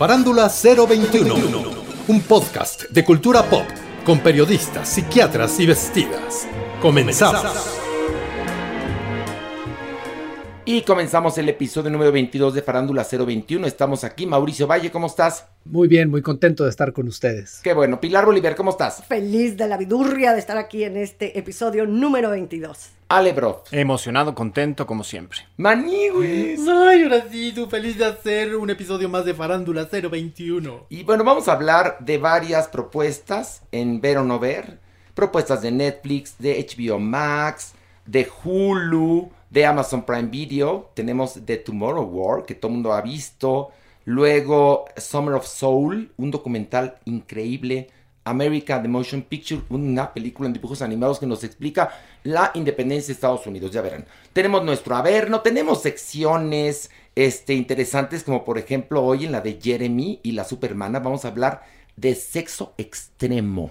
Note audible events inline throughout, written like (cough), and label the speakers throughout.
Speaker 1: Farándula 021, un podcast de cultura pop con periodistas, psiquiatras y vestidas. Comenzamos.
Speaker 2: Y comenzamos el episodio número 22 de Farándula 021. Estamos aquí. Mauricio Valle, ¿cómo estás?
Speaker 3: Muy bien, muy contento de estar con ustedes.
Speaker 2: Qué bueno. Pilar Bolívar, ¿cómo estás?
Speaker 4: Feliz de la vidurria de estar aquí en este episodio número 22.
Speaker 2: Ale Bro.
Speaker 5: Emocionado, contento, como siempre.
Speaker 2: Manigües.
Speaker 3: Ay, ahora sí, tú feliz de hacer un episodio más de Farándula 021.
Speaker 2: Y bueno, vamos a hablar de varias propuestas en Ver o No Ver. Propuestas de Netflix, de HBO Max, de Hulu, de Amazon Prime Video. Tenemos The Tomorrow War, que todo el mundo ha visto. Luego Summer of Soul, un documental increíble. America The Motion Picture, una película en dibujos animados que nos explica la independencia de Estados Unidos, ya verán. Tenemos nuestro Averno, tenemos secciones este, interesantes como por ejemplo hoy en la de Jeremy y la Supermana vamos a hablar de sexo extremo.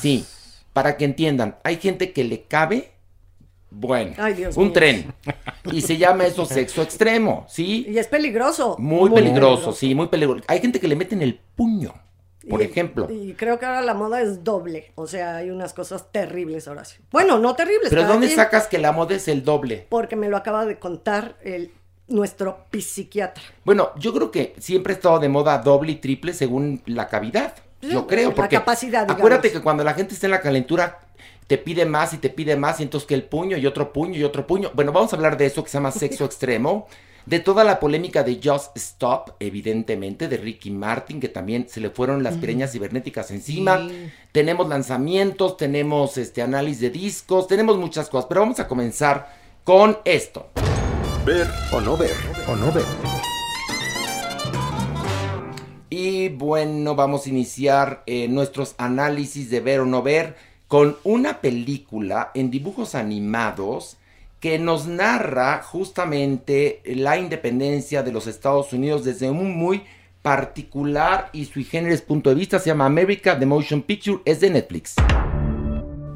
Speaker 2: Sí, para que entiendan, hay gente que le cabe, bueno,
Speaker 4: Ay, Dios
Speaker 2: un
Speaker 4: mío.
Speaker 2: tren. (laughs) Y se llama eso sexo extremo, ¿sí?
Speaker 4: Y es peligroso.
Speaker 2: Muy, peligroso, sí, muy peligroso. Hay gente que le meten el puño, por
Speaker 4: Y-
Speaker 2: ejemplo.
Speaker 4: Y creo que ahora la moda es doble. O sea, hay unas cosas terribles, Horacio. Bueno, no terribles.
Speaker 2: Pero ¿dónde
Speaker 4: quien,
Speaker 2: sacas que la moda es el doble?
Speaker 4: Porque me lo acaba de contar el, nuestro psiquiatra.
Speaker 2: Bueno, yo creo que siempre ha estado de moda doble y triple según la cavidad. Yo creo,
Speaker 4: la
Speaker 2: porque
Speaker 4: capacidad, digamos.
Speaker 2: acuérdate que cuando la gente está en la calentura te pide más y te pide más y entonces que el puño y otro puño y otro puño. Bueno, vamos a hablar de eso que se llama sexo (laughs) extremo, de toda la polémica de Just Stop, evidentemente, de Ricky Martin, que también se le fueron las pireñas cibernéticas encima. Tenemos lanzamientos, tenemos este análisis de discos, tenemos muchas cosas, pero vamos a comenzar con esto.
Speaker 1: Ver o no ver, o no ver.
Speaker 2: Y bueno, vamos a iniciar eh, nuestros análisis de ver o no ver con una película en dibujos animados que nos narra justamente la independencia de los Estados Unidos desde un muy particular y sui generis punto de vista. Se llama America The Motion Picture, es de Netflix.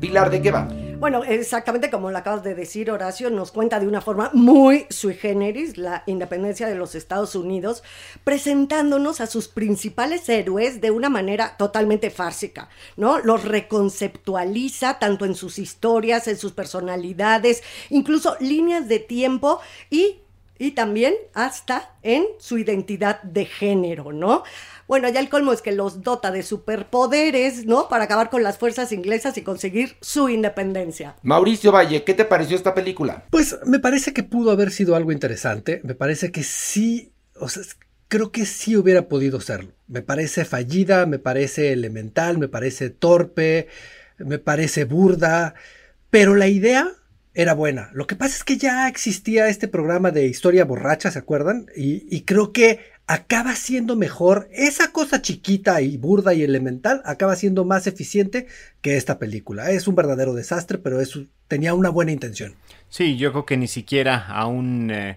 Speaker 2: Pilar, ¿de qué va?
Speaker 4: Bueno, exactamente como lo acabas de decir, Horacio, nos cuenta de una forma muy sui generis la independencia de los Estados Unidos, presentándonos a sus principales héroes de una manera totalmente fársica, ¿no? Los reconceptualiza tanto en sus historias, en sus personalidades, incluso líneas de tiempo y, y también hasta en su identidad de género, ¿no? Bueno, ya el colmo es que los dota de superpoderes, ¿no? Para acabar con las fuerzas inglesas y conseguir su independencia.
Speaker 2: Mauricio Valle, ¿qué te pareció esta película?
Speaker 3: Pues me parece que pudo haber sido algo interesante. Me parece que sí, o sea, creo que sí hubiera podido serlo. Me parece fallida, me parece elemental, me parece torpe, me parece burda, pero la idea era buena. Lo que pasa es que ya existía este programa de historia borracha, ¿se acuerdan? Y, creo que acaba siendo mejor, esa cosa chiquita y burda y elemental acaba siendo más eficiente que esta película. Es un verdadero desastre, pero tenía una buena intención.
Speaker 5: Sí, yo creo que ni siquiera a un eh,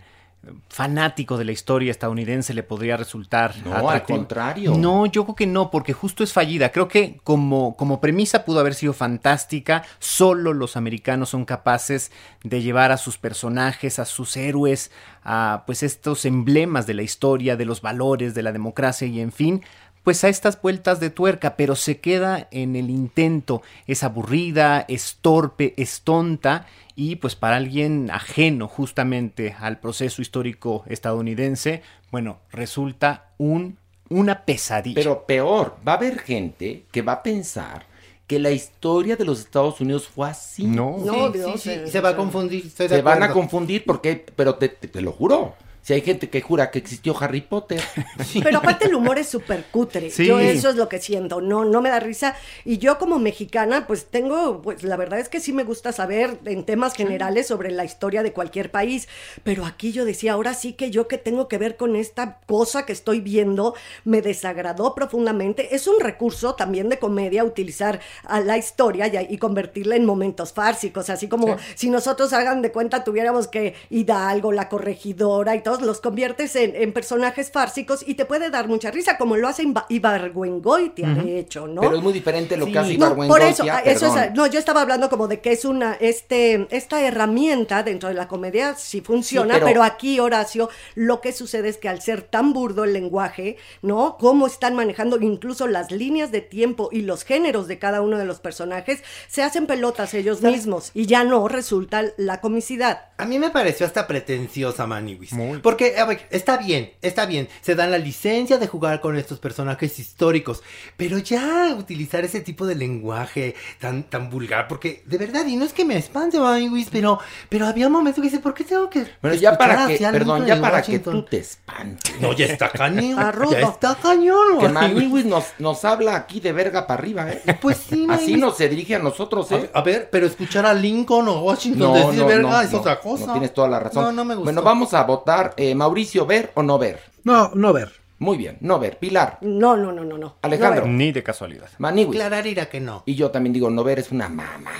Speaker 5: fanático de la historia estadounidense le podría resultar
Speaker 2: No, al contrario.
Speaker 5: No, yo creo que no, porque justo es fallida. Creo que como, como premisa pudo haber sido fantástica. Solo los americanos son capaces de llevar a sus personajes, a sus héroes, a pues estos emblemas de la historia, de los valores, de la democracia y en fin, pues a estas vueltas de tuerca, pero se queda en el intento. Es aburrida, es torpe, es tonta y pues para alguien ajeno justamente al proceso histórico estadounidense, bueno, resulta un, una pesadilla.
Speaker 2: Pero peor, va a haber gente que va a pensar que la historia de los Estados Unidos fue así.
Speaker 5: no.
Speaker 4: No,
Speaker 6: Sí,
Speaker 4: Dios,
Speaker 6: sí,
Speaker 4: eh,
Speaker 6: sí, se va a confundir.
Speaker 2: Se van a confundir porque, pero te, te- te lo juro. Si hay gente que jura que existió Harry Potter. (laughs)
Speaker 4: Pero aparte el humor es súper cutre.
Speaker 5: Sí.
Speaker 4: Yo eso es lo que siento. No, no me da risa. Y yo como mexicana, pues tengo, pues la verdad es que sí me gusta saber en temas generales sobre la historia de cualquier país. Pero aquí yo decía, ahora sí que yo que tengo que ver con esta cosa que estoy viendo, me desagradó profundamente. Es un recurso también de comedia utilizar a la historia y, y convertirla en momentos fársicos. Así como si nosotros hagan de cuenta tuviéramos que Hidalgo, la corregidora y los conviertes en, en personajes fársicos y te puede dar mucha risa, como lo hace Iba- Ibargüengoitia, de hecho, ¿no?
Speaker 2: Pero es muy diferente lo
Speaker 6: Sí.
Speaker 2: que hace
Speaker 4: No, por eso,
Speaker 2: Ibargüengoitia,
Speaker 4: ah, eso es,
Speaker 2: perdón.
Speaker 4: no, yo estaba hablando como de que es una, este, esta herramienta dentro de la comedia sí funciona,
Speaker 2: Sí, pero-
Speaker 4: pero... aquí, Horacio, lo que sucede es que al ser tan burdo el lenguaje, ¿no? Cómo están manejando incluso las líneas de tiempo y los géneros de cada uno de los personajes, se hacen pelotas ellos mismos y ya no resulta la comicidad.
Speaker 6: A mí me pareció hasta pretenciosa Maniwis. Porque, a ver, está bien, está bien. Se dan la licencia de jugar con estos personajes históricos. Pero ya utilizar ese tipo de lenguaje tan, tan vulgar. Porque, de verdad, y no es que me espante Maniwis, pero, pero había un momento que dice, ¿por qué tengo que.
Speaker 2: Bueno, ya para que, perdón, ya para que tú te espantes.
Speaker 6: No, ya está cañón. (laughs) Ya está cañón,
Speaker 2: Que
Speaker 6: Maniwis.
Speaker 2: Nos, nos habla aquí de verga para arriba, ¿eh? (laughs)
Speaker 6: Pues sí,
Speaker 2: Así nos se dirige a nosotros,
Speaker 6: A
Speaker 2: ¿eh?
Speaker 6: ver, a ver, pero escuchar a Lincoln o Washington
Speaker 2: No,
Speaker 6: decir
Speaker 2: no,
Speaker 6: verga
Speaker 2: no,
Speaker 6: es otra cosa.
Speaker 2: No tienes toda la razón.
Speaker 6: No, no me gustó.
Speaker 2: Bueno, vamos a votar. Eh, Mauricio, ¿ver o no ver?
Speaker 3: No, no ver.
Speaker 2: Muy bien, no ver. Pilar,
Speaker 4: No, no, no, no, no.
Speaker 2: Alejandro.
Speaker 4: No,
Speaker 5: Ni de casualidad.
Speaker 2: Maniwis.
Speaker 6: Clararira que no.
Speaker 2: Y yo también digo, no ver es una mamada.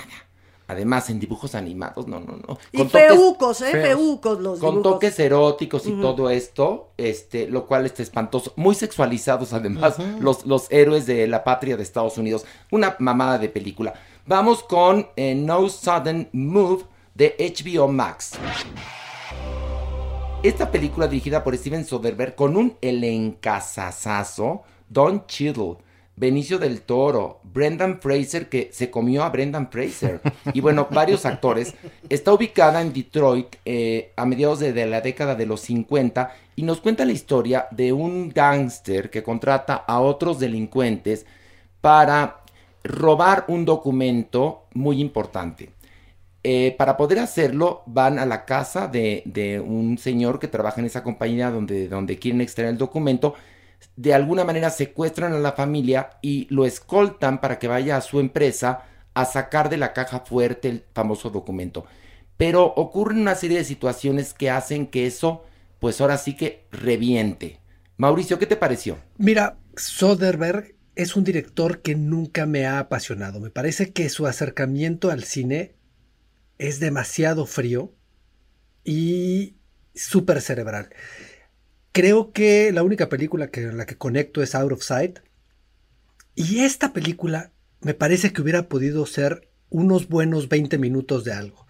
Speaker 2: Además, en dibujos animados, no, no, no.
Speaker 4: Y
Speaker 2: Con toques-
Speaker 4: feucos, ¿eh?
Speaker 5: feos.
Speaker 4: Feucos los
Speaker 2: con
Speaker 4: dibujos.
Speaker 2: toques eróticos y todo esto, este, lo cual está espantoso. Muy sexualizados además los, los héroes de la patria de Estados Unidos. Una mamada de película. Vamos con eh, No Sudden Move de HBO Max. Esta película dirigida por Steven Soderbergh con un elencazazazo, Don Cheadle, Benicio del Toro, Brendan Fraser, que se comió a Brendan Fraser, y bueno, (laughs) varios actores. Está ubicada en Detroit eh, a mediados de, de la década de los 50 y nos cuenta la historia de un gángster que contrata a otros delincuentes para robar un documento muy importante. Eh, para poder hacerlo, van a la casa de, de un señor que trabaja en esa compañía donde, donde quieren extraer el documento. De alguna manera secuestran a la familia y lo escoltan para que vaya a su empresa a sacar de la caja fuerte el famoso documento. Pero ocurren una serie de situaciones que hacen que eso, pues ahora sí que reviente. Mauricio, ¿qué te pareció?
Speaker 3: Mira, Soderbergh es un director que nunca me ha apasionado. Me parece que su acercamiento al cine es demasiado frío y súper cerebral. Creo que la única película que, en la que conecto es Out of Sight. Y esta película me parece que hubiera podido ser unos buenos 20 minutos de algo.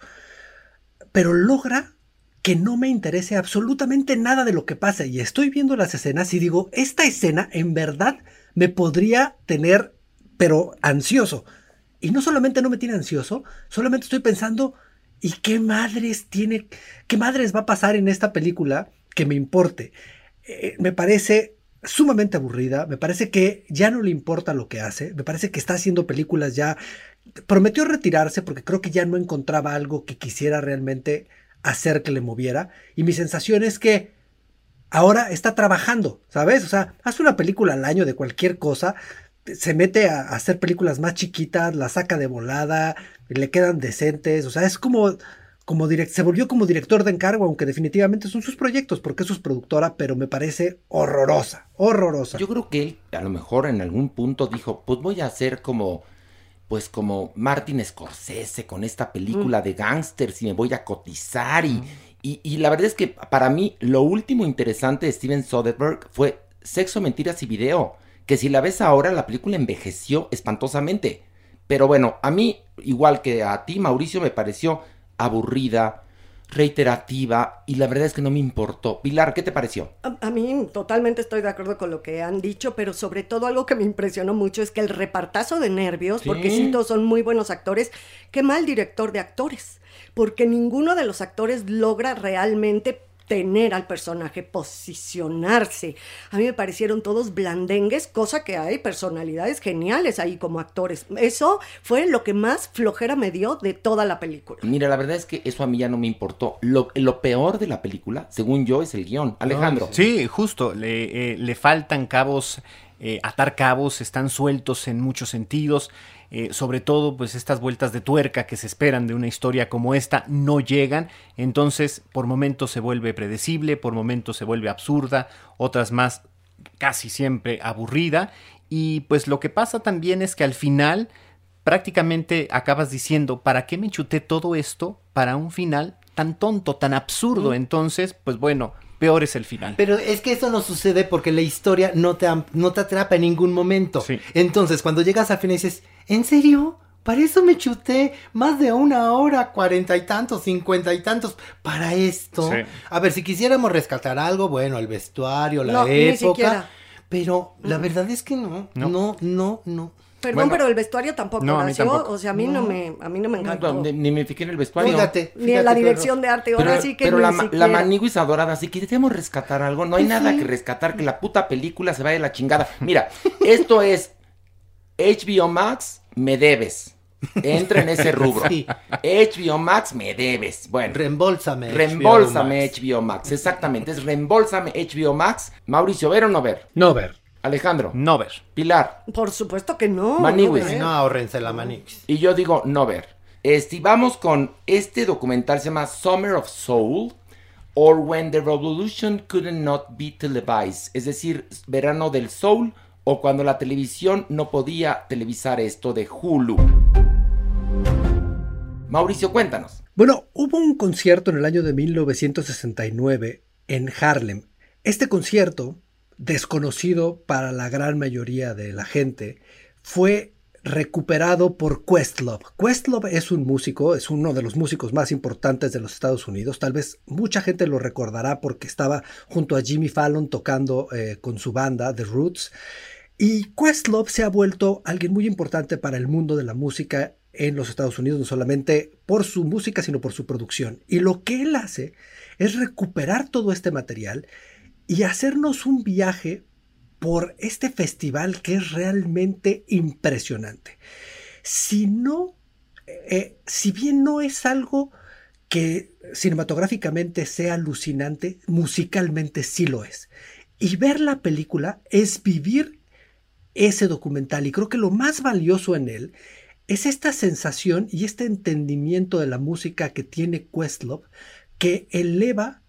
Speaker 3: Pero logra que no me interese absolutamente nada de lo que pasa. Y estoy viendo las escenas y digo, esta escena en verdad me podría tener, pero ansioso. Y no solamente no me tiene ansioso, solamente estoy pensando, ¿y qué madres tiene, qué madres va a pasar en esta película que me importe? Eh, me parece sumamente aburrida, me parece que ya no le importa lo que hace, me parece que está haciendo películas ya, prometió retirarse porque creo que ya no encontraba algo que quisiera realmente hacer que le moviera, y mi sensación es que ahora está trabajando, ¿sabes? O sea, hace una película al año de cualquier cosa, se mete a hacer películas más chiquitas, la saca de volada, le quedan decentes, o sea, es como, como direct, se volvió como director de encargo, aunque definitivamente son sus proyectos, porque es su productora, pero me parece horrorosa, horrorosa.
Speaker 2: Yo creo que él a lo mejor en algún punto dijo, pues voy a hacer como, pues como Martin Scorsese con esta película de gángsters y me voy a cotizar y, Y, y la verdad es que para mí lo último interesante de Steven Soderbergh fue Sexo, Mentiras y Video, que si la ves ahora la película envejeció espantosamente. Pero bueno, a mí, igual que a ti, Mauricio, me pareció aburrida, reiterativa y la verdad es que no me importó. Pilar, ¿qué te pareció?
Speaker 4: A, a mí totalmente estoy de acuerdo con lo que han dicho, pero sobre todo algo que me impresionó mucho es que el repartazo de nervios,
Speaker 2: Sí.
Speaker 4: porque sí, todos son muy buenos actores, qué mal director de actores, porque ninguno de los actores logra realmente tener al personaje, posicionarse. A mí me parecieron todos blandengues, cosa que hay personalidades geniales ahí como actores. Eso fue lo que más flojera me dio de toda la película.
Speaker 2: Mira, la verdad es que eso a mí ya no me importó. Lo, lo peor de la película, según yo, es el guion. Alejandro.
Speaker 5: Sí, justo, le, eh, le faltan cabos, eh, atar cabos, están sueltos en muchos sentidos. Eh, sobre todo, pues estas vueltas de tuerca que se esperan de una historia como esta no llegan. Entonces, por momentos se vuelve predecible, por momentos se vuelve absurda, otras más casi siempre aburrida. Y pues lo que pasa también es que al final prácticamente acabas diciendo, ¿para qué me chuté todo esto para un final tan tonto, tan absurdo? Entonces, pues bueno, peor es el final.
Speaker 6: Pero es que eso no sucede porque la historia no te, no te atrapa en ningún momento.
Speaker 5: Sí.
Speaker 6: Entonces, cuando llegas al final dices, ¿en serio? Para eso me chuté más de una hora, cuarenta y tantos, cincuenta y tantos, para esto.
Speaker 5: Sí.
Speaker 6: A ver, si quisiéramos rescatar algo, bueno, el vestuario, la
Speaker 4: No, ni
Speaker 6: época.
Speaker 4: siquiera.
Speaker 6: Pero la verdad es que no,
Speaker 5: No.
Speaker 6: no, no, no.
Speaker 4: Perdón,
Speaker 5: Bueno.
Speaker 4: pero el vestuario tampoco,
Speaker 5: No, tampoco.
Speaker 4: O sea, a mí no, me, a mí no me encantó.
Speaker 2: No, ni, ni me fijé en el vestuario.
Speaker 6: Fíjate,
Speaker 4: Ni en la dirección de arte,
Speaker 2: Pero,
Speaker 4: ahora sí que
Speaker 2: pero la,
Speaker 4: siquiera.
Speaker 2: la maniguis adorada, si queremos rescatar algo, no hay
Speaker 6: Pues
Speaker 2: nada que rescatar, que la puta película se vaya a la chingada. Mira, esto es HBO Max, me debes. Entra en ese rubro. (laughs)
Speaker 6: Sí.
Speaker 2: HBO Max, me debes. Bueno,
Speaker 6: Reembolsame.
Speaker 2: reembolsame
Speaker 6: HBO Max.
Speaker 2: HBO Max. Exactamente, es reembolsame HBO Max. Mauricio, ¿ver o no ver?
Speaker 3: No ver.
Speaker 2: Alejandro,
Speaker 5: No ver.
Speaker 2: Pilar,
Speaker 4: Por supuesto que no.
Speaker 6: Ay,
Speaker 4: ¿eh?
Speaker 6: No, ahorrense la manix.
Speaker 2: Y yo digo no ver. Este, vamos con este documental, se llama Summer of Soul, or When the Revolution Could Not Be Televised, es decir, Verano del Soul, o cuando la televisión no podía televisar esto de Hulu. Mauricio, cuéntanos.
Speaker 3: Bueno, hubo un concierto en el año de 1969 en Harlem. Este concierto, desconocido para la gran mayoría de la gente, fue recuperado por Questlove. Questlove es un músico, es uno de los músicos más importantes de los Estados Unidos. Tal vez mucha gente lo recordará porque estaba junto a Jimmy Fallon tocando eh, con su banda, The Roots. Y Questlove se ha vuelto alguien muy importante para el mundo de la música en los Estados Unidos, no solamente por su música, sino por su producción. Y lo que él hace es recuperar todo este material y hacernos un viaje por este festival que es realmente impresionante. Si no, eh, si bien no es algo que cinematográficamente sea alucinante, musicalmente sí lo es. Y ver la película es vivir ese documental y creo que lo más valioso en él es esta sensación y este entendimiento de la música que tiene Questlove que eleva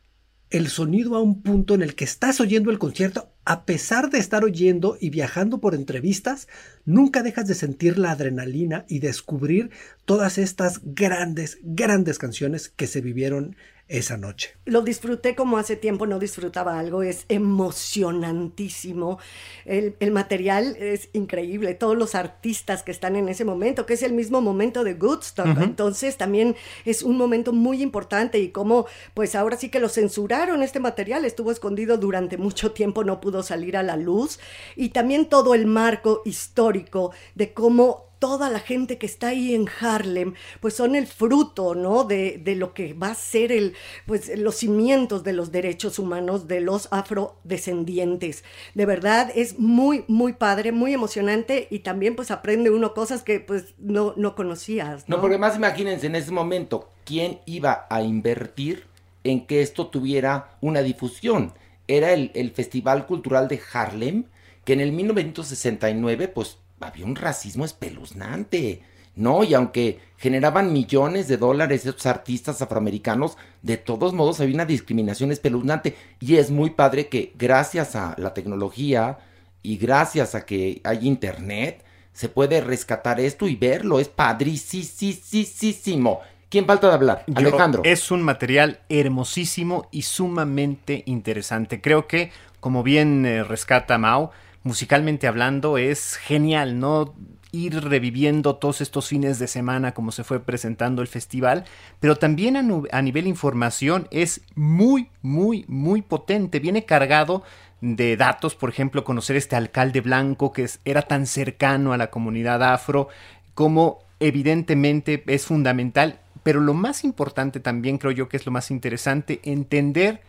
Speaker 3: el sonido a un punto en el que estás oyendo el concierto, a pesar de estar oyendo y viajando por entrevistas, nunca dejas de sentir la adrenalina y descubrir todas estas grandes, grandes canciones que se vivieron esa noche.
Speaker 4: Lo disfruté como hace tiempo no disfrutaba algo, es emocionantísimo. El, el, material es increíble, todos los artistas que están en ese momento, que es el mismo momento de Goodstock. Uh -huh. Entonces también es un momento muy importante y como pues ahora sí que lo censuraron este material, estuvo escondido durante mucho tiempo, no pudo salir a la luz. Y también todo el marco histórico de cómo toda la gente que está ahí en Harlem, pues son el fruto, ¿no? De, de, lo que va a ser el, pues los cimientos de los derechos humanos de los afrodescendientes. De verdad es muy, muy padre, muy emocionante y también pues aprende uno cosas que pues no, no conocías. ¿no?
Speaker 2: no, porque más imagínense en ese momento, ¿quién iba a invertir en que esto tuviera una difusión? Era el, el Festival Cultural de Harlem, que en el 1969, pues había un racismo espeluznante, ¿no? Y aunque generaban millones de dólares estos artistas afroamericanos, de todos modos había una discriminación espeluznante. Y es muy padre que gracias a la tecnología y gracias a que hay internet, se puede rescatar esto y verlo. Es padricísimo. ¿Quién falta de hablar?
Speaker 5: Yo-
Speaker 2: Alejandro.
Speaker 5: Es un material hermosísimo y sumamente interesante. Creo que, como bien eh, rescata Mao, musicalmente hablando, es genial, ¿no? Ir reviviendo todos estos fines de semana como se fue presentando el festival, pero también a, nivel información es muy, muy, muy potente. Viene cargado de datos, por ejemplo, conocer este alcalde blanco que es- era tan cercano a la comunidad afro, como evidentemente es fundamental, pero lo más importante también creo yo que es lo más interesante, entender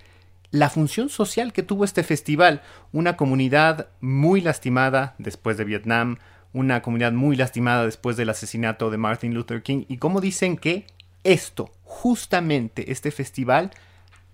Speaker 5: la función social que tuvo este festival, una comunidad muy lastimada después de Vietnam, una comunidad muy lastimada después del asesinato de Martin Luther King, y cómo dicen que esto, justamente este festival,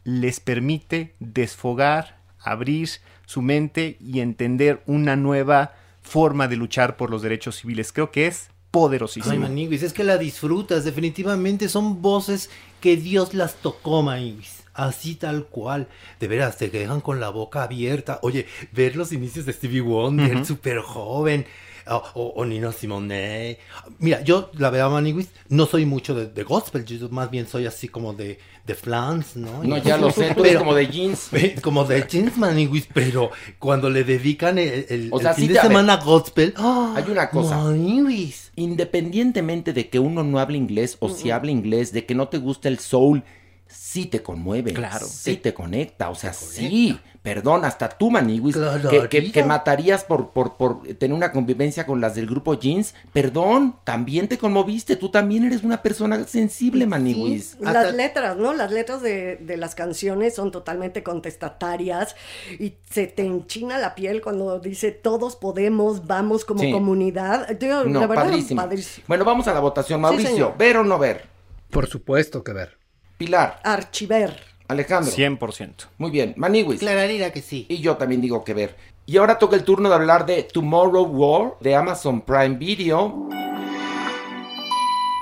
Speaker 5: les permite desfogar, abrir su mente y entender una nueva forma de luchar por los derechos civiles. Creo que es poderosísimo.
Speaker 6: Ay, Maniguis, es que la disfrutas, definitivamente son voces que Dios las tocó, Maniguis. Así tal cual. De veras, te dejan con la boca abierta. Oye, ver los inicios de Stevie Wonder,
Speaker 5: Ujú.
Speaker 6: súper joven. O, o- o Nino Simone. Mira, yo, la verdad, Maniguis, no soy mucho de, de gospel. Yo más bien soy así como de, de flans, ¿no?
Speaker 2: No, ya lo (laughs) sé, tú eres como de jeans. (laughs)
Speaker 6: Como de jeans, Maniguis, pero cuando le dedican el, el-
Speaker 2: O sea,
Speaker 6: el fin
Speaker 2: sí
Speaker 6: de
Speaker 2: te- a ver,
Speaker 6: semana gospel. ¡ah!
Speaker 2: Hay una cosa.
Speaker 6: Maniguis.
Speaker 2: Independientemente de que uno no hable inglés o si habla inglés, de que no te gusta el soul, sí te conmueve.
Speaker 5: Claro.
Speaker 2: Sí te conecta. O sea, sí. Perdón, hasta tú,
Speaker 6: Claro,
Speaker 2: que, que- matarías por, por, por tener una convivencia con las del grupo Jeans. Perdón, también te conmoviste. Tú también eres una persona sensible, Maniguis.
Speaker 4: Las letras, ¿no? Las letras de, de las canciones son totalmente contestatarias y se te enchina la piel cuando dice todos podemos, vamos como
Speaker 2: Sí.
Speaker 4: comunidad.
Speaker 2: No,
Speaker 4: la verdad,
Speaker 2: padrísimo.
Speaker 4: padrísimo.
Speaker 2: Bueno, vamos a la votación. Mauricio. ¿ver o no ver?
Speaker 3: Por supuesto que ver.
Speaker 2: Pilar,
Speaker 4: Archiver.
Speaker 2: Alejandro.
Speaker 5: 100%.
Speaker 2: Muy bien, Maniwis.
Speaker 6: Clararira que sí.
Speaker 2: Y yo también digo que ver. Y ahora toca el turno de hablar de Tomorrow War de Amazon Prime Video.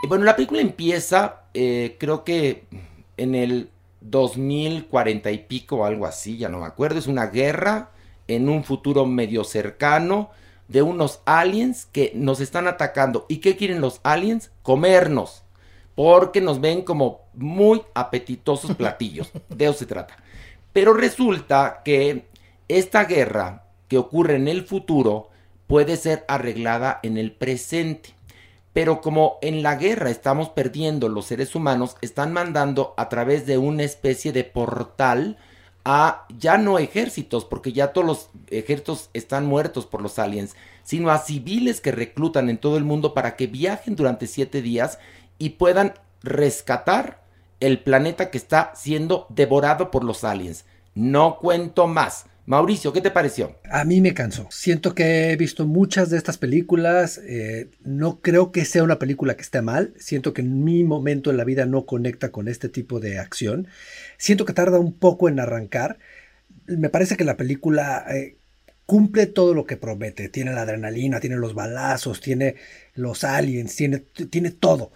Speaker 2: Y bueno, la película empieza, eh, creo que en el 2040 y pico o algo así, ya no me acuerdo. Es una guerra en un futuro medio cercano de unos aliens que nos están atacando. ¿Y qué quieren los aliens? Comernos. Porque nos ven como muy apetitosos platillos. De eso se trata. Pero resulta que esta guerra que ocurre en el futuro puede ser arreglada en el presente. Pero como en la guerra estamos perdiendo los seres humanos, están mandando a través de una especie de portal a ya no ejércitos, porque ya todos los ejércitos están muertos por los aliens, sino a civiles que reclutan en todo el mundo para que viajen durante siete días y puedan rescatar el planeta que está siendo devorado por los aliens. No cuento más. Mauricio, ¿qué te pareció?
Speaker 3: A mí me cansó. Siento que he visto muchas de estas películas. eh, no creo que sea una película que esté mal. Siento que en mi momento en la vida no conecta con este tipo de acción. Siento que tarda un poco en arrancar. Me parece que la película eh, cumple todo lo que promete. Tiene la adrenalina, tiene los balazos, tiene los aliens, tiene, tiene todo.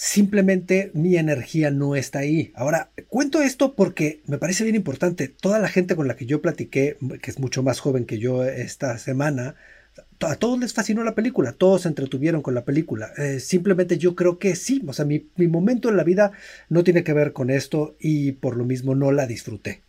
Speaker 3: Simplemente mi energía no está ahí. Ahora, cuento esto porque me parece bien importante. Toda la gente con la que yo platiqué, que es mucho más joven que yo esta semana, a todos les fascinó la película, todos se entretuvieron con la película. Eh, simplemente yo creo que sí, o sea, mi, mi momento en la vida no tiene que ver con esto y por lo mismo no la disfruté.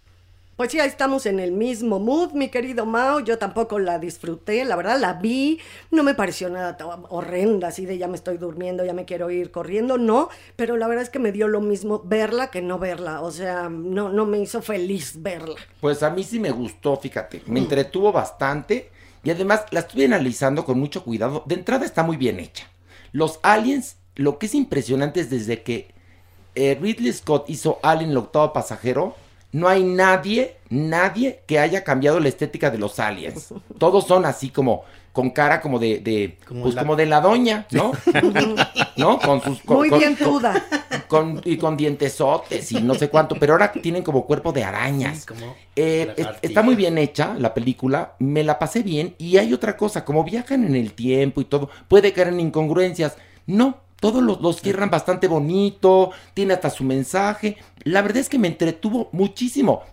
Speaker 4: Pues ahí estamos en el mismo mood, mi querido Mao. Yo tampoco la disfruté, la verdad la vi, no me pareció nada horrenda, así de ya me estoy durmiendo, ya me quiero ir corriendo, no, pero la verdad es que me dio lo mismo verla que no verla, o sea, no, no me hizo feliz verla.
Speaker 2: Pues a mí sí me gustó, fíjate, me entretuvo bastante y además la estuve analizando con mucho cuidado. De entrada está muy bien hecha. Los aliens, lo que es impresionante es desde que eh, Ridley Scott hizo Alien el octavo pasajero, no hay nadie, nadie que haya cambiado la estética de los aliens. Todos son así como con cara como de, de
Speaker 6: Como
Speaker 2: pues
Speaker 6: la-
Speaker 2: como de la doña, ¿no? (laughs) ¿No? Con sus con-
Speaker 4: Muy
Speaker 2: con-
Speaker 4: bien
Speaker 2: con-
Speaker 4: tuda.
Speaker 2: con, y con dientesotes y no sé cuánto, pero ahora tienen como cuerpo de arañas.
Speaker 6: Sí, como
Speaker 2: Eh, es- está muy bien hecha la película, me la pasé bien y hay otra cosa, como viajan en el tiempo y todo, puede caer en incongruencias. No, todos los, los cierran bastante bonito, tiene hasta su mensaje. La verdad es que me entretuvo muchísimo.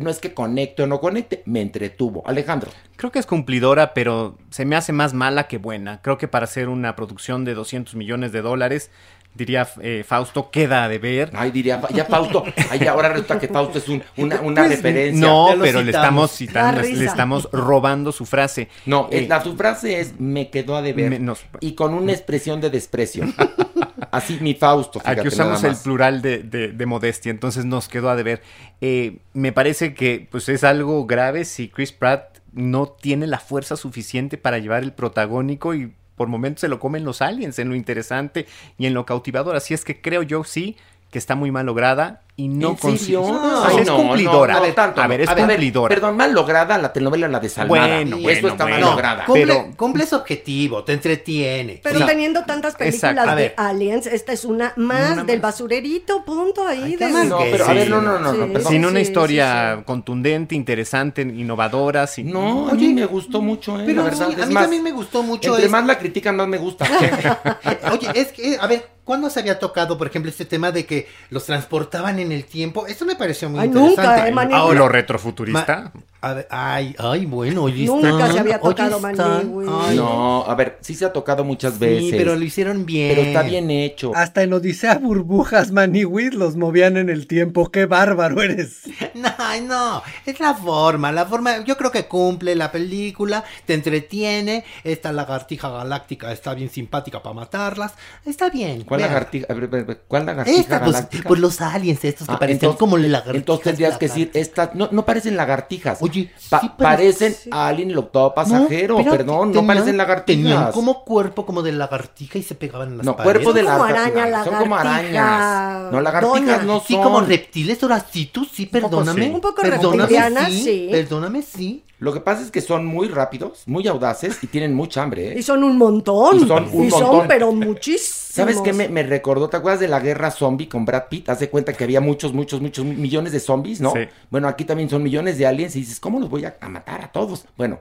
Speaker 2: No es que conecte o no conecte, me entretuvo. Alejandro.
Speaker 5: Creo que es cumplidora, pero se me hace más mala que buena. Creo que para hacer una producción de 200 millones de dólares diría eh, Fausto, queda de ver.
Speaker 2: Ay, diría, ya Fausto, ay, ahora resulta que Fausto es un- una, una referencia.
Speaker 5: No, pero le estamos citando, le estamos robando su frase.
Speaker 2: No,
Speaker 5: Eh,
Speaker 2: la su frase es me quedó a deber
Speaker 5: Me-
Speaker 2: y con una expresión de desprecio. (laughs) Así mi Fausto, fíjate
Speaker 5: Aquí usamos el plural de, de- de modestia, entonces nos quedó a deber. Eh, me parece que pues es algo grave si Chris Pratt no tiene la fuerza suficiente para llevar el protagónico y por momentos se lo comen los aliens en lo interesante y en lo cautivador. Así es que creo yo sí que está muy mal lograda y no
Speaker 2: ¿En
Speaker 5: consigue.
Speaker 2: serio?
Speaker 5: O sea,
Speaker 2: Ay,
Speaker 5: es
Speaker 2: no,
Speaker 5: cumplidora.
Speaker 2: no, a ver, tanto
Speaker 5: a
Speaker 2: no.
Speaker 5: ver, es
Speaker 2: A ver,
Speaker 5: cumplidora.
Speaker 2: Perdón, mal lograda la telenovela La Desalmada.
Speaker 5: Bueno,
Speaker 2: Eso
Speaker 5: bueno,
Speaker 2: está mal lograda.
Speaker 6: Cumple,
Speaker 5: Pero-
Speaker 6: cumple su objetivo, te entretiene.
Speaker 4: Pero teniendo tantas películas
Speaker 5: Exacto.
Speaker 4: De
Speaker 6: ver.
Speaker 4: aliens, esta es una más
Speaker 5: Una
Speaker 4: del
Speaker 5: más.
Speaker 4: basurerito, punto ahí.
Speaker 6: Ay,
Speaker 4: de-
Speaker 2: No, pero a ver, no, no, no, no,
Speaker 4: Sí.
Speaker 2: perdón.
Speaker 5: Sin una
Speaker 4: sí,
Speaker 5: historia
Speaker 4: sí.
Speaker 5: contundente, interesante, innovadora. Sin...
Speaker 2: No, mí me gustó mucho, eh,
Speaker 6: Pero
Speaker 2: la verdad.
Speaker 6: sí, a mí
Speaker 2: más,
Speaker 6: también me gustó mucho
Speaker 2: Entre
Speaker 6: es-
Speaker 2: más la critican, más me gusta. (laughs)
Speaker 6: Oye, es que, a ver, ¿cuándo se había tocado, por ejemplo, este tema de que los transportaban en el tiempo? Esto me pareció muy
Speaker 4: Ay,
Speaker 6: interesante.
Speaker 4: nunca, eh.
Speaker 5: Ahora, lo
Speaker 6: Ma-
Speaker 5: retrofuturista.
Speaker 6: A ver, ay, ay, bueno, oye,
Speaker 4: Nunca
Speaker 6: están,
Speaker 4: se había tocado
Speaker 6: ay,
Speaker 2: no, a ver, sí se ha tocado muchas veces.
Speaker 6: Sí, pero lo hicieron bien.
Speaker 2: Pero está bien hecho.
Speaker 3: Hasta en Odisea Burbujas, Maniwis los movían en el tiempo. ¡Qué bárbaro eres! (laughs)
Speaker 6: No, no, es la forma, la forma, yo creo que cumple la película, te entretiene, esta lagartija galáctica está bien simpática para matarlas, está bien.
Speaker 2: ¿Cuál
Speaker 6: vean.
Speaker 2: lagartija? a ver, a ver, a ver, ¿Cuál lagartija
Speaker 6: Esta, pues,
Speaker 2: galáctica?
Speaker 6: pues los aliens estos que
Speaker 2: Ah,
Speaker 6: parecen
Speaker 2: entonces-
Speaker 6: como lagartijas.
Speaker 2: Entonces tendrías que decir, estas no, no parecen lagartijas.
Speaker 6: Oye,
Speaker 2: Pa-
Speaker 6: sí, pero-
Speaker 2: parecen
Speaker 4: sí.
Speaker 2: Alien el octavo pasajero, perdón, no parecen lagartijas.
Speaker 6: Tenían como cuerpo como de lagartija y se pegaban en las
Speaker 2: No,
Speaker 6: paredes.
Speaker 2: cuerpo de lagartija. Son como arañas. No, lagartijas
Speaker 4: doña.
Speaker 2: no son.
Speaker 6: Sí, como reptiles, ahora sí, tú sí,
Speaker 2: poco
Speaker 6: perdóname.
Speaker 2: sí.
Speaker 4: Un poco
Speaker 6: perdóname,
Speaker 4: reptilianas,
Speaker 6: sí,
Speaker 4: sí.
Speaker 6: Perdóname, sí.
Speaker 2: Lo que pasa es que son muy rápidos, muy audaces y tienen mucha hambre, ¿eh?
Speaker 4: Y son un montón.
Speaker 2: Y son un
Speaker 4: Y son,
Speaker 2: montón.
Speaker 4: pero (laughs) muchísimos.
Speaker 2: ¿Sabes qué me, me recordó? ¿Te acuerdas de la guerra zombie con Brad Pitt? Haz de cuenta que había muchos, muchos, muchos millones de zombies, ¿no?
Speaker 5: Sí.
Speaker 2: Bueno, aquí también son millones de aliens y dices, ¿cómo los voy a, a matar a todos? Bueno,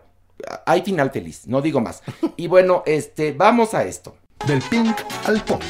Speaker 2: hay final feliz, no digo más. Y bueno, este, vamos a esto.
Speaker 1: Del pink al punk.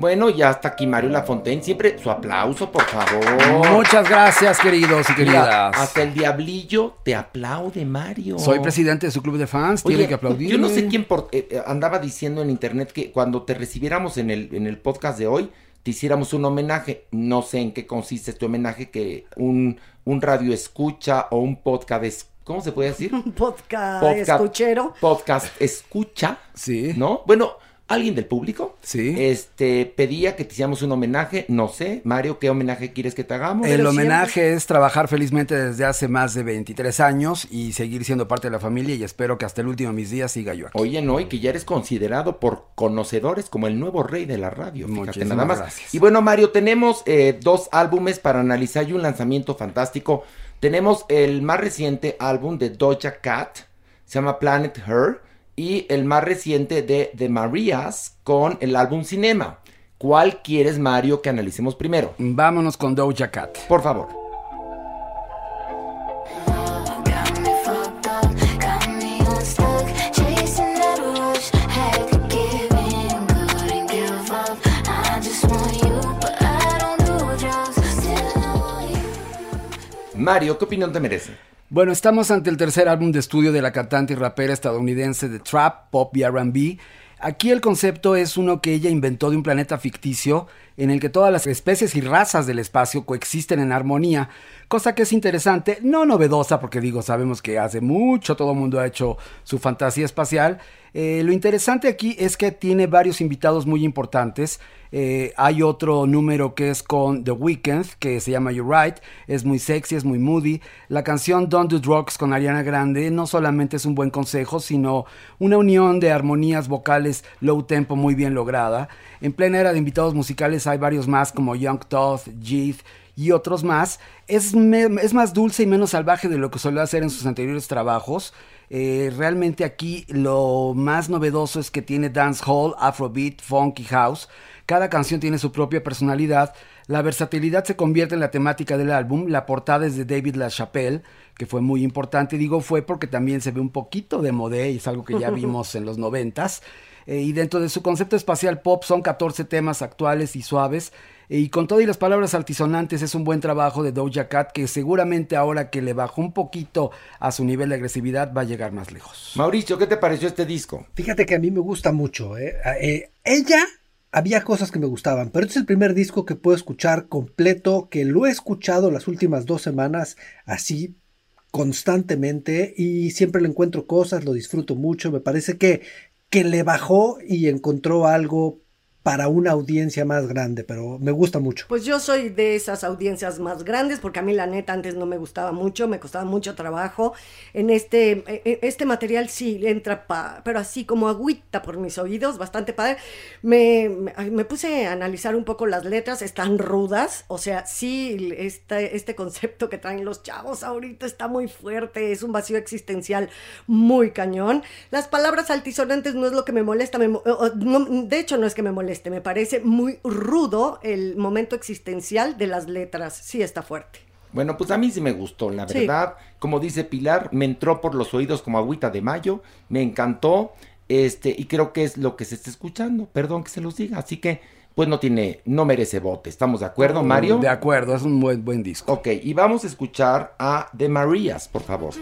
Speaker 2: Bueno, ya está aquí Mario Lafontaine. Siempre su aplauso, por favor.
Speaker 7: Muchas gracias, queridos y
Speaker 2: Mira,
Speaker 7: queridas.
Speaker 2: hasta el diablillo te aplaude, Mario.
Speaker 7: Soy presidente de su club de fans,
Speaker 2: Oye,
Speaker 7: tiene que aplaudir.
Speaker 2: Yo no sé quién por- eh, eh, andaba diciendo en internet que cuando te recibiéramos en el, en el podcast de hoy, te hiciéramos un homenaje. No sé en qué consiste este homenaje, que un, un radio escucha o un podcast, es- ¿cómo se puede decir? (laughs)
Speaker 4: Un podcast,
Speaker 2: Podcast.
Speaker 4: escuchero.
Speaker 2: Podcast escucha,
Speaker 7: Sí.
Speaker 2: ¿no? Bueno, alguien del público.
Speaker 7: Sí.
Speaker 2: Este, pedía que te hiciéramos un homenaje, no sé, Mario, ¿qué homenaje quieres que te hagamos?
Speaker 7: El
Speaker 4: Pero
Speaker 7: homenaje es trabajar felizmente desde hace más de 23 años y seguir siendo parte de la familia y espero que hasta el último de mis días siga yo aquí.
Speaker 2: Oye, no, y que ya eres considerado por conocedores como el nuevo rey de la radio. Fíjate nada más.
Speaker 7: gracias.
Speaker 2: Y bueno, Mario, tenemos eh, dos álbumes para analizar y un lanzamiento fantástico. Tenemos el más reciente álbum de Doja Cat, se llama Planet Her, y el más reciente de The Marias con el álbum Cinema. ¿Cuál quieres, Mario, que analicemos primero?
Speaker 7: Vámonos con Doja Cat.
Speaker 2: Por favor. Mario, ¿qué opinión te merece?
Speaker 7: Bueno, estamos ante el tercer álbum de estudio de la cantante y rapera estadounidense de trap, pop y RB. Aquí el concepto es uno que ella inventó de un planeta ficticio en el que todas las especies y razas del espacio coexisten en armonía, cosa que es interesante, no novedosa, porque digo, sabemos que hace mucho todo el mundo ha hecho su fantasía espacial. Eh, lo interesante aquí es que tiene varios invitados muy importantes. Eh, hay otro número que es con The Weeknd, que se llama You're Right. Es muy sexy, es muy moody. La canción Don't Do Drugs con Ariana Grande no solamente es un buen consejo, sino una unión de armonías vocales low tempo muy bien lograda. En plena era de invitados musicales hay varios más como Young Toth, Jeeth y otros más. Es, es más dulce y menos salvaje de lo que solía hacer en sus anteriores trabajos. Eh, realmente aquí lo más novedoso es que tiene dancehall, afrobeat, funk y house. Cada canción tiene su propia personalidad. La versatilidad se convierte en la temática del álbum. La portada es de David LaChapelle, que fue muy importante. Digo fue porque también se ve un poquito de modé y es algo que ya (laughs) vimos en los noventas. Eh, y dentro de su concepto espacial pop son 14 temas actuales y suaves. Y con todo y las palabras altisonantes es un buen trabajo de Doja Cat que seguramente ahora que le bajó un poquito a su nivel de agresividad va a llegar más lejos.
Speaker 2: Mauricio, ¿qué te pareció este disco?
Speaker 3: Fíjate que a mí me gusta mucho. ¿eh? Eh, ella había cosas que me gustaban, pero este es el primer disco que puedo escuchar completo, que lo he escuchado las últimas dos semanas así constantemente y siempre le encuentro cosas, lo disfruto mucho, me parece que, que le bajó y encontró algo para una audiencia más grande, pero me gusta mucho.
Speaker 4: Pues yo soy de esas audiencias más grandes, porque a mí la neta antes no me gustaba mucho, me costaba mucho trabajo. En este, eh, este material sí entra, pa- pero así como agüita por mis oídos, bastante padre. Me, me, puse a analizar un poco las letras, están rudas, o sea, sí, este, este concepto que traen los chavos ahorita está muy fuerte, es un vacío existencial muy cañón. Las palabras altisonantes no es lo que me molesta, me no, de hecho no es que me moleste, me parece muy rudo el momento existencial de las letras, sí está fuerte.
Speaker 2: Bueno, pues a mí sí me gustó, la
Speaker 4: Sí.
Speaker 2: verdad. Como dice Pilar, me entró por los oídos como agüita de mayo, me encantó, este, y creo que es lo que se está escuchando, perdón que se los diga, así que, pues no tiene, no merece bote, ¿estamos de acuerdo, Mario?
Speaker 7: De acuerdo, es un buen, buen disco.
Speaker 2: Ok, y vamos a escuchar a The Marías, por favor.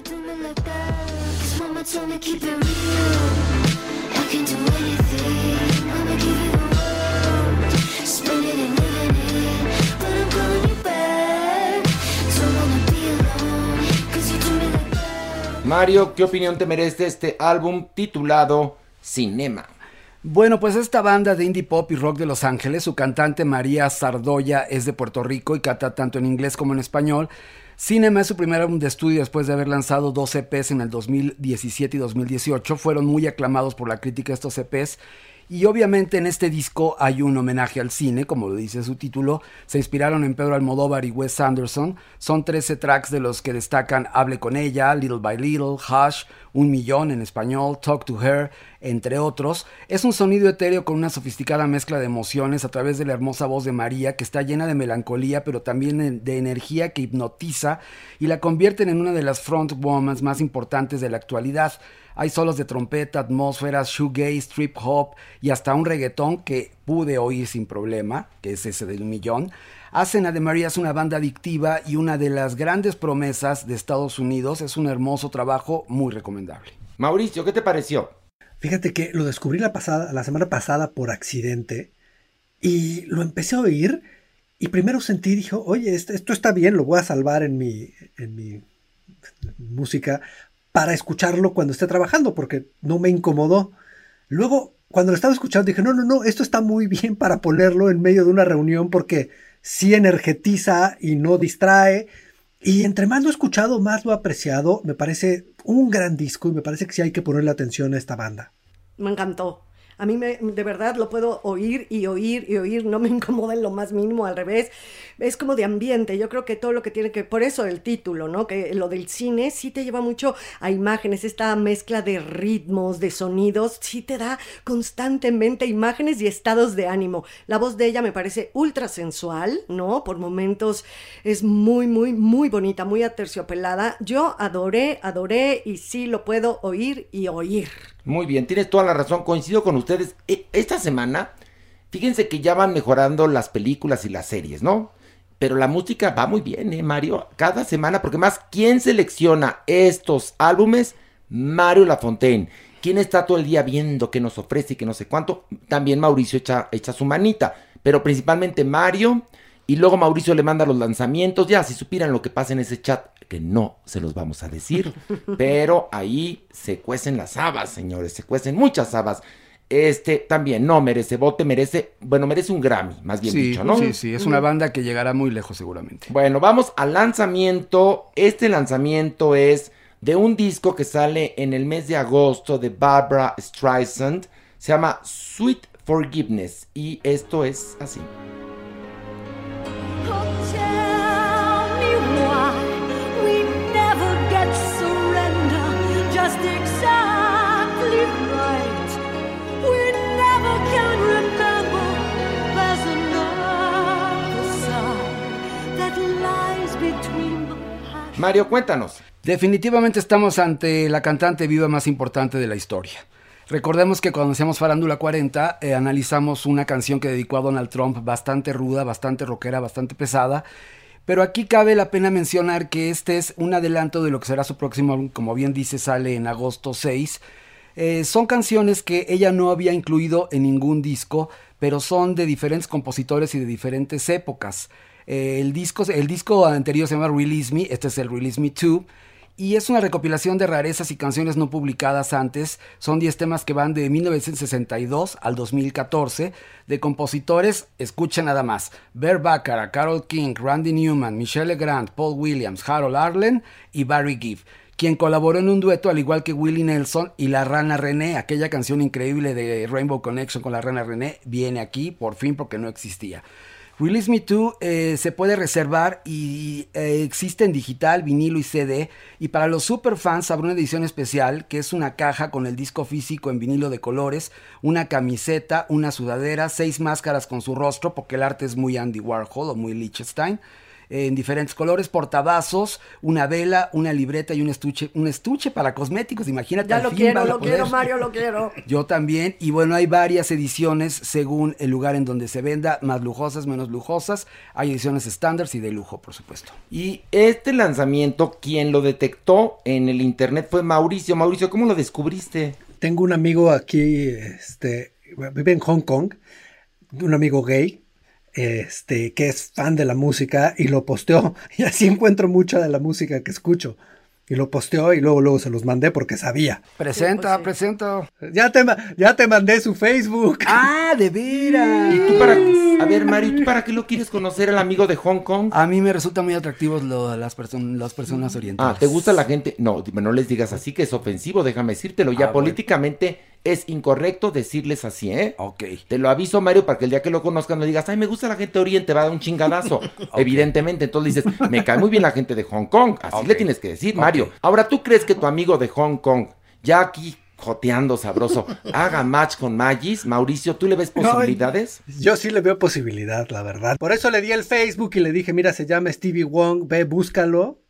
Speaker 2: Mario, ¿qué opinión te merece este álbum titulado Cinema?
Speaker 7: Bueno, pues esta banda de indie pop y rock de Los Ángeles, su cantante María Sardoya es de Puerto Rico y canta tanto en inglés como en español. Cinema es su primer álbum de estudio después de haber lanzado dos EPs en el 2017 y 2018. Fueron muy aclamados por la crítica estos EPs. Y obviamente en este disco hay un homenaje al cine, como lo dice su título. Se inspiraron en Pedro Almodóvar y Wes Anderson. Son 13 tracks de los que destacan Hable con ella, Little by Little, Hush, Un Millón en español, Talk to Her, entre otros. Es un sonido etéreo con una sofisticada mezcla de emociones a través de la hermosa voz de María, que está llena de melancolía, pero también de energía que hipnotiza y la convierten en una de las frontwomans más importantes de la actualidad. Hay solos de trompeta, atmósferas, shoegaze, trip hop y hasta un reggaetón que pude oír sin problema, que es ese del millón. Hacen a The Marías una banda adictiva y una de las grandes promesas de Estados Unidos. Es un hermoso trabajo muy recomendable.
Speaker 2: Mauricio, ¿qué te pareció?
Speaker 3: Fíjate que lo descubrí la, pasada, la semana pasada por accidente y lo empecé a oír y primero sentí, dijo, oye, esto, esto está bien, lo voy a salvar en mi, en mi música para escucharlo cuando esté trabajando porque no me incomodó. Luego, cuando lo estaba escuchando, dije, no, no, no, esto está muy bien para ponerlo en medio de una reunión porque sí energetiza y no distrae. Y entre más lo he escuchado, más lo he apreciado. Me parece un gran disco y me parece que sí hay que ponerle atención a esta banda.
Speaker 4: Me encantó. A mí me, de verdad lo puedo oír y oír y oír, no me (laughs) incomoda en lo más mínimo, al revés. Es como de ambiente, yo creo que todo lo que tiene que, por eso el título, ¿no? Que lo del cine sí te lleva mucho a imágenes, esta mezcla de ritmos, de sonidos, sí te da constantemente imágenes y estados de ánimo. La voz de ella me parece ultra sensual, ¿no? Por momentos es muy, muy, muy bonita, muy aterciopelada. Yo adoré, adoré y sí lo puedo oír y oír.
Speaker 2: Muy bien, tienes toda la razón, coincido con ustedes. E- Esta semana, fíjense que ya van mejorando las películas y las series, ¿no? Pero la música va muy bien, ¿eh, Mario? Cada semana, porque más, ¿quién selecciona estos álbumes? Mario Lafontaine. ¿Quién está todo el día viendo qué nos ofrece y qué no sé cuánto? También Mauricio echa, echa su manita, pero principalmente Mario. Y luego Mauricio le manda los lanzamientos. Ya, si supieran lo que pasa en ese chat, que no se los vamos a decir. (laughs) pero ahí se cuecen las habas, señores. Se cuecen muchas habas. Este también no merece bote, merece, bueno, merece un Grammy, más bien
Speaker 7: sí,
Speaker 2: dicho, ¿no?
Speaker 7: sí, sí, es una banda que llegará muy lejos seguramente.
Speaker 2: Bueno, vamos al lanzamiento. Este lanzamiento es de un disco que sale en el mes de agosto de Barbara Streisand. Se llama Sweet Forgiveness. Y esto es así. Mario, cuéntanos.
Speaker 7: Definitivamente estamos ante la cantante viva más importante de la historia. Recordemos que cuando hacíamos Farándula 40, eh, analizamos una canción que dedicó a Donald Trump bastante ruda, bastante rockera, bastante pesada. Pero aquí cabe la pena mencionar que este es un adelanto de lo que será su próximo como bien dice, sale en agosto 6. Eh, son canciones que ella no había incluido en ningún disco, pero son de diferentes compositores y de diferentes épocas. Eh, el, disco, el disco anterior se llama Release Me, este es el Release Me 2. Y es una recopilación de rarezas y canciones no publicadas antes. Son 10 temas que van de 1962 al 2014 de compositores, escuchen nada más, Bert Baccarat, Carol King, Randy Newman, Michelle Legrand, Paul Williams, Harold Arlen y Barry Gibb quien colaboró en un dueto al igual que Willie Nelson y la Rana René, aquella canción increíble de Rainbow Connection con la Rana René, viene aquí por fin porque no existía. Release Me Too eh, se puede reservar y eh, existe en digital, vinilo y CD. Y para los superfans habrá una edición especial que es una caja con el disco físico en vinilo de colores, una camiseta, una sudadera, seis máscaras con su rostro, porque el arte es muy Andy Warhol o muy Liechtenstein en diferentes colores, portavasos, una vela, una libreta y un estuche, un estuche para cosméticos, imagínate.
Speaker 4: Ya lo
Speaker 7: fin
Speaker 4: quiero, lo
Speaker 7: poder-
Speaker 4: quiero, Mario, (laughs) lo quiero.
Speaker 7: Yo también, y bueno, hay varias ediciones según el lugar en donde se venda, más lujosas, menos lujosas, hay ediciones estándar y de lujo, por supuesto.
Speaker 2: Y este lanzamiento, quien lo detectó en el internet fue Mauricio. Mauricio, ¿cómo lo descubriste?
Speaker 3: Tengo un amigo aquí, este, vive en Hong Kong, un amigo gay, este, que es fan de la música y lo posteó. (laughs) Y así encuentro mucha de la música que escucho. Y lo posteó y luego, luego se los mandé porque sabía.
Speaker 7: Presenta, presenta.
Speaker 3: Ya te, ya te mandé su Facebook. (laughs)
Speaker 7: Ah, de veras.
Speaker 2: ¿Y tú para, a ver, Mario, ¿tú para qué lo quieres conocer al amigo de Hong Kong?
Speaker 7: A mí me resultan muy atractivos lo- las, person- las personas orientales.
Speaker 2: Ah, ¿te gusta la gente? No, dime, no les digas así que es ofensivo, déjame decírtelo. Ya
Speaker 7: Ah, bueno.
Speaker 2: Es incorrecto decirles así, ¿eh?
Speaker 7: Ok.
Speaker 2: Te lo aviso, Mario, para que el día que lo conozcan no digas, ay, me gusta la gente de Oriente, va a dar un chingadazo. (laughs) Evidentemente, entonces dices, me cae muy bien la gente de Hong Kong. Así le tienes que decir, Mario. Ahora, ¿tú crees que tu amigo de Hong Kong, ya aquí joteando sabroso, haga match con Magis? Mauricio, ¿tú le ves posibilidades?
Speaker 3: Yo sí le veo posibilidad, la verdad. Por eso le di el Facebook y le dije, mira, se llama Stevie Wong, ve, búscalo.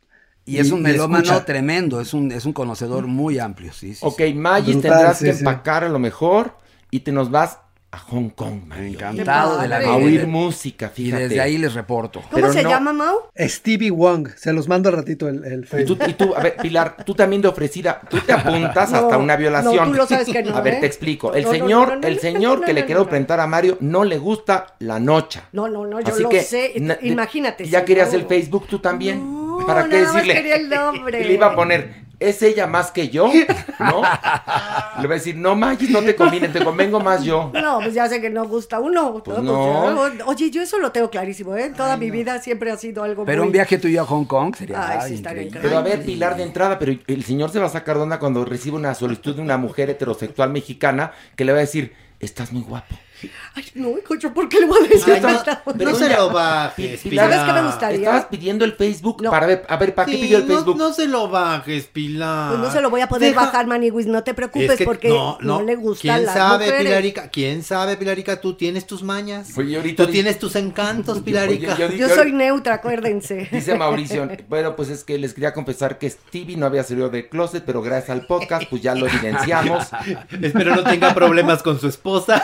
Speaker 7: Y es un melómano tremendo, es un, es un conocedor muy amplio, sí, sí.
Speaker 2: Ok,
Speaker 7: sí.
Speaker 2: Magis,
Speaker 3: Brutal,
Speaker 2: tendrás
Speaker 3: sí,
Speaker 2: que
Speaker 3: sí.
Speaker 2: empacar a lo mejor y te nos vas a Hong Kong.
Speaker 7: Encantado de la
Speaker 4: padre.
Speaker 2: A
Speaker 7: vida.
Speaker 2: oír música,
Speaker 7: Y
Speaker 2: fíjate.
Speaker 7: desde ahí les reporto.
Speaker 4: ¿Cómo
Speaker 2: Pero
Speaker 4: se
Speaker 2: no-
Speaker 4: llama, Mau?
Speaker 3: Stevie Wong, se los mando al ratito el, el
Speaker 2: Y
Speaker 3: Facebook.
Speaker 2: tú, y tú, a ver, Pilar, tú también de ofrecida, tú te apuntas (laughs)
Speaker 4: No,
Speaker 2: hasta una violación.
Speaker 4: no, tú lo sabes que (laughs) no,
Speaker 2: A ver,
Speaker 4: ¿eh?
Speaker 2: te explico. El señor,
Speaker 4: no, no, no,
Speaker 2: el señor
Speaker 4: no,
Speaker 2: que
Speaker 4: no,
Speaker 2: le quiero
Speaker 4: no.
Speaker 2: presentar a Mario no le gusta la nocha.
Speaker 4: No, no, no, yo
Speaker 2: Así
Speaker 4: lo
Speaker 2: que,
Speaker 4: sé. Imagínate.
Speaker 2: ¿Ya querías el Facebook tú también?
Speaker 4: No,
Speaker 2: ¿Para qué
Speaker 4: nada más
Speaker 2: decirle?
Speaker 4: quería el nombre.
Speaker 2: Y le iba a poner, ¿es ella más que yo? ¿No? (laughs) Le voy a decir, no, Magis, no te conviene, te convengo más yo.
Speaker 4: No, pues ya sé que no gusta uno.
Speaker 2: Pues
Speaker 4: Pues
Speaker 2: no.
Speaker 4: ya- Oye, yo eso lo tengo clarísimo, ¿eh? Toda mi vida siempre ha sido algo
Speaker 7: Pero
Speaker 4: muy...
Speaker 7: un viaje tuyo a Hong Kong sería
Speaker 4: Ay, sí,
Speaker 7: increíble.
Speaker 2: Pero a ver, Pilar, de entrada, pero el señor se va a sacar de onda cuando recibe una solicitud de una mujer heterosexual mexicana que le va a decir, estás muy guapo.
Speaker 4: Ay, no, hijo, ¿yo por qué le voy a decir
Speaker 6: Ay, no, se lo bajes,
Speaker 2: Pilar,
Speaker 4: ¿Sabes qué me gustaría?
Speaker 2: Estabas pidiendo el Facebook
Speaker 4: No.
Speaker 2: para ver, a ver, ¿para qué
Speaker 6: Sí,
Speaker 2: pidió el
Speaker 6: no-
Speaker 2: Facebook?
Speaker 6: No, se lo bajes, Pilar.
Speaker 4: Pues no se lo voy a poder
Speaker 6: Deja-
Speaker 4: bajar, Maniwis, no te preocupes
Speaker 6: Es que
Speaker 4: porque no, le gustan
Speaker 6: ¿Quién
Speaker 4: las
Speaker 6: sabe,
Speaker 4: mujeres.
Speaker 6: Pilarica? ¿Quién sabe, Pilarica? Tú tienes tus mañas.
Speaker 2: Oye, ahorita
Speaker 6: Tú tienes tus encantos, (laughs) Pilarica.
Speaker 2: Oye, yo
Speaker 4: soy neutra, acuérdense. (laughs)
Speaker 2: Dice Mauricio, bueno, pues es que les quería confesar que Stevie no había salido del closet, pero gracias al podcast, pues ya lo (laughs) evidenciamos.
Speaker 6: Espero no tenga problemas con su esposa.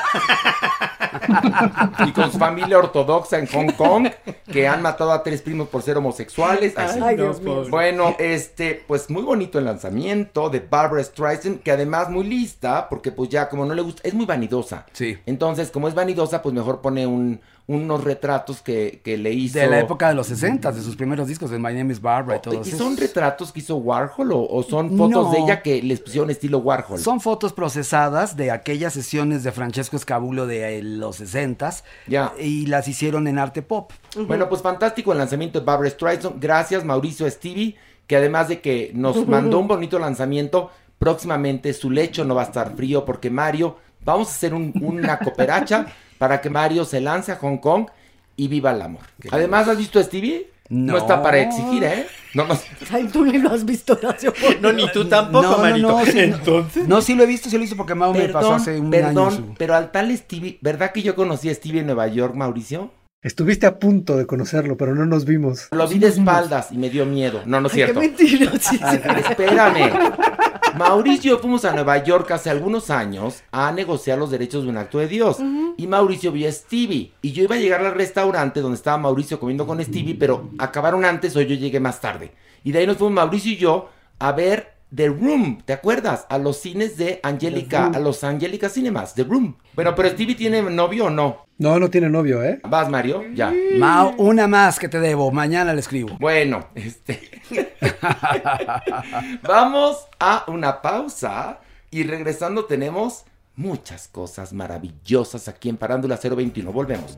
Speaker 6: (laughs)
Speaker 2: Y con su familia ortodoxa en Hong Kong, que han matado a tres primos por ser homosexuales. Así.
Speaker 4: Ay, Dios mío.
Speaker 2: Bueno, este, pues muy bonito el lanzamiento de Barbara Streisand, que además muy lista, porque pues ya como no le gusta, es muy vanidosa.
Speaker 7: Sí.
Speaker 2: Entonces, como es vanidosa, pues mejor pone un, unos retratos que, que le hizo.
Speaker 7: De la época de los 60, de sus primeros discos, de My Name is Barbara y todo
Speaker 2: ¿Y
Speaker 7: eso.
Speaker 2: son retratos que hizo Warhol o, o son fotos
Speaker 7: No.
Speaker 2: de ella que les pusieron estilo Warhol?
Speaker 7: Son fotos procesadas de aquellas sesiones de Francesco Scabulo de eh, los 60s
Speaker 2: Ya.
Speaker 7: y las hicieron en arte pop.
Speaker 2: Bueno, pues fantástico el lanzamiento de Barbara Streisand. Gracias, Mauricio Stevie, que además de que nos (laughs) mandó un bonito lanzamiento, próximamente su lecho no va a estar frío porque Mario, vamos a hacer un- una cooperacha (laughs) para que Mario se lance a Hong Kong y viva el amor. Además, ¿has visto a Stevie? No.
Speaker 7: No.
Speaker 2: está para exigir, ¿eh? No, no.
Speaker 4: Ay, tú ni lo has visto, Horacio. por
Speaker 6: No, ni tú tampoco,
Speaker 7: No,
Speaker 6: Marito.
Speaker 7: no, sí, no.
Speaker 6: Entonces.
Speaker 7: No, sí lo he visto, sí lo visto porque Mau me pasó
Speaker 2: Perdón,
Speaker 7: hace un
Speaker 2: perdón,
Speaker 7: año. su-
Speaker 2: pero al tal Stevie, ¿verdad que yo conocí a Stevie en Nueva York, Mauricio?
Speaker 3: Estuviste a punto de conocerlo, pero no nos vimos.
Speaker 2: Lo vi de espaldas y me dio miedo. No, no es
Speaker 4: Ay, qué
Speaker 2: cierto.
Speaker 4: mentira. sí, sí.
Speaker 2: Espérame. (laughs) Mauricio y yo fuimos a Nueva York hace algunos años a negociar los derechos de un acto de Dios. Y Mauricio vio a Stevie. Y yo iba a llegar al restaurante donde estaba Mauricio comiendo con Stevie, pero acabaron antes o yo llegué más tarde. Y de ahí nos fuimos Mauricio y yo a ver The Room, ¿te acuerdas? A los cines de Angélica, a los Angélica Cinemas, The Room. Bueno, pero Stevie tiene novio o no?
Speaker 3: No, no tiene novio, ¿eh?
Speaker 2: ¿Vas, Mario? Ya.
Speaker 7: Mao, una más que te debo. Mañana le escribo.
Speaker 2: Bueno, este. (laughs) Vamos a una pausa y regresando tenemos muchas cosas maravillosas aquí en Parándula 021. Volvemos.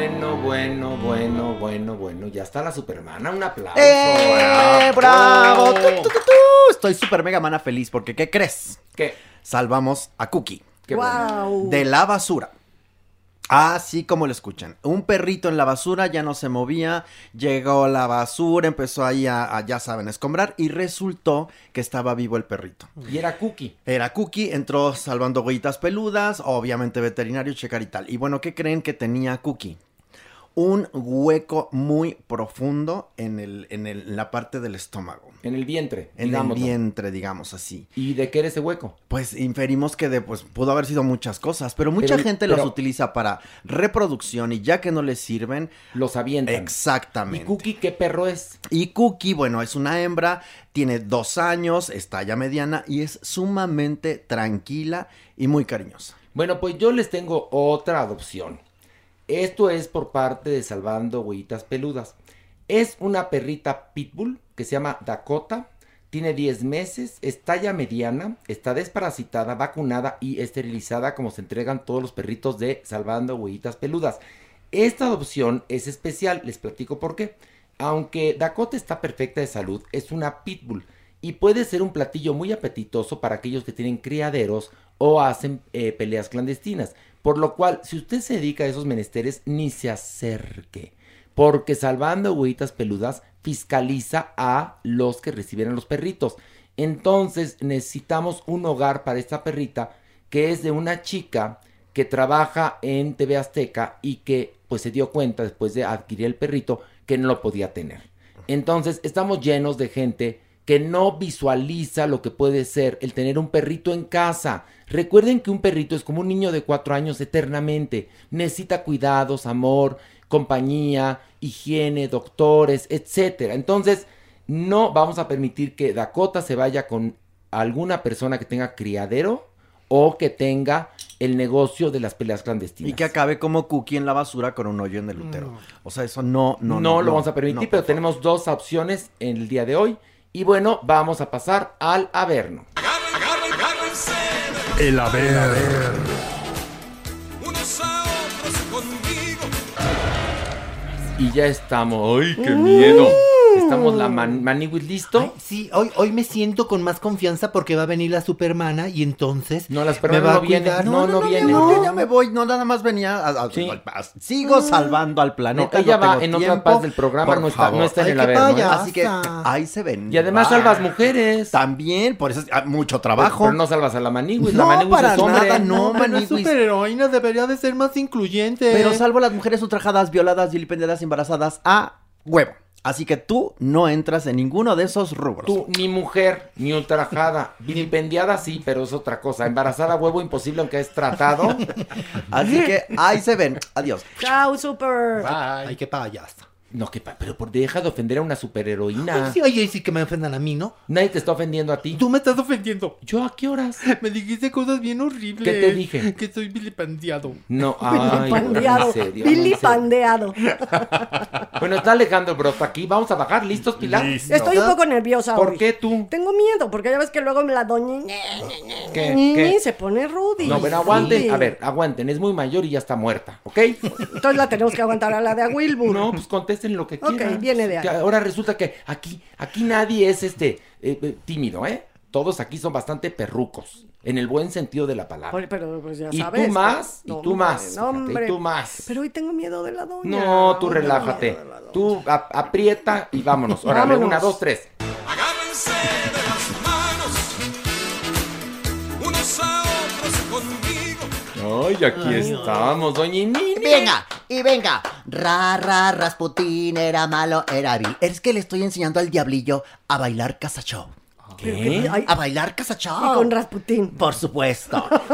Speaker 2: Bueno, bueno, bueno, bueno, bueno. Ya está la Supermana. Un aplauso.
Speaker 8: ¡Eh! ¡Bravo! Estoy súper mega mana feliz porque ¿qué crees?
Speaker 2: ¿Qué?
Speaker 8: Salvamos a Cookie.
Speaker 2: Qué.
Speaker 4: Wow.
Speaker 8: De la basura. Así como lo escuchan. Un perrito en la basura ya no se movía. Llegó la basura, empezó ahí a, a, ya saben, escombrar. Y resultó que estaba vivo el perrito.
Speaker 2: Y era Cookie.
Speaker 8: Era Cookie, entró salvando huellitas peludas, obviamente veterinario, checar y tal. Y bueno, ¿qué creen que tenía Cookie? Un hueco muy profundo en, el, en, el- en la parte del estómago.
Speaker 2: En el vientre.
Speaker 8: En el vientre, digamos así.
Speaker 2: ¿Y de qué era ese hueco?
Speaker 8: Pues inferimos que de, pues, pudo haber sido muchas cosas, pero mucha
Speaker 2: Pero-
Speaker 8: gente
Speaker 2: pero-
Speaker 8: los utiliza para reproducción y ya que no les sirven,
Speaker 2: Los avientan.
Speaker 8: exactamente.
Speaker 2: ¿Y Cookie qué perro es?
Speaker 8: Y Cookie, bueno, es una hembra, tiene dos años, está ya mediana y es sumamente tranquila y muy cariñosa.
Speaker 2: Bueno, pues yo les tengo otra adopción. Esto es por parte de Salvando Huellitas Peludas. Es una perrita pitbull que se llama Dakota. Tiene 10 meses, es talla mediana, está desparasitada, vacunada y esterilizada como se entregan todos los perritos de Salvando Huellitas Peludas. Esta adopción es especial, les platico por qué. Aunque Dakota está perfecta de salud, es una pitbull y puede ser un platillo muy apetitoso para aquellos que tienen criaderos o hacen eh, peleas clandestinas. Por lo cual, si usted se dedica a esos menesteres, ni se acerque. Porque Salvando Huellitas Peludas fiscaliza a los que reciben los perritos. Entonces necesitamos un hogar para esta perrita que es de una chica que trabaja en TV Azteca y que pues se dio cuenta después de adquirir el perrito que no lo podía tener. Entonces estamos llenos de gente que no visualiza lo que puede ser el tener un perrito en casa. Recuerden que un perrito es como un niño de cuatro años eternamente. Necesita cuidados, amor, compañía, higiene, doctores, etcétera. Entonces, no vamos a permitir que Dakota se vaya con alguna persona que tenga criadero o que tenga el negocio de las peleas clandestinas.
Speaker 8: Y que acabe como Cookie en la basura con un hoyo en el útero. O sea, eso no, no,
Speaker 2: no, lo vamos a permitir,
Speaker 8: no,
Speaker 2: pero tenemos dos opciones en el día de hoy. Y bueno, vamos a pasar al Averno.
Speaker 1: El haber.
Speaker 2: Y ya estamos. ¡Ay, qué miedo! Estamos la man- Maniwis listo.
Speaker 6: Sí, hoy, hoy me siento con más confianza porque va a venir la supermana y entonces
Speaker 2: No, la
Speaker 6: me
Speaker 2: Supermana
Speaker 6: va a
Speaker 2: no viene.
Speaker 6: cuidar.
Speaker 2: No, no, viene. No.
Speaker 8: yo ya me voy, no nada más venía a, a-
Speaker 2: Sí.
Speaker 8: a- sigo salvando al planeta.
Speaker 2: No, ella va en otra
Speaker 8: tiempo.
Speaker 2: parte del programa,
Speaker 8: Por
Speaker 2: no está- no en
Speaker 6: Ay,
Speaker 2: el
Speaker 6: payasa.
Speaker 8: Así que ahí se ven.
Speaker 2: Y además salvas mujeres.
Speaker 8: También, por eso es ah, mucho trabajo.
Speaker 2: Pero no salvas a la Maniwis. La
Speaker 8: No,
Speaker 2: Maniwis
Speaker 8: para
Speaker 2: es hombre.
Speaker 8: nada, no,
Speaker 6: No,
Speaker 8: Maniwis.
Speaker 6: superheroína, debería de ser más incluyente.
Speaker 8: Pero salvo a las mujeres ultrajadas, violadas, vilipendiadas, embarazadas a huevo. Así que tú no entras en ninguno de esos rubros.
Speaker 2: Tú, ni mujer, ni ultrajada. (laughs) Vilipendiada sí, pero es otra cosa. Embarazada, huevo imposible, aunque es tratado. (laughs)
Speaker 8: Así que ahí se ven. Adiós.
Speaker 4: Chao, super.
Speaker 6: Ay, qué payasa.
Speaker 2: No, que pa- pero por deja de ofender a una superheroína.
Speaker 6: Ay, sí, oye, sí que me ofendan a mí, ¿no?
Speaker 2: Nadie te está ofendiendo a ti.
Speaker 6: Tú me estás ofendiendo.
Speaker 2: ¿Yo a qué horas?
Speaker 6: Me dijiste cosas bien horribles.
Speaker 2: ¿Qué te dije?
Speaker 6: Que soy vilipendiado.
Speaker 2: No, (laughs) ay,
Speaker 4: Pandeado.
Speaker 2: en serio,
Speaker 4: Billy
Speaker 2: en serio.
Speaker 4: pandeado. (laughs)
Speaker 2: Bueno, está Alejandro Broto aquí. Vamos a bajar. ¿Listos, Pilar?
Speaker 4: Estoy un poco nerviosa
Speaker 2: ¿Por
Speaker 4: hoy.
Speaker 2: qué tú?
Speaker 4: Tengo miedo, porque ya ves que luego me la doña
Speaker 2: ¿Qué?
Speaker 4: Se pone Rudy.
Speaker 2: No, pero aguanten.
Speaker 4: Sí.
Speaker 2: A ver, aguanten. Es muy mayor y ya está muerta, ¿ok?
Speaker 4: Entonces la tenemos que aguantar a la de Wilbur.
Speaker 2: No, pues contesten lo que
Speaker 4: Ok,
Speaker 2: quieran.
Speaker 4: viene de ahí.
Speaker 2: Ahora resulta que aquí, aquí nadie es este eh, eh, tímido, ¿eh? Todos aquí son bastante perrucos, en el buen sentido de la palabra.
Speaker 4: Por- Pero pues ya
Speaker 2: Y tú más, y
Speaker 4: No,
Speaker 2: tú más,
Speaker 4: no,
Speaker 2: fíjate, y
Speaker 4: hombre.
Speaker 2: tú más.
Speaker 4: Pero hoy tengo miedo de la doña.
Speaker 2: No, tú relájate. Tú aprieta y vámonos. Órale,
Speaker 4: Vámonos.
Speaker 2: una, dos, tres.
Speaker 9: Agárrense de
Speaker 2: Ay, aquí estamos, doña Nini.
Speaker 8: Venga, y venga. Ra, ra, Rasputín era malo, era vil. Es que le estoy enseñando al diablillo a bailar casa show.
Speaker 2: ¿Qué?
Speaker 4: Ay,
Speaker 8: A bailar casa show.
Speaker 4: y con Rasputín.
Speaker 8: Por supuesto. (laughs)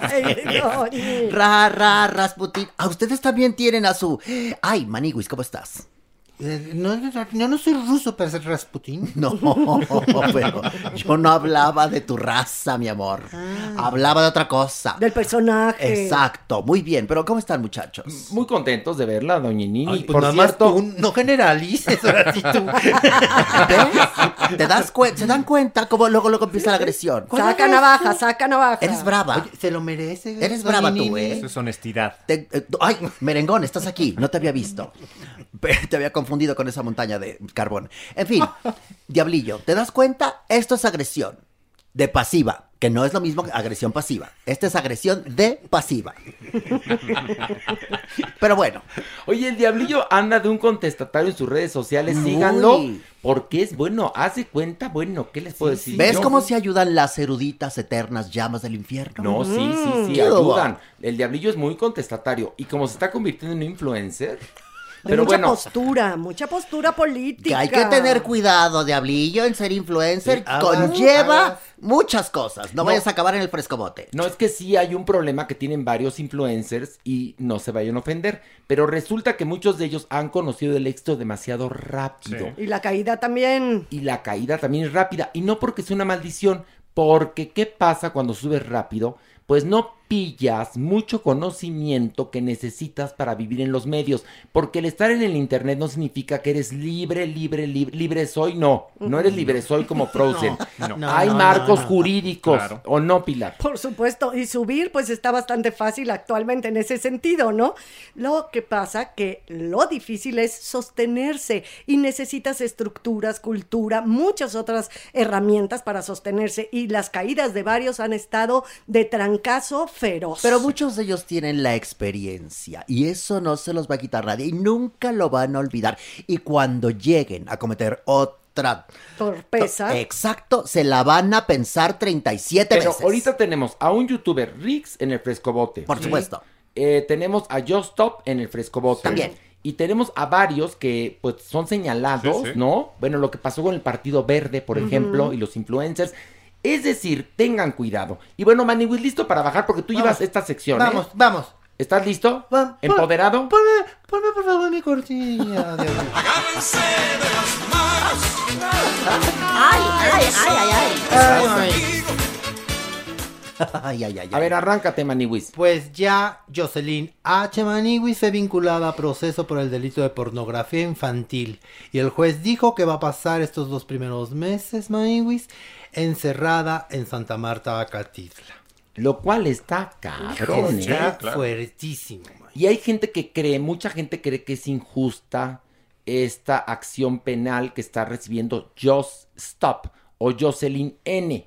Speaker 4: Ay, doña.
Speaker 8: ra, ra, Rasputín. A ustedes también tienen a su. Ay, Maniguis, ¿cómo estás?
Speaker 6: Eh, no, yo no soy ruso para ser Rasputín. (laughs)
Speaker 8: No, pero yo no hablaba de tu raza, mi amor. Hablaba de otra cosa.
Speaker 4: Del personaje.
Speaker 8: Exacto, muy bien. Pero ¿cómo están, muchachos?
Speaker 2: Muy contentos de verla, doña Nini.
Speaker 6: Ay, pues
Speaker 2: Por
Speaker 6: nada más
Speaker 2: cierto,
Speaker 6: tú, no generalices, ahora sí tú. (laughs)
Speaker 8: ¿Ves? ¿Te das cuen- ¿Se dan cuenta cómo luego, luego empieza la agresión?
Speaker 4: Saca navaja, saca navaja.
Speaker 8: Eres brava.
Speaker 6: Oye, se lo merece.
Speaker 8: Eres brava tú. ¿eh?
Speaker 5: Eso es honestidad.
Speaker 8: Te- eh, ay, merengón, estás aquí. No te había visto. (laughs) Te había confundido con esa montaña de carbón. En fin, (laughs) Diablillo, ¿te das cuenta? Esto es agresión de pasiva, que no es lo mismo que agresión pasiva. Esta es agresión de pasiva. (laughs) Pero bueno,
Speaker 2: Oye, el diablillo anda de un contestatario en sus redes sociales, síganlo, porque es bueno, hace cuenta, bueno, ¿qué les puedo decir?
Speaker 8: ¿ves
Speaker 2: yo?
Speaker 8: cómo se ayudan las eruditas eternas llamas del infierno?
Speaker 2: No, sí, sí, sí,
Speaker 8: ¿Qué hubo?
Speaker 2: ayudan. El diablillo es muy contestatario y como se está convirtiendo en un influencer, pero
Speaker 4: mucha
Speaker 2: bueno,
Speaker 4: postura, mucha postura política.
Speaker 8: Que hay que tener cuidado, Diablillo, en ser influencer.
Speaker 2: Sí, aguas,
Speaker 8: conlleva
Speaker 2: aguas.
Speaker 8: muchas cosas. No,
Speaker 2: No.
Speaker 8: vayas a acabar en el frescobote.
Speaker 2: no es que sí hay un problema que tienen varios influencers y no se vayan a ofender, pero resulta que muchos de ellos han conocido el éxito demasiado rápido.
Speaker 4: Y la caída también.
Speaker 2: y la caída también es rápida. Y no porque sea una maldición, porque ¿qué pasa cuando subes rápido? Pues no pillas mucho conocimiento que necesitas para vivir en los medios, porque el estar en el internet no significa que eres libre, libre, libre, libre soy, no, no eres libre soy como Frozen. (laughs)
Speaker 5: No,
Speaker 6: no.
Speaker 2: Hay
Speaker 6: No,
Speaker 2: marcos
Speaker 6: no, no.
Speaker 2: jurídicos,
Speaker 5: Claro.
Speaker 2: ¿o no, Pilar?
Speaker 4: Por supuesto, y subir pues está bastante fácil actualmente en ese sentido, ¿no? Lo que pasa que lo difícil es sostenerse y necesitas estructuras, cultura, muchas otras herramientas para sostenerse y las caídas de varios han estado de trancazo feroz.
Speaker 8: Pero muchos de ellos tienen la experiencia y eso no se los va a quitar nadie y nunca lo van a olvidar. Y cuando lleguen a cometer otra...
Speaker 4: torpeza.
Speaker 8: Exacto, se la van a pensar 37
Speaker 2: Pero
Speaker 8: veces.
Speaker 2: ahorita tenemos a un youtuber, Rix, en el frescobote.
Speaker 8: Por supuesto.
Speaker 2: Eh, tenemos a Just Stop en el frescobote.
Speaker 8: También.
Speaker 2: Y tenemos a varios que pues son señalados,
Speaker 5: Sí, sí.
Speaker 2: ¿no? Bueno, lo que pasó con el Partido Verde, por ejemplo, y los influencers. Es decir, tengan cuidado. Y bueno, Maniwis, listo para bajar porque tú
Speaker 6: Vamos.
Speaker 2: llevas esta sección. ¿eh?
Speaker 6: Vamos, vamos.
Speaker 2: ¿Estás listo?
Speaker 6: Va-
Speaker 2: ¿Empoderado?
Speaker 6: Ponme, ponme por favor mi cortina.
Speaker 9: Agárrense de las manos,
Speaker 8: Ay, ay, ay, ay,
Speaker 6: Ay, ay.
Speaker 9: conmigo. (laughs)
Speaker 8: ay, ay, ay,
Speaker 2: A ver, arráncate, Maniwis.
Speaker 6: Pues ya Jocelyn H. Maniwis fue vinculada a proceso por el delito de pornografía infantil. Y el juez dijo que va a pasar estos dos primeros meses, Maniwis, encerrada en Santa Marta, Acatitla.
Speaker 2: Lo cual está cabrón, ¿eh?
Speaker 6: Está
Speaker 5: claro.
Speaker 6: fuertísimo.
Speaker 2: Y hay gente que cree, mucha gente cree que es injusta esta acción penal que está recibiendo Just Stop o Jocelyn N.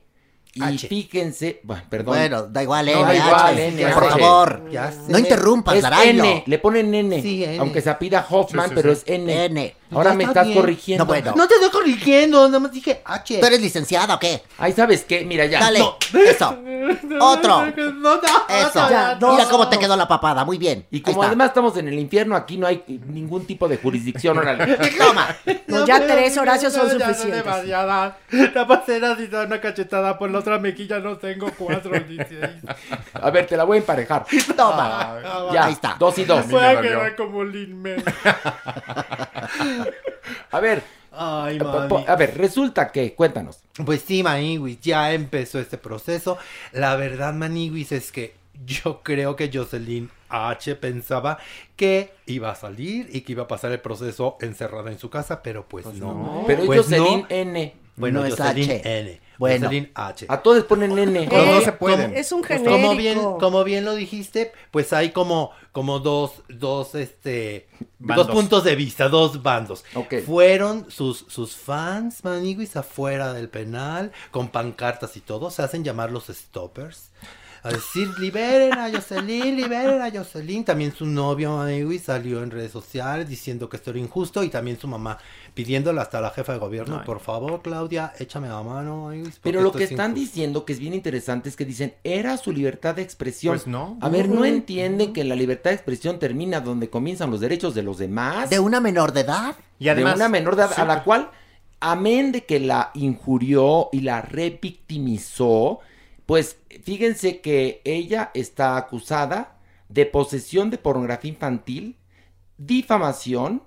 Speaker 2: Y
Speaker 8: H.
Speaker 2: fíjense, bueno, perdón.
Speaker 8: Bueno, da igual,
Speaker 2: No,
Speaker 8: N,
Speaker 2: da
Speaker 8: H,
Speaker 2: igual, N,
Speaker 8: por
Speaker 2: H.
Speaker 8: favor.
Speaker 6: Ya sé.
Speaker 8: No interrumpas,
Speaker 2: Es. N, le ponen N,
Speaker 6: Sí, N.
Speaker 2: aunque se apida Hoffman,
Speaker 6: Sí, sí,
Speaker 2: pero
Speaker 6: sí.
Speaker 2: es N.
Speaker 8: N.
Speaker 2: Ahora me
Speaker 6: está
Speaker 2: estás
Speaker 6: bien.
Speaker 2: corrigiendo.
Speaker 8: No, bueno.
Speaker 6: No te estoy corrigiendo, nada más dije H.
Speaker 8: ¿Tú eres licenciada o qué?
Speaker 2: Ay, ¿sabes qué? Mira, ya.
Speaker 8: Dale,
Speaker 2: No.
Speaker 8: eso. (laughs) Otro.
Speaker 6: No, no,
Speaker 8: Eso.
Speaker 4: Ya.
Speaker 8: Mira cómo te quedó la papada, muy bien.
Speaker 2: Y como además estamos en el infierno, aquí no hay ningún tipo de jurisdicción. Órale. (laughs)
Speaker 8: Toma.
Speaker 4: No, ya tres Horacio's son suficientes.
Speaker 6: demasiadas. La pasera si da una cachetada por la otra mejilla, no tengo cuatro ni seis.
Speaker 2: A ver, te la voy a emparejar.
Speaker 8: Toma.
Speaker 2: Ya,
Speaker 8: Ahí está.
Speaker 2: dos y dos.
Speaker 6: Voy a quedar como Lin. (laughs)
Speaker 2: A ver,
Speaker 6: Ay, mami.
Speaker 2: a ver, resulta que, cuéntanos.
Speaker 6: Pues sí, Maniguis, ya empezó este proceso. La verdad, Maniguis, es que yo creo que Jocelyn H pensaba que iba a salir y que iba a pasar el proceso encerrada en su casa, pero pues, no.
Speaker 2: Pero
Speaker 6: Pues
Speaker 2: Jocelyn
Speaker 6: no.
Speaker 2: N.
Speaker 6: Bueno,
Speaker 8: No es
Speaker 6: Jocelyn
Speaker 8: H.
Speaker 6: N.
Speaker 8: Bueno.
Speaker 6: Jocelyn H.
Speaker 2: A todos les ponen N.
Speaker 5: Los
Speaker 4: Eh,
Speaker 5: dos se pueden.
Speaker 4: Es un
Speaker 6: Pues
Speaker 4: genérico.
Speaker 6: como bien, como bien lo dijiste, pues hay como, como dos, dos, este,
Speaker 5: Bandos.
Speaker 6: dos puntos de vista, dos bandos.
Speaker 2: Ok.
Speaker 6: Fueron sus, sus fans, maniguis, afuera del penal, con pancartas y todo, se hacen llamar los stoppers. A decir, liberen a Jocelyn, liberen a Jocelyn. También su novio, maniguis, salió en redes sociales diciendo que esto era injusto y también su mamá pidiéndole hasta a la jefa de gobierno,
Speaker 5: Ay.
Speaker 6: por favor, Claudia, échame la mano, porque
Speaker 2: Pero lo que
Speaker 6: es
Speaker 2: están
Speaker 6: injusto".
Speaker 2: diciendo que es bien interesante es que dicen, era su libertad de expresión.
Speaker 5: Pues no.
Speaker 2: A ver, ¿no entienden que la libertad de expresión termina donde comienzan los derechos de los demás?
Speaker 8: ¿De una menor de edad?
Speaker 5: Y además,
Speaker 2: de una menor de edad
Speaker 5: Sí.
Speaker 2: a la cual, amén de que la injurió y la revictimizó, pues fíjense que ella está acusada de posesión de pornografía infantil, difamación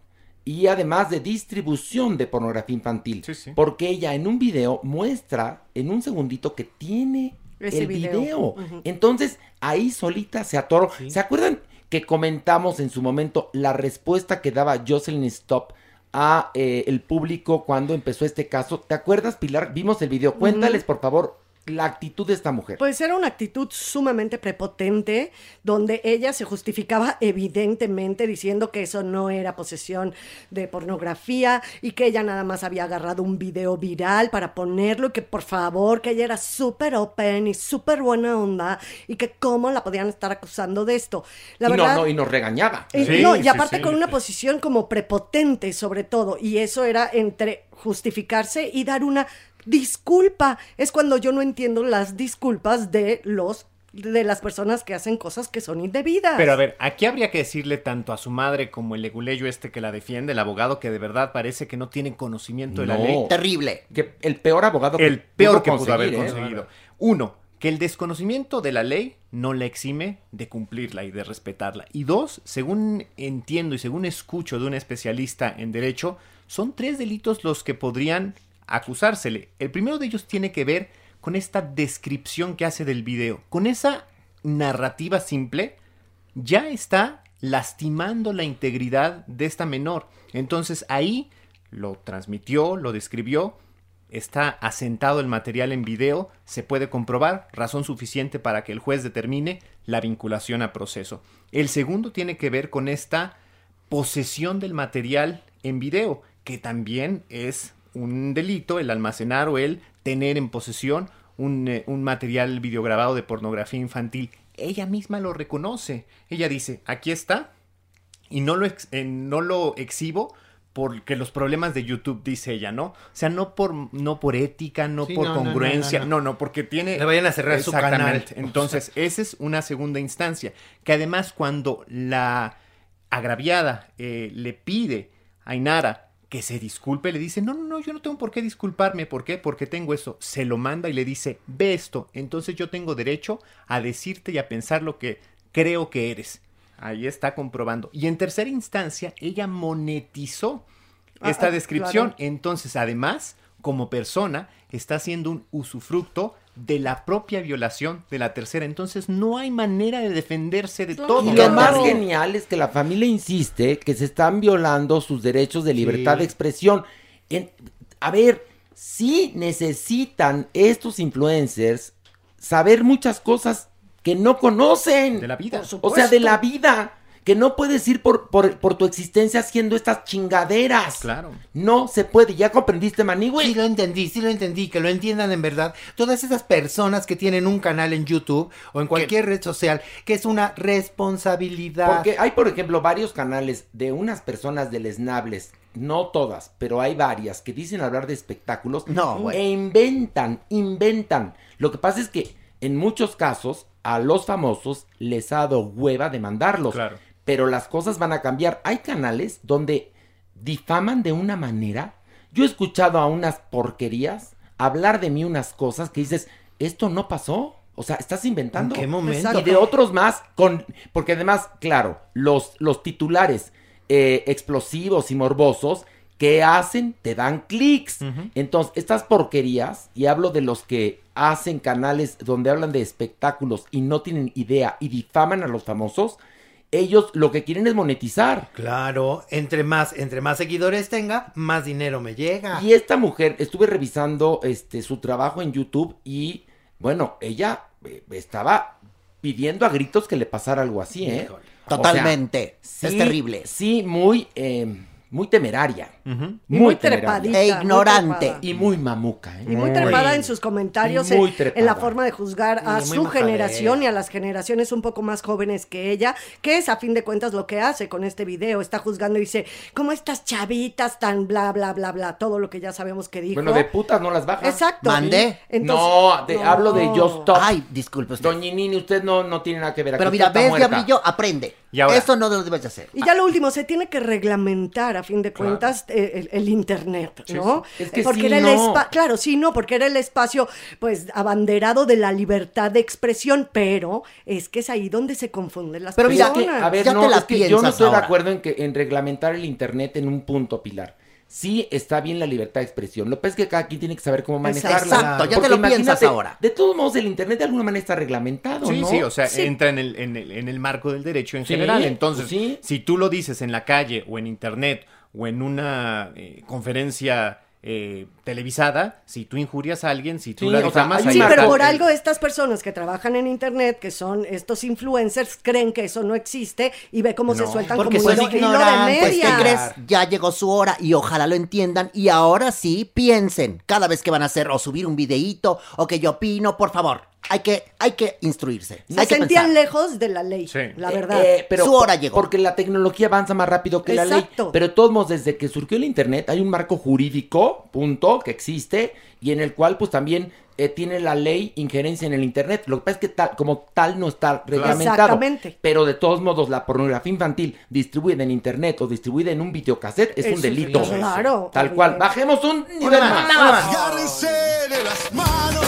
Speaker 2: y además de distribución de pornografía infantil.
Speaker 5: Sí, sí.
Speaker 2: Porque ella en un video muestra en un segundito que tiene
Speaker 4: Ese
Speaker 2: el
Speaker 4: video.
Speaker 2: Entonces ahí solita se atoró. ¿Se acuerdan que comentamos en su momento la respuesta que daba Jocelyn Stop a eh, el público cuando empezó este caso? ¿Te acuerdas, Pilar? Vimos el video. Cuéntales, por favor, la actitud de esta mujer.
Speaker 4: Pues era una actitud sumamente prepotente, donde ella se justificaba evidentemente diciendo que eso no era posesión de pornografía y que ella nada más había agarrado un video viral para ponerlo y que por favor, que ella era súper open y súper buena onda y que cómo la podían estar acusando de esto. La
Speaker 2: y,
Speaker 4: verdad,
Speaker 2: no, no, y nos regañaba.
Speaker 5: Sí,
Speaker 4: no, y
Speaker 5: sí,
Speaker 4: aparte
Speaker 5: sí.
Speaker 4: con una posición como prepotente sobre todo, y eso era entre justificarse y dar una disculpa. Es cuando yo no entiendo las disculpas de los de las personas que hacen cosas que son indebidas.
Speaker 5: Pero a ver, aquí habría que decirle tanto a su madre como el leguleyo este que la defiende, el abogado que de verdad parece que no tiene conocimiento de la ley.
Speaker 8: Terrible.
Speaker 2: Que el peor abogado que
Speaker 5: El peor que pudo haber
Speaker 2: ¿eh?
Speaker 5: conseguido. Uno, que el desconocimiento de la ley no la exime de cumplirla y de respetarla. Y dos, según entiendo y según escucho de un especialista en derecho, son tres delitos los que podrían acusársele. El primero de ellos tiene que ver con esta descripción que hace del video. Con esa narrativa simple, ya está lastimando la integridad de esta menor. Entonces ahí lo transmitió, lo describió, está asentado el material en video, se puede comprobar, razón suficiente para que el juez determine la vinculación a proceso. El segundo tiene que ver con esta posesión del material en video, que también es un delito el almacenar o el tener en posesión un, eh, un material videograbado de pornografía infantil. Ella misma lo reconoce. Ella dice, aquí está, y no lo, ex- eh, no lo exhibo porque los problemas de YouTube, dice ella, ¿no? O sea, no por, no por ética, no
Speaker 6: Sí,
Speaker 5: por
Speaker 6: no, no, no,
Speaker 5: congruencia,
Speaker 6: no,
Speaker 5: no,
Speaker 6: no.
Speaker 5: no, porque tiene...
Speaker 6: Le vayan a cerrar su canal.
Speaker 5: Entonces, esa es una segunda instancia. Que además, cuando la agraviada eh, le pide a Ainara que se disculpe, le dice, no, no, no, yo no tengo por qué disculparme. ¿Por qué? Porque tengo eso. Se lo manda y le dice, ve esto. Entonces yo tengo derecho a decirte y a pensar lo que creo que eres. Ahí está comprobando. Y en tercera instancia, ella monetizó
Speaker 4: Ah,
Speaker 5: esta
Speaker 4: ah,
Speaker 5: descripción.
Speaker 4: claro.
Speaker 5: Entonces, además, como persona, está haciendo un usufructo de la propia violación de la tercera. Entonces, no hay manera de defenderse de
Speaker 4: Claro.
Speaker 5: todo.
Speaker 2: Y lo más genial es que la familia insiste que se están violando sus derechos de libertad
Speaker 6: Sí.
Speaker 2: de expresión. En- a ver, sí necesitan estos influencers saber muchas cosas que no conocen.
Speaker 5: De la vida.
Speaker 2: O sea, de la vida. Que no puedes ir por, por, por tu existencia haciendo estas chingaderas.
Speaker 5: Claro.
Speaker 2: No se puede. ¿Ya comprendiste, Manigüey?
Speaker 6: Sí lo entendí, sí lo entendí, que lo entiendan en verdad. Todas esas personas que tienen un canal en YouTube o en cualquier red social, que es una responsabilidad.
Speaker 2: Porque hay, por ejemplo, varios canales de unas personas deleznables, no todas, pero hay varias que dicen hablar de espectáculos
Speaker 8: No, güey.
Speaker 2: e inventan, inventan. Lo que pasa es que en muchos casos a los famosos les ha dado hueva de mandarlos.
Speaker 5: Claro.
Speaker 2: Pero las cosas van a cambiar. Hay canales donde difaman de una manera. Yo he escuchado a unas porquerías hablar de mí unas cosas que dices, esto no pasó. O sea, estás inventando.
Speaker 6: ¿En qué momento?
Speaker 2: Y de otros más, con, porque además, claro, los, los titulares eh, explosivos y morbosos que hacen, te dan clics. Entonces, estas porquerías, y hablo de los que hacen canales donde hablan de espectáculos y no tienen idea y difaman a los famosos, ellos lo que quieren es monetizar.
Speaker 6: Claro, entre más, entre más seguidores tenga, más dinero me llega.
Speaker 2: Y esta mujer, estuve revisando este su trabajo en YouTube y bueno, ella eh, estaba pidiendo a gritos que le pasara algo así, ¿eh?
Speaker 8: Híjole.
Speaker 2: O sea,
Speaker 8: Totalmente. Es terrible.
Speaker 2: Sí, muy, eh, muy temeraria.
Speaker 4: muy trepadita,
Speaker 8: E
Speaker 4: muy
Speaker 8: ignorante.
Speaker 2: Y muy mamuca, ¿eh?
Speaker 4: Y muy trepada en sus comentarios, en,
Speaker 2: Muy
Speaker 4: la forma de juzgar a
Speaker 6: muy
Speaker 4: su generación y a las generaciones un poco más jóvenes que ella, que es a fin de cuentas lo que hace con este video. Está juzgando y dice, como estas chavitas tan bla, bla, bla, bla, todo lo que ya sabemos que dijo.
Speaker 2: Bueno, de putas no las baja.
Speaker 4: Exacto.
Speaker 8: ¿Mandé?
Speaker 4: Entonces-
Speaker 2: no, de- hablo de Just Stop.
Speaker 8: Ay, disculpe usted.
Speaker 2: Doña Nini, usted no, no tiene nada que ver aquí.
Speaker 8: Pero mira, ves. Diablillo, aprende.
Speaker 5: Y ahora-
Speaker 8: Eso no lo debes de hacer.
Speaker 4: Y ya lo último, se tiene que reglamentar, a fin de cuentas, eh, el, el Internet, ¿no?
Speaker 2: sí. Es que
Speaker 4: porque era el
Speaker 2: no.
Speaker 4: espa- claro, sí, no, porque era el espacio, pues, abanderado de la libertad de expresión, pero es que es ahí donde se confunden las
Speaker 8: Pero mira,
Speaker 4: personas.
Speaker 2: que, a ver,
Speaker 8: Ya
Speaker 2: no,
Speaker 8: te la
Speaker 2: es que yo no estoy
Speaker 8: ahora.
Speaker 2: de acuerdo en que en reglamentar el internet en un punto, Pilar. Sí está bien la libertad de expresión. Lo que pasa es que cada quien tiene que saber cómo manejarla.
Speaker 8: Exacto, ya te lo piensas ahora.
Speaker 2: De todos modos, el internet de alguna manera está reglamentado,
Speaker 5: Sí,
Speaker 2: ¿no?
Speaker 5: sí, o sea,
Speaker 4: Sí.
Speaker 5: entra en el, en, el, en el marco del derecho en
Speaker 2: Sí,
Speaker 5: general. Entonces,
Speaker 2: pues sí.
Speaker 5: si tú lo dices en la calle o en internet o en una eh, conferencia eh, televisada, si tú injurias a alguien, si tú
Speaker 2: Sí,
Speaker 5: la
Speaker 2: o sea,
Speaker 5: difamas,
Speaker 4: Sí,
Speaker 2: marco-
Speaker 4: pero por algo estas personas que trabajan en internet, que son estos influencers, creen que eso no existe y ve cómo se sueltan
Speaker 8: Porque
Speaker 4: como
Speaker 8: son
Speaker 4: hilo, hilo de
Speaker 8: ignorantes. ¿Qué
Speaker 4: media.
Speaker 8: crees? Ya llegó su hora y ojalá lo entiendan. Y ahora sí, piensen. Cada vez que van a hacer o subir un videíto o que yo opino, por favor, hay que, hay que instruirse.
Speaker 4: Se sentían
Speaker 8: pensar.
Speaker 4: lejos de la ley,
Speaker 5: Sí.
Speaker 4: la
Speaker 2: Eh,
Speaker 4: verdad.
Speaker 2: eh, pero
Speaker 8: Su hora llegó.
Speaker 2: Porque la tecnología avanza más rápido que la ley.
Speaker 4: Exacto.
Speaker 2: Pero de todos modos, desde que surgió el internet, hay un marco jurídico, punto, que existe, y en el cual, pues también eh, tiene la ley injerencia en el internet. Lo que pasa es que tal, como tal no está reglamentado.
Speaker 4: Exactamente.
Speaker 2: Pero de todos modos, la pornografía infantil distribuida en internet o distribuida en un videocassette es
Speaker 4: Eso
Speaker 2: un delito.
Speaker 4: claro,
Speaker 2: Tal cual. Bajemos un nivel más.
Speaker 9: Agárrense de las manos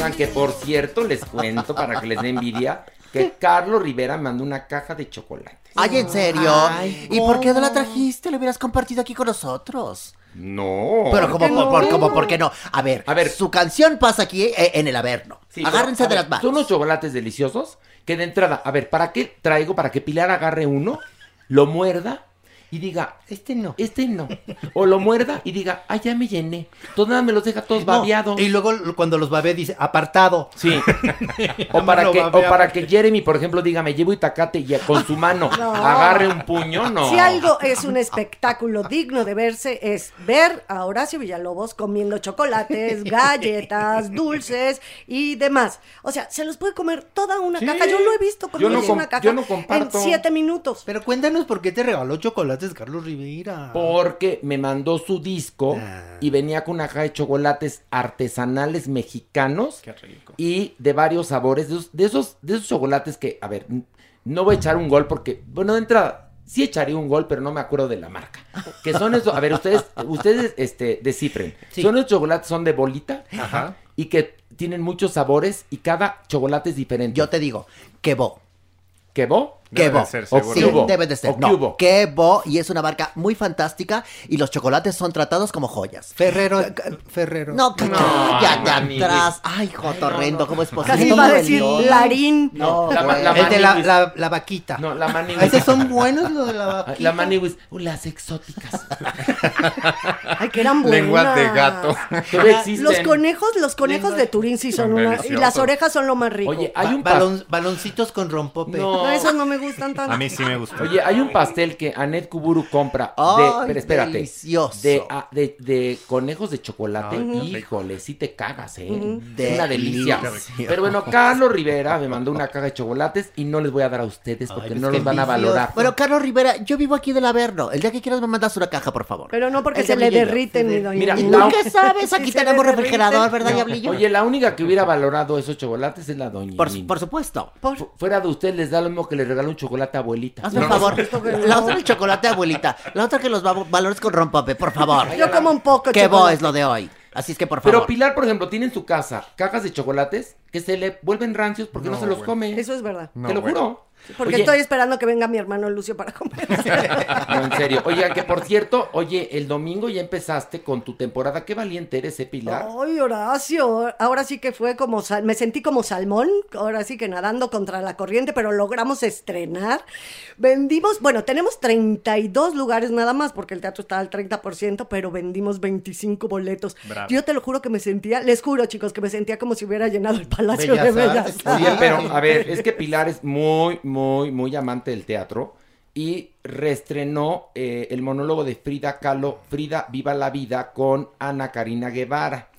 Speaker 2: Oigan, que por cierto, les cuento para que les dé envidia, que Carlos Rivera mandó una caja de chocolates.
Speaker 8: Ay, ¿en serio?
Speaker 2: Ay,
Speaker 8: ¿Y por qué no la trajiste? Lo hubieras compartido aquí con nosotros.
Speaker 2: No.
Speaker 8: Pero como,
Speaker 4: no?
Speaker 8: por, como, ¿por qué no? A ver,
Speaker 2: A ver.
Speaker 8: su canción pasa aquí eh, en el Averno.
Speaker 2: Sí,
Speaker 8: Agárrense
Speaker 2: pero,
Speaker 8: de
Speaker 2: ver,
Speaker 8: las manos.
Speaker 2: Son unos chocolates deliciosos que de entrada, a ver, ¿para qué traigo? Para que Pilar agarre uno, lo muerda y diga,
Speaker 6: Este no.
Speaker 2: este no. O lo muerda y diga, ay, ya me llené. Todos nada me los deja todos
Speaker 6: No,
Speaker 2: babeados.
Speaker 6: Y luego cuando los babé dice apartado.
Speaker 2: Sí. (laughs) o, para que,
Speaker 6: babea.
Speaker 2: o para que Jeremy, por ejemplo, diga, me llevo itacate y con su mano (laughs)
Speaker 4: No.
Speaker 2: agarre un puño, no.
Speaker 4: Si algo es un espectáculo digno de verse es ver a Horacio Villalobos comiendo chocolates, (laughs) galletas, dulces y demás. O sea, se los puede comer toda una
Speaker 2: Sí.
Speaker 4: caja. Yo lo he visto
Speaker 2: Yo no
Speaker 4: comiendo
Speaker 2: com-
Speaker 4: una caja
Speaker 2: yo no
Speaker 4: en siete minutos.
Speaker 6: Pero cuéntanos por qué te regaló chocolates Carlos Rivera.
Speaker 2: Porque me mandó su disco
Speaker 6: Ah.
Speaker 2: y venía con una caja de chocolates artesanales mexicanos
Speaker 5: Qué rico.
Speaker 2: y de varios sabores. De esos, de esos, de esos chocolates que, a ver, no voy a echar un gol porque, bueno, de entrada, sí echaría un gol, pero no me acuerdo de la marca. Que son esos, a ver, ustedes, ustedes, este, descifren.
Speaker 6: Sí.
Speaker 2: Son esos chocolates, son de bolita
Speaker 5: Ajá.
Speaker 2: y que tienen muchos sabores y cada chocolate es diferente.
Speaker 8: Yo te digo, que bo. Quebo.
Speaker 5: de ser,
Speaker 8: Sí, debe de ser.
Speaker 2: O
Speaker 8: No,
Speaker 2: Cubo.
Speaker 8: Quebo, y es una marca muy fantástica y los chocolates son tratados como joyas.
Speaker 6: Ferrero, Ferrero.
Speaker 8: No,
Speaker 2: No,
Speaker 8: cállate
Speaker 2: Maniguis.
Speaker 8: atrás. Ay, Jotorrendo, ¿cómo es posible?
Speaker 4: Casi iba a decir. Larín.
Speaker 2: No, la, la
Speaker 6: El de la,
Speaker 2: Maniguis.
Speaker 6: la, la vaquita.
Speaker 2: No, la Maniguis.
Speaker 6: Esos son buenos los de la vaquita.
Speaker 2: La Maniguis. Uh, las exóticas.
Speaker 4: Ay, que eran buenas.
Speaker 5: Lenguas de gato.
Speaker 2: Todavía existen.
Speaker 4: Los conejos, los conejos de Turín sí son
Speaker 5: Son
Speaker 4: una... Y
Speaker 5: deliciosos.
Speaker 4: las orejas son lo más rico.
Speaker 2: Oye, hay
Speaker 6: Ba-
Speaker 2: un
Speaker 6: balon- baloncitos con rompope.
Speaker 2: No.
Speaker 4: No, esos no me gustan tanto.
Speaker 5: A mí sí me gustó.
Speaker 2: Oye, hay un pastel que Anet Kuburu compra de,
Speaker 8: Ay,
Speaker 2: pero espérate,
Speaker 8: delicioso.
Speaker 2: de, ah, de, de conejos de chocolate.
Speaker 5: Ay, qué.
Speaker 2: Híjole, sí te cagas, ¿eh? Es una delicia.
Speaker 8: Delicioso.
Speaker 2: Pero bueno, Carlos Rivera me mandó una caja de chocolates y no les voy a dar a ustedes porque
Speaker 6: pues
Speaker 2: no
Speaker 6: qué
Speaker 2: los van a valorar.
Speaker 8: Bueno, Carlos Rivera, yo vivo aquí del Averno. El día que quieras me mandas una caja, por favor.
Speaker 4: Pero no porque
Speaker 8: El
Speaker 4: se le
Speaker 8: diablillo.
Speaker 4: derriten, mi doña.
Speaker 2: Mira,
Speaker 8: ¿Y
Speaker 2: la-
Speaker 8: tú qué sabes? Aquí (laughs)
Speaker 4: Sí, se
Speaker 8: tenemos
Speaker 4: le
Speaker 8: refrigerador,
Speaker 4: derriten.
Speaker 8: ¿verdad,
Speaker 2: No,
Speaker 8: Diablillo?
Speaker 2: Oye, la única que hubiera valorado esos chocolates es la doña.
Speaker 8: por, por supuesto.
Speaker 2: Fu- Fuera de usted les da lo mismo que le regaló un chocolate abuelita.
Speaker 8: Hazme un favor. (laughs) La otra el chocolate, abuelita. La otra que los va- valores con rompope, por favor.
Speaker 4: Yo como un poco
Speaker 8: Qué bo
Speaker 4: chocolate.
Speaker 8: es lo de hoy. Así es que, por favor.
Speaker 2: Pero Pilar, por ejemplo, tiene en su casa cajas de chocolates que se le vuelven rancios porque no,
Speaker 5: No,
Speaker 2: se los
Speaker 5: bueno.
Speaker 2: come.
Speaker 4: Eso es verdad.
Speaker 2: Te lo
Speaker 5: bueno.
Speaker 2: juro.
Speaker 4: Porque
Speaker 2: Oye,
Speaker 4: estoy esperando que venga mi hermano Lucio para comer. (laughs)
Speaker 2: No, en serio. Oigan, que por cierto, oye, el domingo ya empezaste con tu temporada. Qué valiente eres, ¿eh, Pilar?
Speaker 4: Ay, Horacio, ahora sí que fue como, sal- me sentí como salmón, ahora sí que nadando contra la corriente, pero logramos estrenar. Vendimos, bueno, tenemos 32 lugares nada más, porque el teatro está al 30%, pero vendimos 25 boletos.
Speaker 5: Bravo.
Speaker 4: Yo te lo juro que me sentía, les juro chicos, que me sentía como si hubiera llenado el Palacio
Speaker 6: Bellas
Speaker 4: de Bellas.
Speaker 6: Artes.
Speaker 2: Oye, pero a ver, (laughs) es que Pilar es muy, muy, muy amante del teatro y reestrenó eh, el monólogo de Frida Kahlo, Frida Viva la Vida, con Ana Karina Guevara.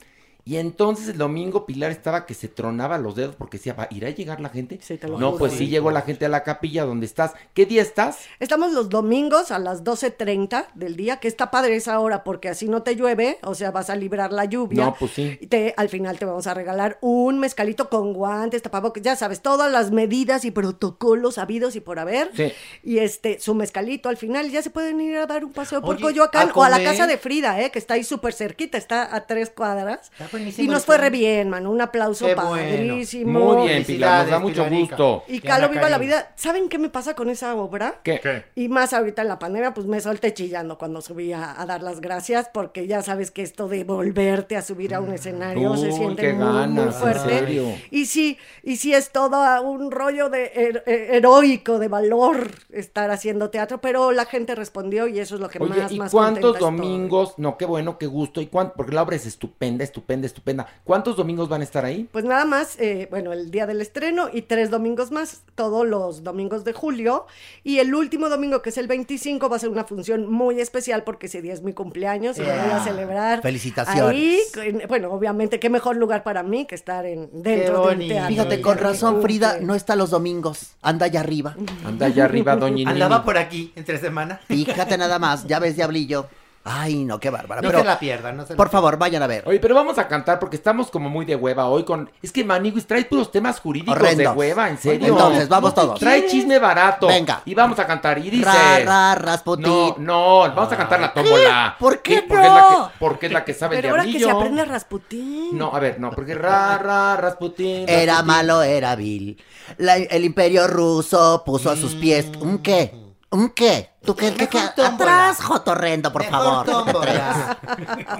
Speaker 2: Y entonces el domingo Pilar estaba que se tronaba los dedos porque decía, ¿va, ¿irá a llegar la gente?
Speaker 4: Sí, te lo
Speaker 2: no,
Speaker 4: juro.
Speaker 2: pues sí llegó la gente a la capilla donde estás. ¿Qué día estás?
Speaker 4: Estamos los domingos a las 12.30 del día, que está padre esa hora porque así no te llueve, o sea, vas a librar la lluvia.
Speaker 2: No, pues sí.
Speaker 4: Y te, al final te vamos a regalar un mezcalito con guantes, tapabocas, ya sabes, todas las medidas y protocolos habidos y por haber.
Speaker 2: Sí.
Speaker 4: Y este, su mezcalito al final, ya se pueden ir a dar un paseo por Coyoacán
Speaker 6: ¿a
Speaker 4: o a la casa de Frida, eh, que está ahí súper cerquita, está a tres cuadras.
Speaker 6: Está buenísimo
Speaker 4: Y nos fue re bien, mano, un aplauso
Speaker 6: Qué bueno.
Speaker 4: padrísimo.
Speaker 2: Muy bien, Pilar, nos da mucho
Speaker 6: Pilarica.
Speaker 2: gusto.
Speaker 4: Y Calo Viva la. Vida, ¿saben qué me pasa con esa obra?
Speaker 2: ¿Qué?
Speaker 5: ¿Qué?
Speaker 4: Y más ahorita en la pandemia, pues me solté chillando cuando subí a, a dar las gracias, porque ya sabes que esto de volverte a subir a un escenario se siente muy, muy
Speaker 2: ganas, en
Speaker 4: fuerte.
Speaker 2: serio.
Speaker 4: Y sí, y sí es todo un rollo de her- eh, heroico, de valor estar haciendo teatro, pero la gente respondió y eso es lo que
Speaker 2: Oye,
Speaker 4: más,
Speaker 2: ¿y
Speaker 4: más
Speaker 2: cuántos
Speaker 4: estoy.
Speaker 2: domingos? No, qué bueno, qué gusto. ¿Y cuánto? Porque la obra es estupenda, estupenda, estupenda. ¿Cuántos domingos van a estar ahí?
Speaker 4: Pues nada más, eh, bueno, el día del estreno y tres domingos más, todos los domingos de julio. Y el último domingo, que es el 25, va a ser una función muy especial porque ese día es mi cumpleaños y lo voy a
Speaker 8: Yeah.
Speaker 4: celebrar.
Speaker 8: Felicitaciones.
Speaker 4: Ahí, en- bueno, obviamente, qué mejor lugar para mí que estar en, dentro de un teatro.
Speaker 8: Fíjate, con razón, Frida no está los domingos. Anda allá arriba.
Speaker 2: Anda allá arriba, doña. (laughs)
Speaker 6: Andaba por aquí entre semana.
Speaker 8: Fíjate nada más, ya ves, Diablillo. Ay, no, qué bárbara.
Speaker 6: No
Speaker 8: Pero,
Speaker 6: se la pierdan, no se la
Speaker 8: por favor, vayan a ver.
Speaker 2: Oye, pero vamos a cantar porque estamos como muy de hueva hoy con... Es que Maniguis trae puros temas jurídicos
Speaker 8: Horrendos.
Speaker 2: de hueva, en serio.
Speaker 8: Entonces, vamos todos.
Speaker 2: Trae chisme barato.
Speaker 8: Venga.
Speaker 2: Y vamos a cantar. Y dice...
Speaker 8: Ra, ra, Rasputín.
Speaker 2: No, no, vamos a cantar la tómbola.
Speaker 8: ¿Por qué
Speaker 2: porque Es la
Speaker 8: no?
Speaker 2: que, porque es la que sabe
Speaker 4: Pero
Speaker 2: el
Speaker 4: ahora que se aprende Rasputín.
Speaker 2: No, a ver, no, porque ra, ra, Rasputín.
Speaker 8: Era
Speaker 2: Rasputín.
Speaker 8: malo, era vil. La- el imperio ruso puso a sus pies. ¿Un qué? ¿Un qué? ¿Tú qué? qué, qué? Atrás, Jotorrendo, por
Speaker 6: Mejor
Speaker 8: favor.
Speaker 6: tómbola.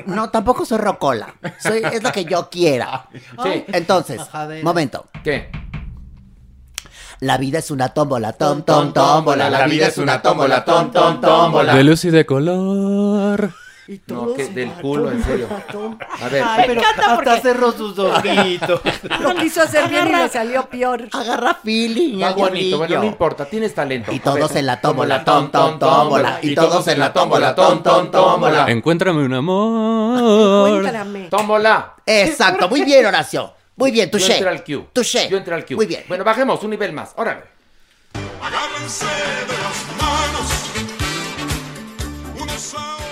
Speaker 8: No, tampoco soy rocola. Soy, es lo que yo quiera.
Speaker 2: Sí.
Speaker 8: Entonces,
Speaker 6: Majadera.
Speaker 8: momento.
Speaker 2: ¿Qué?
Speaker 8: La vida es una tómbola, tom, tom, tómbola. La vida es una tómbola, tom, tom,
Speaker 2: tómbola.
Speaker 8: tómbola.
Speaker 1: De luz y de color.
Speaker 4: Y
Speaker 2: No,
Speaker 4: todos
Speaker 2: que del culo, en serio. A ver,
Speaker 6: Ay, pero hasta cerró sus ojitos. (laughs)
Speaker 4: Lo quiso hacer bien y le salió peor.
Speaker 8: Agarra feeling,
Speaker 2: va bonito, bueno, no importa, tienes talento.
Speaker 8: Y todos en la tómbola, tom, tom, tómbola. Y todos en la tómbola, tom, tom, tómbola.
Speaker 1: Encuéntrame un amor.
Speaker 4: Cuéntame.
Speaker 2: Tómbola.
Speaker 8: Exacto, muy bien, Horacio. Muy bien,
Speaker 2: Yo
Speaker 8: touché.
Speaker 2: entré al Q.
Speaker 8: Touché.
Speaker 2: Yo entré al Q.
Speaker 8: Muy bien.
Speaker 2: Bueno, bajemos un nivel más. Órale.
Speaker 9: Agárrense de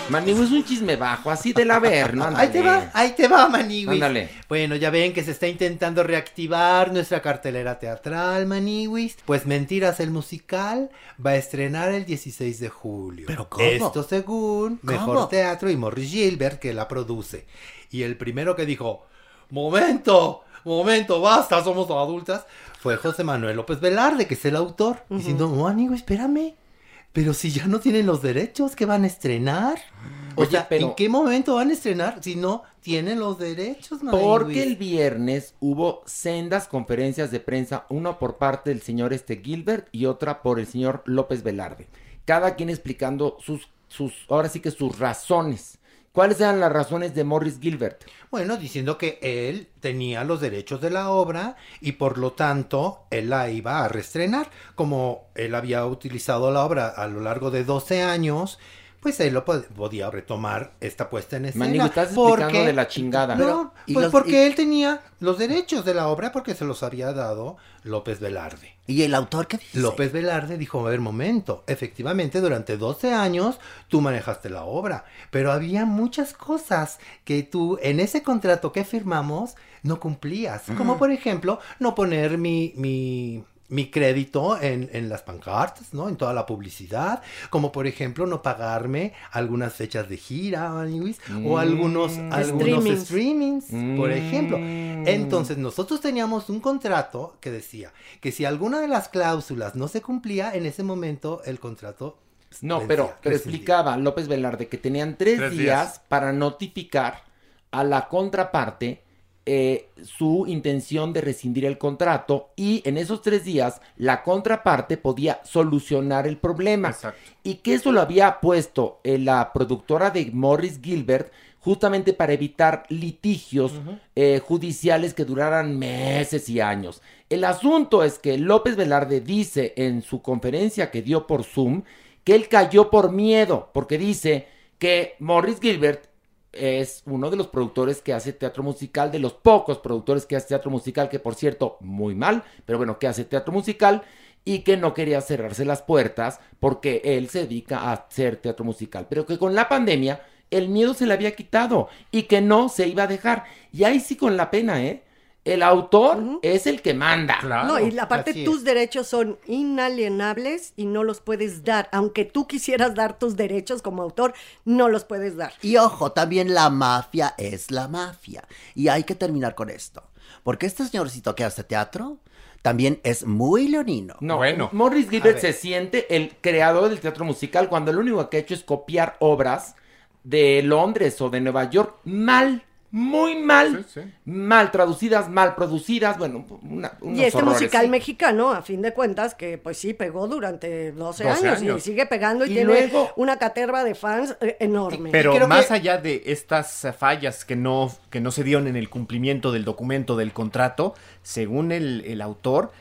Speaker 9: Unos a otros.
Speaker 2: Manigo es un chisme bajo, así del haber, ¿no? (laughs)
Speaker 6: Ahí te va, ahí te va, Maniwis.
Speaker 2: Ándale.
Speaker 6: Bueno, ya ven que se está intentando reactivar nuestra cartelera teatral, Maniwis. Pues Mentiras el musical va a estrenar el 16 de julio.
Speaker 8: ¿Pero cómo?
Speaker 6: Esto según
Speaker 8: ¿Cómo?
Speaker 6: Mejor Teatro y Morris Gilbert, que la produce. Y el primero que dijo, ¡Momento! momento, basta, somos adultas, fue José Manuel López Velarde, que es el autor, diciendo, no, amigo, espérame, pero si ya no tienen los derechos, ¿qué van a estrenar? O
Speaker 2: Oye,
Speaker 6: sea,
Speaker 2: pero-
Speaker 6: ¿en qué momento van a estrenar si no tienen los derechos,
Speaker 2: Porque el viernes hubo sendas conferencias de prensa, una por parte del señor este Gilbert y otra por el señor López Velarde. Cada quien explicando sus, sus, ahora sí que sus razones. ¿Cuáles eran las razones de Morris Gilbert?
Speaker 6: Bueno, diciendo que él tenía los derechos de la obra y por lo tanto él la iba a reestrenar. Como él había utilizado la obra a lo largo de 12 años, pues él lo pod- podía retomar esta puesta en escena.
Speaker 2: Manigo, estás explicando de la chingada.
Speaker 6: No,
Speaker 2: Pero-
Speaker 6: pues
Speaker 8: los-
Speaker 6: porque
Speaker 8: y-
Speaker 6: él tenía los derechos de la obra porque se los había dado López Velarde.
Speaker 8: ¿Y el autor qué dice?
Speaker 6: López Velarde dijo, a ver, momento, efectivamente durante 12 años tú manejaste la obra, pero había muchas cosas que tú en ese contrato que firmamos no cumplías, como por ejemplo no poner mi... mi mi crédito en, en las pancartas, ¿no? En toda la publicidad, como por ejemplo no pagarme algunas fechas de gira, o algunos, algunos
Speaker 4: Streamings.
Speaker 6: streamings, por ejemplo.
Speaker 2: Mm.
Speaker 6: Entonces nosotros teníamos un contrato que decía que si alguna de las cláusulas no se cumplía, en ese momento el contrato...
Speaker 2: No,
Speaker 6: vencía,
Speaker 2: pero, explicaba López Velarde que tenían tres,
Speaker 10: Tres
Speaker 2: días,
Speaker 10: días.
Speaker 2: para notificar a la contraparte eh, su intención de rescindir el contrato y en esos tres días la contraparte podía solucionar el problema.
Speaker 10: Exacto.
Speaker 2: Y que eso lo había puesto eh, la productora de Morris Gilbert justamente para evitar litigios eh, judiciales que duraran meses y años. El asunto es que López Velarde dice en su conferencia que dio por Zoom que él cayó por miedo, porque dice que Morris Gilbert es uno de los productores que hace teatro musical, de los pocos productores que hace teatro musical, que por cierto, muy mal, pero bueno, que hace teatro musical y que no quería cerrarse las puertas porque él se dedica a hacer teatro musical, pero que con la pandemia el miedo se le había quitado y que no se iba a dejar. Y ahí sí con la pena, ¿eh? El autor es el que manda.
Speaker 4: No, y aparte tus derechos son inalienables y no los puedes dar. Aunque tú quisieras dar tus derechos como autor, no los puedes dar.
Speaker 8: Y ojo, también la mafia es la mafia. Y hay que terminar con esto. Porque este señorcito que hace teatro también es muy leonino.
Speaker 2: No,
Speaker 10: Bueno.
Speaker 2: Morris Gilbert se siente el creador del teatro musical cuando lo único que ha hecho es copiar obras de Londres o de Nueva York mal, muy mal,
Speaker 10: Sí, sí.
Speaker 2: mal traducidas, mal producidas, bueno, una, unos
Speaker 4: Y este
Speaker 2: horrores.
Speaker 4: musical mexicano, a fin de cuentas, que pues sí pegó durante 12,
Speaker 10: 12
Speaker 4: años,
Speaker 10: años.
Speaker 4: y sigue pegando y,
Speaker 2: Y
Speaker 4: tiene
Speaker 2: luego-
Speaker 4: una caterva de fans eh, enorme.
Speaker 5: Pero más
Speaker 6: que-
Speaker 5: allá de estas fallas que no, que no se dieron en el cumplimiento del documento del contrato, según el, el autor,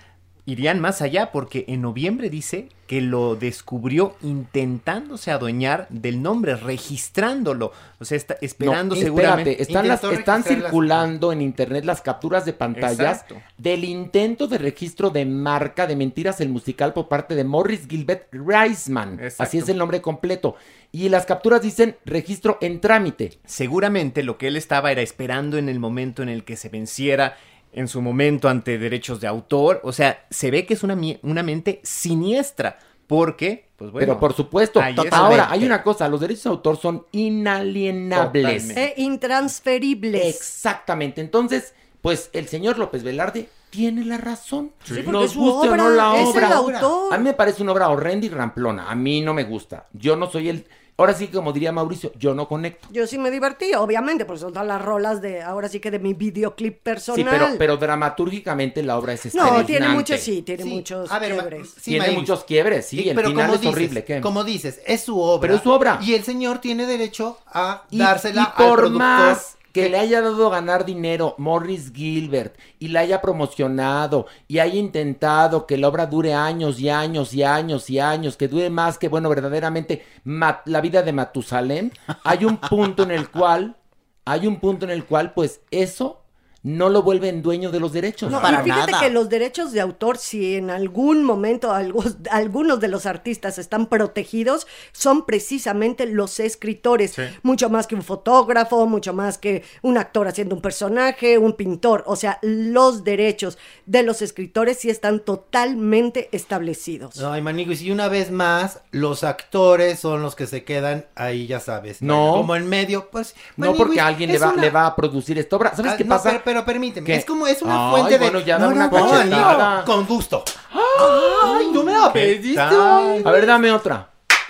Speaker 5: irían más allá porque en noviembre dice que lo descubrió intentándose adueñar del nombre, registrándolo. O sea, está esperando
Speaker 2: No,
Speaker 5: seguramente.
Speaker 2: espérate, están, las, están
Speaker 6: las-
Speaker 2: circulando en internet las capturas de pantallas
Speaker 5: Exacto.
Speaker 2: del intento de registro de marca de Mentiras el musical por parte de Morris Gilbert Reisman.
Speaker 5: Exacto.
Speaker 2: Así es el nombre completo. Y las capturas dicen registro en trámite.
Speaker 5: Seguramente lo que él estaba era esperando en el momento en el que se venciera en su momento ante derechos de autor. O sea, se ve que es una, una mente siniestra. Porque, pues bueno.
Speaker 2: Pero por supuesto, ahora hay una cosa, los derechos de autor son inalienables.
Speaker 4: E intransferibles.
Speaker 2: Exactamente. Entonces, pues el señor López Velarde tiene la razón.
Speaker 4: Sí,
Speaker 2: Nos
Speaker 4: es
Speaker 2: guste o no
Speaker 4: obra,
Speaker 2: la
Speaker 4: es el
Speaker 2: obra.
Speaker 4: autor.
Speaker 2: A mí me parece una obra horrenda y ramplona. A mí no me gusta. Yo no soy el. Ahora sí, como diría Mauricio, yo no conecto.
Speaker 4: Yo sí me divertí, obviamente, porque son todas las rolas de, ahora sí que de mi videoclip personal.
Speaker 2: Sí, pero, pero dramatúrgicamente la obra es
Speaker 4: No,
Speaker 2: espeluznante.
Speaker 4: tiene muchos, sí, tiene
Speaker 6: Sí,
Speaker 4: muchos
Speaker 6: a ver, ma-
Speaker 4: quiebres.
Speaker 6: sí,
Speaker 2: Tiene
Speaker 6: Maíz.
Speaker 2: muchos quiebres, sí.
Speaker 6: Y-
Speaker 2: el
Speaker 6: pero
Speaker 2: final
Speaker 6: como
Speaker 2: es
Speaker 6: dices,
Speaker 2: horrible. ¿qué?
Speaker 6: Como dices, es su obra.
Speaker 2: Pero es su obra.
Speaker 6: Y el señor tiene derecho a
Speaker 2: Y,
Speaker 6: dársela
Speaker 2: y
Speaker 6: al
Speaker 2: por
Speaker 6: productor.
Speaker 2: más que le haya dado a ganar dinero Morris Gilbert y la haya promocionado y haya intentado que la obra dure años y años y años y años, que dure más que, bueno, verdaderamente la vida de Matusalén, hay un punto en el cual, hay un punto en el cual, pues eso no lo vuelve en dueño de los derechos.
Speaker 4: No,
Speaker 8: para
Speaker 4: y fíjate
Speaker 8: nada.
Speaker 4: que los derechos de autor, si en algún momento (laughs) algunos de los artistas están protegidos, son precisamente los escritores. Mucho más que un fotógrafo, mucho más que un actor haciendo un personaje, un pintor. O sea, los derechos de los escritores sí están totalmente establecidos.
Speaker 6: Ay, Maniguis, y una vez más, los actores son los que se quedan ahí, ya sabes.
Speaker 2: No.
Speaker 6: Como en medio, pues.
Speaker 2: No porque alguien le va,
Speaker 6: una-
Speaker 2: le va a producir esta obra. ¿Sabes
Speaker 6: Ah,
Speaker 2: qué
Speaker 6: no,
Speaker 2: pasa?
Speaker 6: pero- pero permíteme.
Speaker 2: ¿Qué?
Speaker 6: Es como, es una
Speaker 2: Ay,
Speaker 6: fuente de.
Speaker 2: bueno, ya dame una
Speaker 6: no, amigo, con gusto. Ay, no me la
Speaker 2: ¿Qué
Speaker 6: pediste.
Speaker 2: A ver, dame otra.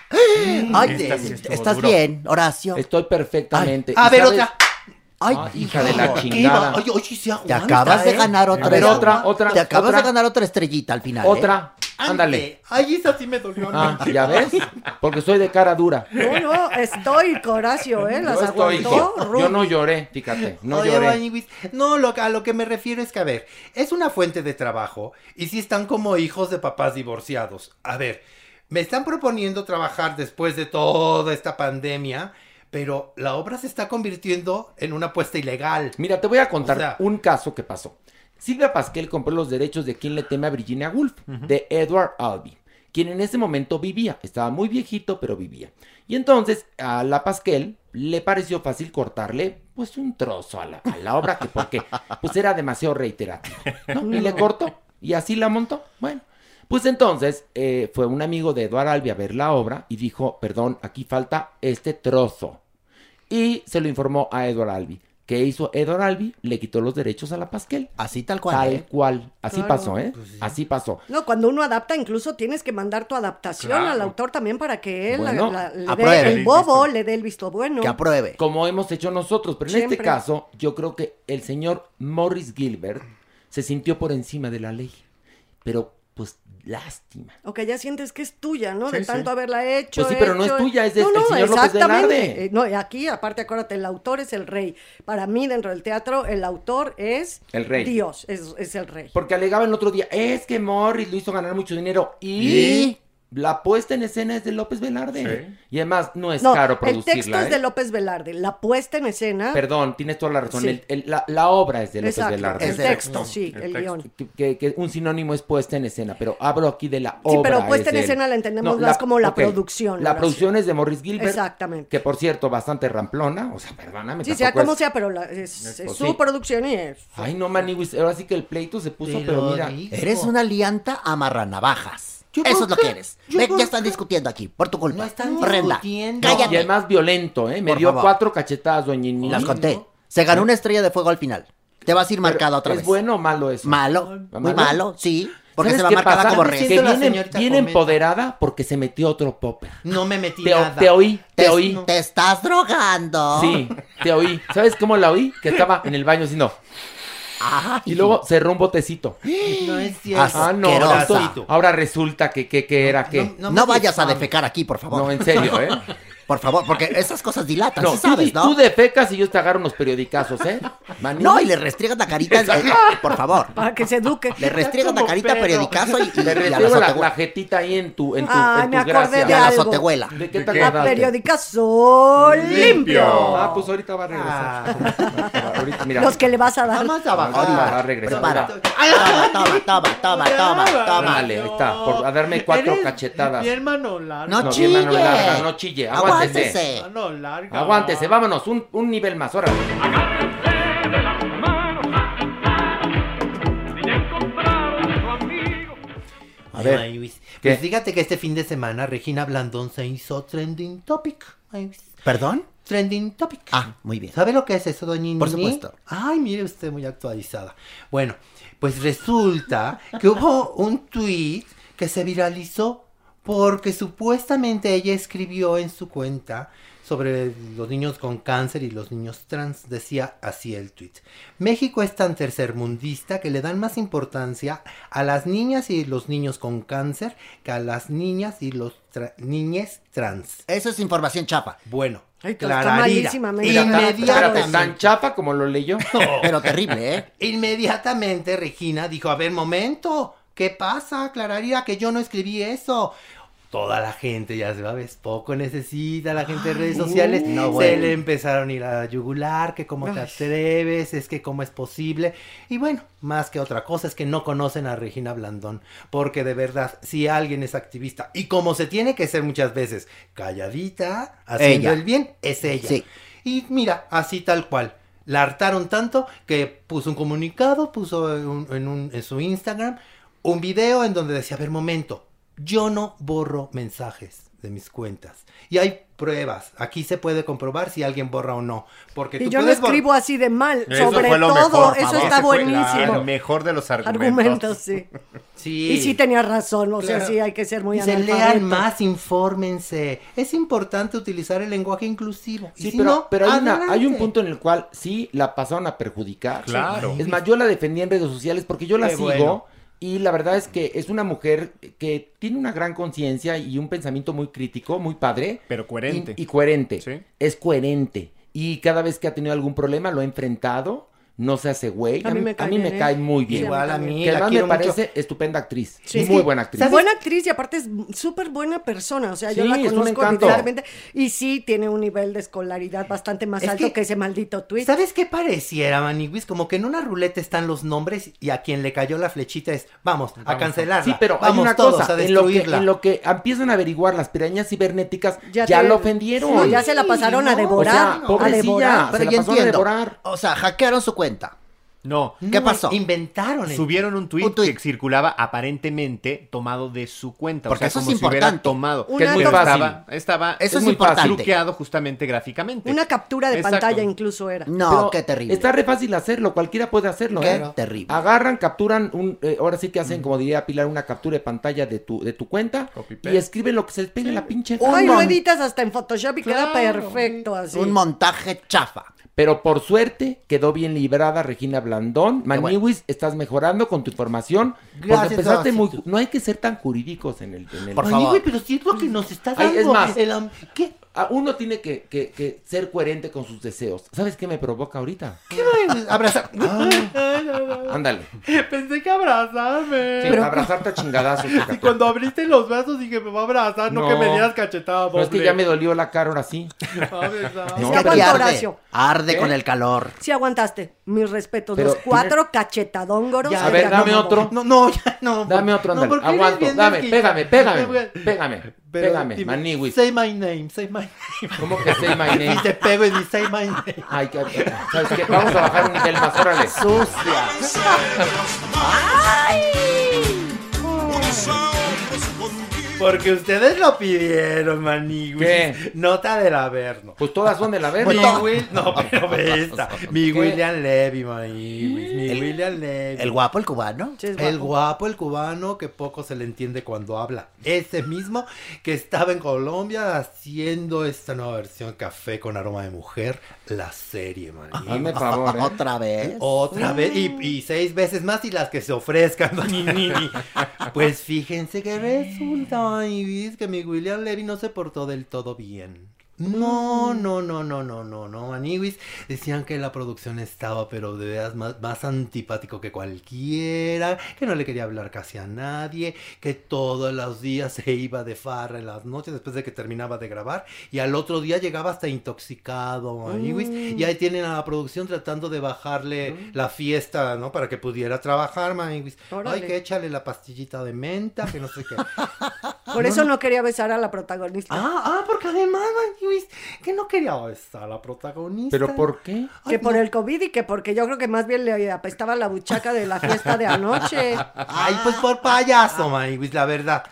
Speaker 2: (gasps)
Speaker 8: Ay, ¿estás bien, Horacio?
Speaker 2: Estoy perfectamente.
Speaker 6: A
Speaker 2: ¿Y
Speaker 6: ver,
Speaker 2: sabes?
Speaker 6: otra.
Speaker 8: Ay,
Speaker 2: Ay, hija de la
Speaker 8: ¿qué
Speaker 2: chingada.
Speaker 6: Oye,
Speaker 8: Te acabas de
Speaker 6: ¿eh?
Speaker 8: ganar otra.
Speaker 2: Ver, otra, otra,
Speaker 8: Te acabas
Speaker 2: otra.
Speaker 8: de ganar otra estrellita al final. ¿eh?
Speaker 2: Otra. Ándale.
Speaker 6: Ay, esa sí me dolió.
Speaker 2: Ah, ¿ya ves? Porque soy de cara dura.
Speaker 4: No, no, estoy Horacio, ¿eh? Las aguantó.
Speaker 2: yo, no lloré, fíjate, no
Speaker 6: Oye,
Speaker 2: lloré.
Speaker 6: No, lo, a lo que me refiero es que, a ver, es una fuente de trabajo y si están como hijos de papás divorciados. A ver, me están proponiendo trabajar después de toda esta pandemia, pero la obra se está convirtiendo en una apuesta ilegal.
Speaker 2: Mira, te voy a contar
Speaker 6: O sea-
Speaker 2: un caso que pasó. Silvia Pasquel compró los derechos de Quien le teme a Virginia Woolf, de Edward Albee, quien en ese momento vivía. Estaba muy viejito, pero vivía. Y entonces a la Pasquel le pareció fácil cortarle pues un trozo a la, a la obra, que porque pues era demasiado reiterativo. ¿no? Y le (laughs) cortó. Y así la montó. Bueno. Pues entonces eh, fue un amigo de Edward Albee a ver la obra y dijo, perdón, aquí falta este trozo. Y se lo informó a Edward Albee. ¿Qué hizo Edward Albee? Le quitó los derechos a la Pasquel.
Speaker 8: Así tal cual.
Speaker 2: Tal
Speaker 8: ¿eh?
Speaker 2: cual. Así
Speaker 4: Claro.
Speaker 2: pasó, ¿eh? Así pasó.
Speaker 4: No, cuando uno adapta, incluso tienes que mandar tu adaptación
Speaker 2: Claro.
Speaker 4: al autor también para que él la-
Speaker 2: Bueno,
Speaker 4: la- le
Speaker 2: apruebe.
Speaker 4: dé el bobo, le dé el visto bueno.
Speaker 2: Como hemos hecho nosotros. Pero en
Speaker 4: Siempre.
Speaker 2: este caso, yo creo que el señor Morris Gilbert se sintió por encima de la ley. Pero, pues, lástima.
Speaker 4: O que ya sientes que es tuya, ¿no? de tanto
Speaker 2: sí.
Speaker 4: haberla hecho.
Speaker 2: Pues sí, pero no es tuya, es de-
Speaker 4: No,
Speaker 2: el
Speaker 4: no,
Speaker 2: señor López
Speaker 4: exactamente.
Speaker 2: Velarde.
Speaker 4: Eh, no, aquí, aparte, acuérdate, el autor es el rey. Para mí, dentro del teatro, el autor es
Speaker 2: El rey.
Speaker 4: Dios, es, es el rey.
Speaker 2: Porque alegaba el otro día, es que Morris lo hizo ganar mucho dinero. Y,
Speaker 4: ¿Y?
Speaker 2: La puesta en escena es de López Velarde. Y además, no es
Speaker 4: no,
Speaker 2: caro
Speaker 4: el
Speaker 2: producirla.
Speaker 4: texto es
Speaker 2: ¿eh?
Speaker 4: de López Velarde. La puesta en escena.
Speaker 2: Perdón, tienes toda la razón.
Speaker 4: Sí.
Speaker 2: El- el- la, la obra es de López
Speaker 4: Exacto,
Speaker 2: Velarde.
Speaker 4: el texto, sí, el guion.
Speaker 2: Que, que- que un sinónimo es puesta en escena, pero hablo aquí de la
Speaker 4: Sí,
Speaker 2: obra.
Speaker 4: pero puesta
Speaker 2: es
Speaker 4: en
Speaker 2: él.
Speaker 4: escena la entendemos más como la producción,
Speaker 2: La producción es de Morris Gilbert.
Speaker 4: Exactamente.
Speaker 2: Que por cierto, bastante ramplona. O sea, perdóname.
Speaker 4: Sí, sea como
Speaker 2: es-
Speaker 4: sea, pero la- es, es su
Speaker 2: sí.
Speaker 4: producción y es.
Speaker 2: Ay, no, Maniwis. Ahora sí que el pleito se puso, pero mira.
Speaker 8: Eres una lianta amarranavajas.
Speaker 2: Yo
Speaker 8: Eso es lo
Speaker 2: qué-
Speaker 8: que eres.
Speaker 2: yo
Speaker 8: Ve,
Speaker 2: por
Speaker 8: ya están discutiendo aquí, por tu culpa. No
Speaker 6: están discutiendo.
Speaker 8: Cállate.
Speaker 2: y además violento, ¿eh? Me
Speaker 8: Por
Speaker 2: dio
Speaker 8: favor.
Speaker 2: cuatro cachetadas, doña Nini.
Speaker 8: Las conté. Se ganó una estrella de fuego al final. Te vas a ir marcada otra
Speaker 2: ¿Es
Speaker 8: vez.
Speaker 2: bueno o malo eso?
Speaker 8: Malo, muy malo, sí. Porque
Speaker 2: ¿Sabes
Speaker 8: se va
Speaker 2: qué
Speaker 8: marcada
Speaker 2: pasa?
Speaker 8: como
Speaker 2: Que
Speaker 8: rey.
Speaker 2: viene, viene empoderada porque se metió otro popper.
Speaker 6: No me metí
Speaker 2: Te,
Speaker 6: nada.
Speaker 2: te oí, te,
Speaker 8: Te,
Speaker 2: oí.
Speaker 8: te estás drogando.
Speaker 2: Sí, te oí. ¿Sabes cómo la oí? Que estaba en el baño Y luego cerró un botecito. (gasps)
Speaker 6: No es cierto.
Speaker 2: Ah, no, ahora resulta que, que, que era que.
Speaker 8: No, vayas a defecar aquí, por favor.
Speaker 2: No, en serio, (laughs) ¿eh?
Speaker 8: Por favor, porque esas cosas dilatan,
Speaker 2: No,
Speaker 8: sí
Speaker 2: tú,
Speaker 8: sabes,
Speaker 2: di-
Speaker 8: ¿no?
Speaker 2: tú defecas y yo te agarro unos periodicazos, ¿eh? (laughs)
Speaker 8: No, y le restriegas la carita, eh, por favor.
Speaker 4: Para que se eduque.
Speaker 8: Le restriegas la carita periodicazo y, y,
Speaker 2: Te
Speaker 8: y a la
Speaker 2: la, la jetita ahí en tu, en tu,
Speaker 4: Ay,
Speaker 2: en tu gracia.
Speaker 4: de
Speaker 8: Y a la
Speaker 4: algo.
Speaker 8: azotehuela.
Speaker 2: ¿De qué te
Speaker 4: La periodicazo limpio.
Speaker 2: Ah, pues ahorita va a regresar. ahorita, mira.
Speaker 4: Los que le vas a dar.
Speaker 6: Vamos a bajar.
Speaker 2: Ahorita va a regresar.
Speaker 8: Prepara. Toma, toma, toma, toma, toma, toma.
Speaker 2: Ándale, ahí está. Por a darme cuatro cachetadas.
Speaker 6: Mi hermano.
Speaker 8: No
Speaker 2: No,
Speaker 8: chille.
Speaker 2: no chille. Aguántese.
Speaker 8: Aguántese.
Speaker 6: Larga.
Speaker 2: Aguántese, vámonos. Un, un nivel más. Órale.
Speaker 6: A
Speaker 2: ver,
Speaker 6: ver, Luis.
Speaker 2: ¿qué?
Speaker 6: Pues fíjate que este fin de semana Regina Blandón se hizo trending topic. Ay, Luis.
Speaker 8: ¿Perdón?
Speaker 6: Trending topic.
Speaker 8: Ah, muy bien.
Speaker 6: ¿Sabe lo que es eso, doña
Speaker 8: Por supuesto.
Speaker 6: Ay, mire usted muy actualizada. Bueno, pues resulta que hubo un tweet que se viralizó porque supuestamente ella escribió en su cuenta sobre los niños con cáncer y los niños trans. Decía así el tweet. México es tan tercermundista que le dan más importancia a las niñas y los niños con cáncer que a las niñas y los tra- niñes trans.
Speaker 8: Eso es información chapa.
Speaker 6: Bueno, Clararira, inmediatamente.
Speaker 2: tan chapa como lo leyó. (laughs)
Speaker 8: Pero terrible, ¿eh?
Speaker 6: Inmediatamente Regina dijo, a ver, momento, ¿qué pasa, Clararira? Que yo no escribí eso. Toda la gente, ya sabes, poco necesita la gente de redes sociales.
Speaker 8: no,
Speaker 6: se
Speaker 8: bueno.
Speaker 6: le empezaron a ir a la yugular, que cómo te atreves, es que cómo es posible. Y bueno, más que otra cosa es que no conocen a Regina Blandón. Porque de verdad, si alguien es activista, y como se tiene que ser muchas veces, calladita, haciendo
Speaker 8: Ella.
Speaker 6: el bien, es ella.
Speaker 8: Sí.
Speaker 6: Y mira, así tal cual. La hartaron tanto que puso un comunicado, puso en, un- en un- en su Instagram un video en donde decía, a ver, momento, yo no borro mensajes de mis cuentas. Y hay pruebas. Aquí se puede comprobar si alguien borra o no. Porque
Speaker 4: Y
Speaker 6: tú
Speaker 4: yo no escribo así de mal,
Speaker 5: Eso
Speaker 4: sobre todo,
Speaker 5: mejor,
Speaker 4: eso
Speaker 5: favor.
Speaker 4: está buenísimo.
Speaker 5: El mejor de los argumentos.
Speaker 4: Argumentos, sí.
Speaker 6: Sí.
Speaker 4: Y sí tenías razón, o sea, sí hay que ser muy analfabeto.
Speaker 6: lean más, infórmense. Es importante utilizar el lenguaje inclusivo. Y
Speaker 2: Sí,
Speaker 6: si
Speaker 2: pero,
Speaker 6: no,
Speaker 2: pero hay, una-
Speaker 6: adelante.
Speaker 2: hay un punto en el cual sí la pasaron a perjudicar.
Speaker 6: Claro.
Speaker 2: Es más, yo la defendí en redes sociales porque yo la
Speaker 6: Qué
Speaker 2: sigo
Speaker 6: bueno.
Speaker 2: Y la verdad es que es una mujer que tiene una gran conciencia y un pensamiento muy crítico, muy padre.
Speaker 5: Pero coherente.
Speaker 2: Y, y coherente.
Speaker 5: Sí.
Speaker 2: Es coherente. Y cada vez que ha tenido algún problema lo ha enfrentado. No se hace güey.
Speaker 4: A mí me cae ¿eh?
Speaker 2: cae muy bien.
Speaker 6: Igual a mí,
Speaker 2: Que
Speaker 6: la
Speaker 2: además me
Speaker 6: mucho.
Speaker 2: parece estupenda actriz.
Speaker 4: Sí.
Speaker 2: Muy buena actriz.
Speaker 4: Buena actriz y aparte es súper buena persona. O sea, yo la conozco literalmente. Y sí tiene un nivel de escolaridad bastante más
Speaker 6: Es
Speaker 4: alto
Speaker 6: que-
Speaker 4: que, ese maldito tweet.
Speaker 6: ¿Sabes qué pareciera, Maniwis? Como que en una ruleta están los nombres y a quien le cayó la flechita es, vamos, a cancelarla.
Speaker 2: Sí, pero
Speaker 6: vamos
Speaker 2: hay una
Speaker 6: todos
Speaker 2: cosa,
Speaker 6: a
Speaker 2: en lo, que,
Speaker 6: destruirla.
Speaker 2: en lo que empiezan a averiguar las pirañas cibernéticas, ya,
Speaker 4: Ya te-
Speaker 2: lo ofendieron.
Speaker 4: Sí, ya se la pasaron a devorar,
Speaker 2: o sea,
Speaker 4: a
Speaker 2: pobrecilla,
Speaker 4: devorar.
Speaker 2: se la pasaron a devorar.
Speaker 8: O sea, hackearon su cuenta cuenta.
Speaker 5: No.
Speaker 8: ¿Qué pasó?
Speaker 6: Inventaron. el-
Speaker 5: Subieron un tweet,
Speaker 8: Un
Speaker 5: que circulaba aparentemente tomado de su cuenta.
Speaker 8: Porque
Speaker 5: o sea,
Speaker 8: eso es
Speaker 5: como si hubiera
Speaker 8: importante.
Speaker 5: tomado.
Speaker 4: Que es muy.
Speaker 5: Estaba, estaba
Speaker 8: Eso es
Speaker 5: muy
Speaker 8: importante.
Speaker 5: truqueado justamente gráficamente.
Speaker 4: Una captura de
Speaker 5: Exacto.
Speaker 4: pantalla incluso era.
Speaker 8: No,
Speaker 2: Pero
Speaker 8: qué terrible.
Speaker 2: Está re fácil hacerlo, cualquiera puede hacerlo.
Speaker 8: Qué
Speaker 2: ¿eh?
Speaker 8: terrible.
Speaker 2: Agarran, capturan, un, eh, ahora sí que hacen, como diría Pilar, una captura de pantalla de tu, de tu cuenta
Speaker 5: Copy
Speaker 2: y escriben lo que se les pegue en la pinche
Speaker 4: Ay,
Speaker 2: gana.
Speaker 4: lo editas hasta en Photoshop y queda perfecto así.
Speaker 8: Un montaje chafa.
Speaker 2: Pero por suerte quedó bien librada Regina Blandón. Maniwis, estás mejorando con tu información. Porque
Speaker 6: Gracias,
Speaker 2: empezaste muy... No hay que ser tan jurídicos en el... En el
Speaker 8: Por
Speaker 6: Oye,
Speaker 8: favor.
Speaker 6: pero si es lo que nos está
Speaker 2: Ay,
Speaker 6: dando.
Speaker 2: es más.
Speaker 6: el ¿Qué?
Speaker 2: Ah, Uno tiene que, que- que ser coherente con sus deseos. ¿Sabes qué me provoca ahorita?
Speaker 6: ¿Qué va a abrazar? (laughs)
Speaker 2: Ándale.
Speaker 6: Pensé que abrazarme.
Speaker 2: Sí, abrazarte a chingadazos. (laughs)
Speaker 6: Y cuando abriste los brazos dije, me va a abrazar, no,
Speaker 2: No.
Speaker 6: que me dieras cachetada
Speaker 2: No, es que ya me dolió la cara ahora sí. (laughs)
Speaker 6: Ah.
Speaker 2: No,
Speaker 4: que
Speaker 8: Aquí
Speaker 4: aguanta,
Speaker 8: arde,
Speaker 4: Horacio.
Speaker 8: arde
Speaker 2: ¿Qué?
Speaker 8: con el calor.
Speaker 4: Sí aguantaste. Mis respetos.
Speaker 2: Pero
Speaker 4: Los cuatro cachetadóngoros.
Speaker 6: Ya,
Speaker 2: A ver, dame
Speaker 6: no,
Speaker 2: otro.
Speaker 6: No, no, ya no.
Speaker 2: Dame otro, ándale. Aguanto. Dame, pégame, pégame. Pégame. Pégame, Maniwis.
Speaker 6: Say my name, say my name.
Speaker 2: ¿Cómo que say my name?
Speaker 6: Y te pego y dice say my name.
Speaker 2: Ay, que- ¿sabes qué? Vamos a bajar un nivel más, órale.
Speaker 8: Sucia.
Speaker 9: Unos a otros contigo.
Speaker 6: Porque ustedes lo pidieron, Maniwis.
Speaker 2: ¿Qué?
Speaker 6: Nota del Averno.
Speaker 2: Pues todas son de la
Speaker 6: Mi
Speaker 2: verga.
Speaker 6: Will, no, (laughs) pero ve esta. Mi
Speaker 2: ¿Qué?
Speaker 6: William Levy, Maniwis. Mi
Speaker 8: El-
Speaker 6: William Levy.
Speaker 8: El guapo, el cubano.
Speaker 6: El
Speaker 4: guapo,
Speaker 6: el cubano, que poco se le entiende cuando habla. Ese mismo que estaba en Colombia haciendo esta nueva versión Café con aroma de mujer, la serie, man.
Speaker 2: Hazme favor, ¿eh?
Speaker 8: Otra vez.
Speaker 6: Otra vez, y, y seis veces más y las que se ofrezcan. ni, ni, ni. Pues fíjense que resulta, Ibis, que mi William Levy no se portó del todo bien. No, no, no, no, no, no, no, Maniwis. Decían que la producción estaba, pero de veras más, más antipático que cualquiera, que no le quería hablar casi a nadie, que todos los días se iba de farra en las noches después de que terminaba de grabar, y al otro día llegaba hasta intoxicado, Maniwis. Y ahí tienen a la producción tratando de bajarle la fiesta, ¿no? Para que pudiera trabajar, Maniwis. Ay, que échale la pastillita de menta, que no sé qué. (laughs)
Speaker 4: Por eso no quería besar a la protagonista.
Speaker 6: Ah, ah, porque además, Maniwis, que no quería besar a la protagonista.
Speaker 2: ¿Pero por qué?
Speaker 4: Que
Speaker 6: Ay,
Speaker 4: por
Speaker 6: no.
Speaker 4: el COVID y que porque yo creo que más bien le apestaba la buchaca de la fiesta de anoche. (laughs)
Speaker 6: Ay, pues por payaso, Maniwis, la verdad.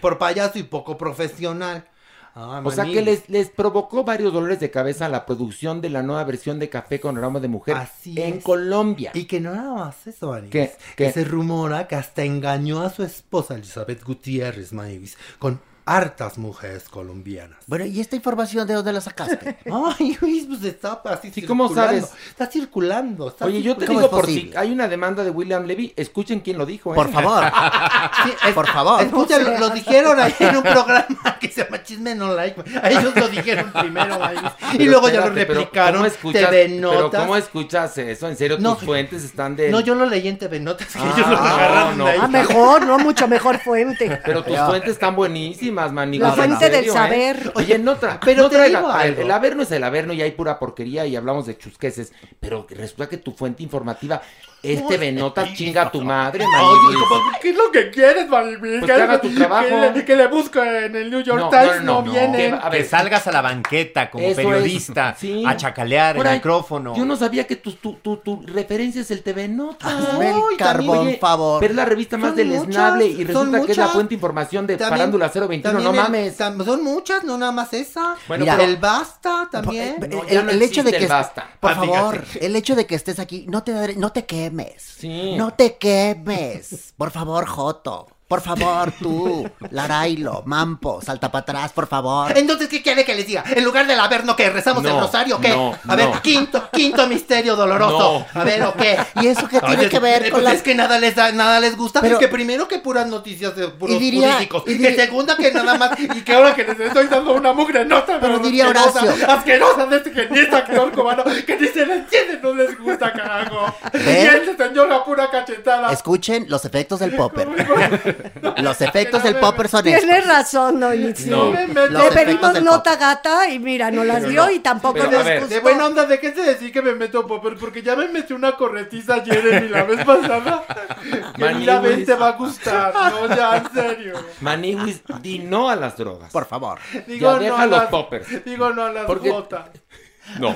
Speaker 6: Por payaso y poco profesional. Ah,
Speaker 2: O sea que les, les provocó varios dolores de cabeza la producción de la nueva versión de Café con aroma de mujer
Speaker 6: Así
Speaker 2: en
Speaker 6: es.
Speaker 2: Colombia.
Speaker 6: Y que no nada más eso, Maniwis.
Speaker 2: ¿Qué?
Speaker 6: Que se rumora que hasta engañó a su esposa Elizabeth Gutiérrez, Maniwis, con hartas mujeres colombianas.
Speaker 8: Bueno, ¿y esta información de dónde la sacaste? (laughs)
Speaker 6: Ay, Luis, pues está así
Speaker 2: Sí, ¿cómo
Speaker 6: circulando.
Speaker 2: sabes?
Speaker 6: Está circulando. está
Speaker 2: Oye, yo te
Speaker 8: ¿Cómo
Speaker 2: digo por si hay una demanda de William Levy, escuchen quién lo dijo. ¿eh?
Speaker 8: Por favor. (laughs)
Speaker 6: Sí, es-
Speaker 8: Por favor.
Speaker 6: Escucha, lo, lo dijeron ahí en un programa que se llama Chisme No Like. A ellos lo dijeron (laughs) primero. ahí. Y
Speaker 2: Pero
Speaker 6: luego ya lo
Speaker 2: pero
Speaker 6: replicaron.
Speaker 2: ¿cómo escuchas,
Speaker 6: TV
Speaker 2: Pero
Speaker 6: Notas.
Speaker 2: ¿cómo escuchas eso? En serio,
Speaker 6: No.
Speaker 2: tus fuentes están de...
Speaker 6: No, yo lo leí en TV Notas. Que
Speaker 2: Ah,
Speaker 6: ellos lo
Speaker 2: no,
Speaker 6: agarraron
Speaker 2: no.
Speaker 6: de ahí.
Speaker 4: Ah, mejor, no mucho mejor fuente.
Speaker 2: Pero tus fuentes están buenísimas,
Speaker 4: La
Speaker 2: en
Speaker 4: fuente del
Speaker 2: serio, ¿eh?
Speaker 4: saber.
Speaker 2: Oye, no, tra (laughs)
Speaker 6: Pero
Speaker 2: no
Speaker 6: te
Speaker 2: traiga-
Speaker 6: digo algo.
Speaker 2: el averno es el averno y hay pura porquería y hablamos de chusqueses. Pero resulta que tu fuente informativa Este Benota chinga a tu madre,
Speaker 6: Oye,
Speaker 2: Maniwis.
Speaker 6: ¿cómo- ¿qué es lo que quieres, Maribel?
Speaker 2: Pues que haga tu trabajo.
Speaker 6: Que le, que le busco en el New York
Speaker 2: No,
Speaker 6: Times,
Speaker 2: no,
Speaker 6: no,
Speaker 2: no, no.
Speaker 6: viene.
Speaker 2: Que- a
Speaker 5: que
Speaker 2: ver.
Speaker 5: salgas a la banqueta como
Speaker 2: Eso es.
Speaker 5: periodista
Speaker 2: Sí.
Speaker 5: a chacalear
Speaker 2: Ahora,
Speaker 5: el micrófono.
Speaker 2: Yo no sabía que tu, tu, tu, tu referencia es el TV Nota.
Speaker 8: Hazme el
Speaker 2: Ay, también,
Speaker 8: carbón,
Speaker 2: oye,
Speaker 8: favor.
Speaker 2: Pero es la revista más
Speaker 6: Son
Speaker 2: deleznable
Speaker 6: muchas,
Speaker 2: y
Speaker 6: son
Speaker 2: resulta que es la
Speaker 6: muchas.
Speaker 2: fuente de información de
Speaker 6: También-
Speaker 2: Farándula 021. No
Speaker 6: también el-
Speaker 2: mames.
Speaker 6: tam- son muchas, no nada más esa.
Speaker 2: Bueno,
Speaker 6: Mira,
Speaker 2: pero-
Speaker 6: el basta también.
Speaker 8: El,
Speaker 2: No, ya no
Speaker 8: el hecho de
Speaker 2: existe
Speaker 8: que
Speaker 2: el basta.
Speaker 8: por
Speaker 2: Ah,
Speaker 8: favor,
Speaker 2: fíjate.
Speaker 8: el hecho de que estés aquí, no te daré- no te quemes.
Speaker 2: Sí.
Speaker 8: No te quemes. Por favor, Joto. Por favor, tú, Larailo, Mampo, salta para atrás, por favor.
Speaker 6: Entonces, ¿qué quiere que les diga? En lugar del Averno, que rezamos el rosario, ¿qué?
Speaker 2: no,
Speaker 6: a ver,
Speaker 2: no.
Speaker 6: quinto, quinto misterio doloroso. A ver, ¿o qué?
Speaker 8: ¿Y eso qué tiene que ver con
Speaker 6: pues
Speaker 8: la...
Speaker 6: Es que nada les da, nada les gusta.
Speaker 8: Pero-
Speaker 6: es que primero que puras noticias de puros
Speaker 8: Y diría-
Speaker 6: jurídicos.
Speaker 8: y
Speaker 6: Y
Speaker 8: diría-
Speaker 6: que segunda que nada más. Y que ahora que les estoy dando una mugre nota.
Speaker 8: Pero diría
Speaker 6: asquerosa,
Speaker 8: Horacio.
Speaker 6: Asquerosa de este genista actor cubano. Que ni se le entiende, no les gusta, carajo. Y
Speaker 8: ¿Ven?
Speaker 6: este señor la pura cachetada.
Speaker 8: Escuchen los efectos del (laughs) popper. (laughs) Los efectos del popper son
Speaker 4: Tienes
Speaker 8: estos.
Speaker 4: razón, doña Itzi.
Speaker 2: No.
Speaker 8: Los
Speaker 4: Le
Speaker 8: efectos
Speaker 4: pedimos
Speaker 8: del
Speaker 4: nota gata y mira, nos las
Speaker 2: Pero
Speaker 4: dio
Speaker 2: no.
Speaker 4: y tampoco
Speaker 2: Pero, a
Speaker 4: nos
Speaker 2: ver,
Speaker 4: gustó.
Speaker 6: De buena onda, ¿de qué se decir que me meto popper? Porque ya me metí una corretiza ayer en la vez pasada. (laughs) Que
Speaker 2: Maní,
Speaker 6: mira, ven,
Speaker 2: güey.
Speaker 6: te va a gustar. No, ya, en serio.
Speaker 2: Maniwis, di no a las drogas.
Speaker 8: Por favor.
Speaker 2: Ya deja
Speaker 6: a
Speaker 2: los
Speaker 6: las-
Speaker 2: poppers.
Speaker 6: Digo no a las
Speaker 2: Porque-
Speaker 6: gotas.
Speaker 2: No.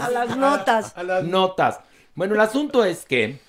Speaker 4: A las notas.
Speaker 6: A las
Speaker 2: Notas. Bueno, el asunto es que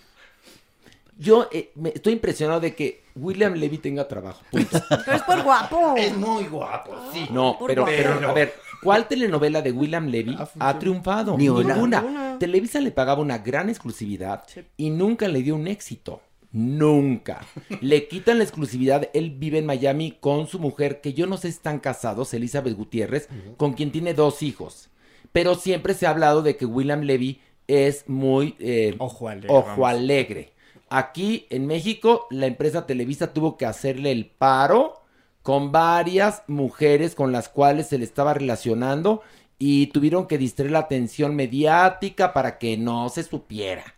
Speaker 2: yo eh, me- estoy impresionado de que William Levy tenga trabajo. punto. (laughs)
Speaker 4: Pero es por guapo.
Speaker 6: Es muy guapo, sí.
Speaker 2: No,
Speaker 4: Por
Speaker 2: pero,
Speaker 4: guapo.
Speaker 2: pero, a ver, ¿cuál (laughs) telenovela de William Levy ha triunfado?
Speaker 8: Ni una.
Speaker 2: Ninguna. Televisa le pagaba una gran exclusividad y nunca le dio un éxito. Nunca. Le quitan la exclusividad. Él vive en Miami con su mujer, que yo no sé si están casados, Elizabeth Gutiérrez, con quien tiene dos hijos. Pero siempre se ha hablado de que William Levy es muy eh,
Speaker 5: Ojo alegre,
Speaker 2: ojo
Speaker 5: vamos.
Speaker 2: alegre. Aquí en México, la empresa Televisa tuvo que hacerle el paro con varias mujeres con las cuales se le estaba relacionando y tuvieron que distraer la atención mediática para que no se supiera.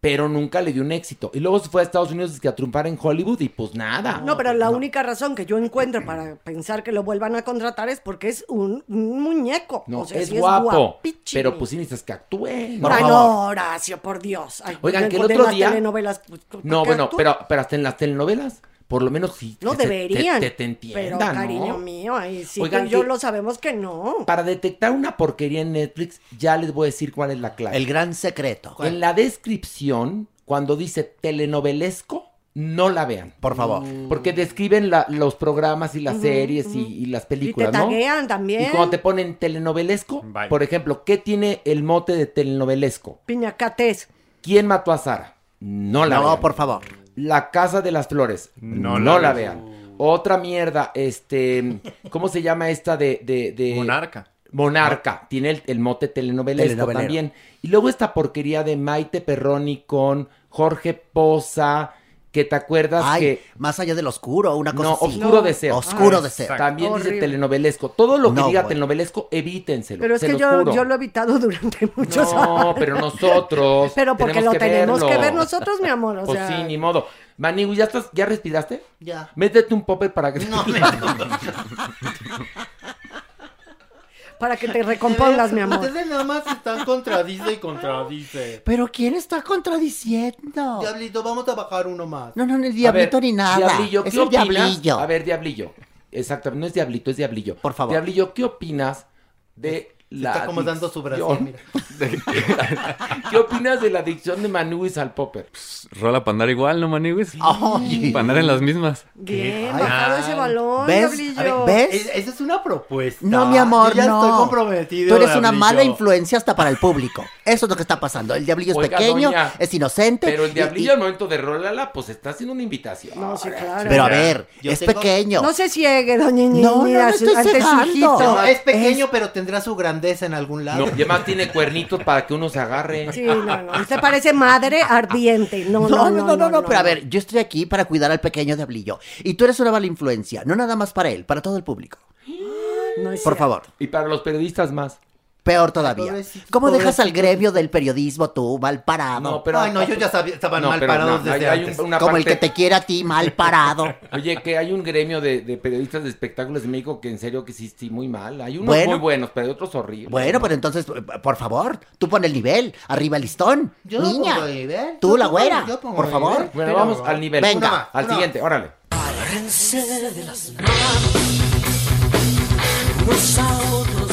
Speaker 2: Pero nunca le dio un éxito. Y luego se fue a Estados Unidos que a triunfar en Hollywood y pues nada.
Speaker 4: No, pero la única razón que yo encuentro para pensar que lo vuelvan a contratar es porque es un, un muñeco.
Speaker 2: No,
Speaker 4: o sea,
Speaker 2: es
Speaker 4: sí
Speaker 2: guapo. pero pues sí necesitas que actúe. ¿no?
Speaker 4: Ay, no, Horacio, por Dios. Ay,
Speaker 2: Oigan, que el otro día-
Speaker 4: telenovelas, pues, ¿por
Speaker 2: No, bueno, pero, pero hasta en las telenovelas, por lo menos sí.
Speaker 4: No deberían.
Speaker 2: Te, te, te entiendan,
Speaker 4: Pero,
Speaker 2: ¿no?
Speaker 4: cariño mío, ahí sí
Speaker 2: Oigan,
Speaker 4: tú y yo
Speaker 2: que-
Speaker 4: lo sabemos que no.
Speaker 2: Para detectar una porquería en Netflix, ya les voy a decir cuál es la clave.
Speaker 8: El gran secreto.
Speaker 2: En la descripción, cuando dice telenovelesco, no la vean.
Speaker 8: Por favor.
Speaker 2: Porque describen la- los programas y las series y, y las
Speaker 4: Y te
Speaker 2: películas, ¿no?
Speaker 4: taguean también.
Speaker 2: Y cuando te ponen telenovelesco, por ejemplo, ¿qué tiene el mote de telenovelesco?
Speaker 4: Piñacates.
Speaker 2: ¿Quién mató a Sara? No la
Speaker 8: No,
Speaker 2: vean.
Speaker 8: por favor.
Speaker 2: La Casa de las Flores. No,
Speaker 5: No
Speaker 2: la,
Speaker 5: la
Speaker 2: vean. Otra mierda, este, ¿cómo se llama esta de... de, de-
Speaker 5: Monarca.
Speaker 2: Monarca. Tiene el, el mote telenovelesco también. Y luego esta porquería de Maite Perroni con Jorge Poza, que te acuerdas
Speaker 8: Ay,
Speaker 2: que...
Speaker 8: más allá del oscuro, una cosa
Speaker 2: No,
Speaker 8: así.
Speaker 2: oscuro deseo.
Speaker 8: Oscuro
Speaker 5: Ah,
Speaker 8: deseo.
Speaker 5: exacto.
Speaker 2: También dice telenovelesco. Todo lo que
Speaker 8: No,
Speaker 2: diga
Speaker 8: bueno.
Speaker 2: telenovelesco, evítenselo.
Speaker 4: Pero es
Speaker 2: se
Speaker 4: que yo,
Speaker 2: juro.
Speaker 4: yo lo he evitado (laughs) durante muchos años.
Speaker 2: No, pero nosotros. (laughs)
Speaker 4: Pero porque lo tenemos que ver nosotros, mi amor. O
Speaker 2: Pues
Speaker 4: sea,
Speaker 2: sí, ni modo. Manigu, ¿ya estás, ya respiraste?
Speaker 6: Ya.
Speaker 2: Métete un popper para que...
Speaker 6: No, (laughs) me-
Speaker 4: para que te (laughs) recompongas, mi amor.
Speaker 6: Ustedes nada más están contradice y contradice.
Speaker 8: Pero ¿quién está contradiciendo?
Speaker 6: Diablito, vamos a bajar uno más.
Speaker 8: No, no, no es
Speaker 2: A ver,
Speaker 8: diablito ni nada.
Speaker 2: Diablillo,
Speaker 8: es
Speaker 2: ¿qué
Speaker 8: el
Speaker 2: opinas?
Speaker 8: diablillo.
Speaker 2: A ver, Diablillo. Exactamente, no es Diablito, es Diablillo.
Speaker 8: Por favor.
Speaker 2: Diablillo, ¿qué opinas de la
Speaker 6: está acomodando su brazo? (laughs) (laughs)
Speaker 2: ¿Qué opinas de la adicción de Manuis al popper?
Speaker 10: Rola para andar igual, ¿no, Maniwis?
Speaker 8: Ay.
Speaker 10: Para andar en las mismas.
Speaker 4: Bien, bajado ese balón,
Speaker 8: ¿Ves? Ver, ¿ves?
Speaker 6: Es- esa es una propuesta.
Speaker 8: No, mi amor,
Speaker 6: Yo ya
Speaker 8: no.
Speaker 6: estoy comprometido.
Speaker 8: Tú eres una mala influencia hasta para el público. Eso es lo que está pasando. El diablillo es
Speaker 2: Oiga,
Speaker 8: pequeño,
Speaker 2: doña,
Speaker 8: es inocente.
Speaker 2: Pero el Diablillo
Speaker 8: y-
Speaker 2: al momento de rolarla, pues está haciendo una invitación.
Speaker 4: No, sí, claro.
Speaker 8: Pero a ver,
Speaker 6: Yo
Speaker 8: es
Speaker 6: tengo-
Speaker 8: pequeño.
Speaker 4: No se ciegue, doña Ñi,
Speaker 8: No, no, no
Speaker 4: su-
Speaker 8: estoy
Speaker 4: ante su
Speaker 8: cegando.
Speaker 4: hijito.
Speaker 6: No, es pequeño,
Speaker 8: Es-
Speaker 6: pero tendrá su en algún lado.
Speaker 2: No, y además tiene cuernitos para que uno se agarre.
Speaker 4: Sí, no, no. Usted parece madre ardiente. No,
Speaker 8: No, no, no, no, no, pero a ver, yo estoy aquí para cuidar al pequeño diablillo. Y tú eres una mala influencia, no nada más para él, para todo el público.
Speaker 4: No es
Speaker 8: Por
Speaker 4: cierto.
Speaker 8: favor.
Speaker 2: Y para los periodistas más.
Speaker 8: Peor todavía.
Speaker 6: Pobrecito,
Speaker 8: ¿Cómo dejas al gremio del periodismo tú, mal parado?
Speaker 2: No, pero-
Speaker 6: Ay, no, yo ya sabía, estaban
Speaker 2: No,
Speaker 6: mal parados
Speaker 2: no,
Speaker 6: desde
Speaker 2: hay
Speaker 6: antes.
Speaker 2: un- una
Speaker 8: Como el que te quiere a ti, mal parado. (laughs)
Speaker 2: Oye, que hay un gremio de, de periodistas de espectáculos de México que en serio que sí, sí, muy mal. Hay unos
Speaker 8: Bueno.
Speaker 2: muy buenos, pero hay otros horribles.
Speaker 8: Bueno, pero entonces, por favor, tú pon el nivel, arriba el listón.
Speaker 6: Yo
Speaker 8: Niña,
Speaker 6: pongo el nivel,
Speaker 8: tú
Speaker 6: yo
Speaker 8: la
Speaker 6: pongo-
Speaker 8: güera,
Speaker 6: yo pongo
Speaker 8: por
Speaker 6: el
Speaker 8: favor.
Speaker 6: nivel.
Speaker 2: Bueno,
Speaker 6: Pero-
Speaker 2: vamos al nivel.
Speaker 8: Venga.
Speaker 2: Más, al siguiente, órale.
Speaker 9: Agárrense de las manos, unos a otros.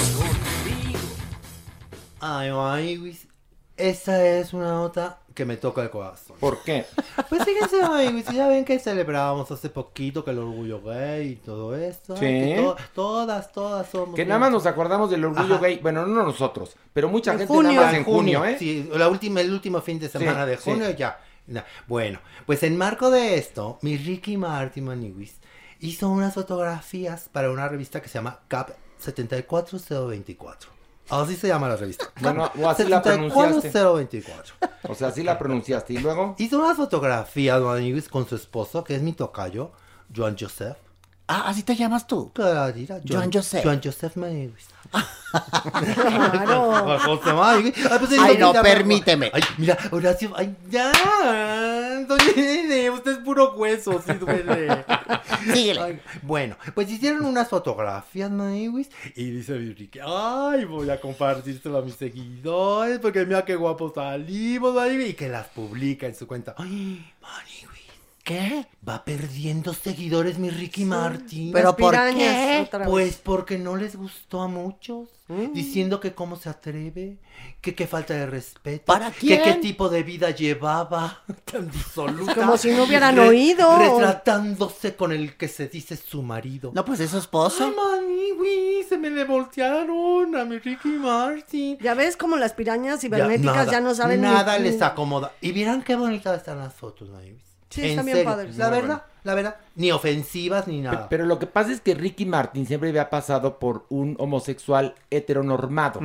Speaker 6: Ay, Maniguis, esa es una nota que me toca el corazón.
Speaker 2: ¿Por qué?
Speaker 6: Pues fíjense, Maniguis, ya ven que celebrábamos hace poquito que el orgullo gay y todo esto.
Speaker 2: Sí.
Speaker 6: que to- todas, todas somos.
Speaker 2: Que nada más nos acordamos del orgullo
Speaker 6: Ajá.
Speaker 2: gay. Bueno, no nosotros, pero mucha
Speaker 6: En
Speaker 2: gente
Speaker 6: junio,
Speaker 2: nada más en junio, ¿eh?
Speaker 6: Sí, la última, el último fin de semana
Speaker 2: Sí,
Speaker 6: de
Speaker 2: sí.
Speaker 6: junio ya. Bueno, pues en marco de esto, mi Ricky Martin Maniwis hizo unas fotografías para una revista que se llama CAP 74024. Así se llama la revista. (laughs)
Speaker 2: Bueno, o así la pronunciaste.
Speaker 6: 74024.
Speaker 2: O sea, así la pronunciaste. Y luego,
Speaker 6: Hizo unas fotografías, con su esposo, que es mi tocayo, Joan Joseph.
Speaker 8: Ah, así te llamas tú.
Speaker 6: Clarita,
Speaker 8: Joan Joseph.
Speaker 6: Joan Joseph Maniwis.
Speaker 4: Claro.
Speaker 6: Ay, pues,
Speaker 8: Ay, no, permíteme.
Speaker 6: Ay, mira, Horacio, ay, ya. Usted es puro hueso, sí duele.
Speaker 8: Síguele.
Speaker 6: Ay, bueno, pues hicieron unas fotografías, Maniwis, y dice Enrique, ay, voy a compartírselo a mis seguidores, porque mira qué guapo salimos, Maniwis, y que las publica en su cuenta. Ay, Maniwis.
Speaker 8: ¿Qué?
Speaker 6: Va perdiendo seguidores mi Ricky Martin.
Speaker 8: ¿Pero por qué?
Speaker 6: Pues porque no les gustó a muchos, diciendo que cómo se atreve, que qué falta de respeto,
Speaker 8: ¿Para
Speaker 6: que
Speaker 8: quién?
Speaker 6: qué tipo de vida llevaba, (laughs) tan disoluta.
Speaker 4: Como si no hubieran oído.
Speaker 6: Retratándose con el que se dice su marido.
Speaker 8: No, pues es su esposo.
Speaker 6: Ay, maniwi, se me le voltearon a mi Ricky Martin.
Speaker 4: Ya ves como las pirañas
Speaker 6: Ya,
Speaker 4: cibernéticas ya, no saben
Speaker 6: Nada
Speaker 4: ni-
Speaker 6: les acomoda. Y vieran qué bonitas están las fotos, maniwi.
Speaker 4: Sí,
Speaker 6: En
Speaker 4: están bien padres.
Speaker 6: La verdad, la verdad. Ni ofensivas ni nada.
Speaker 2: Pero lo que pasa es que Ricky Martin siempre había pasado por un homosexual heteronormado.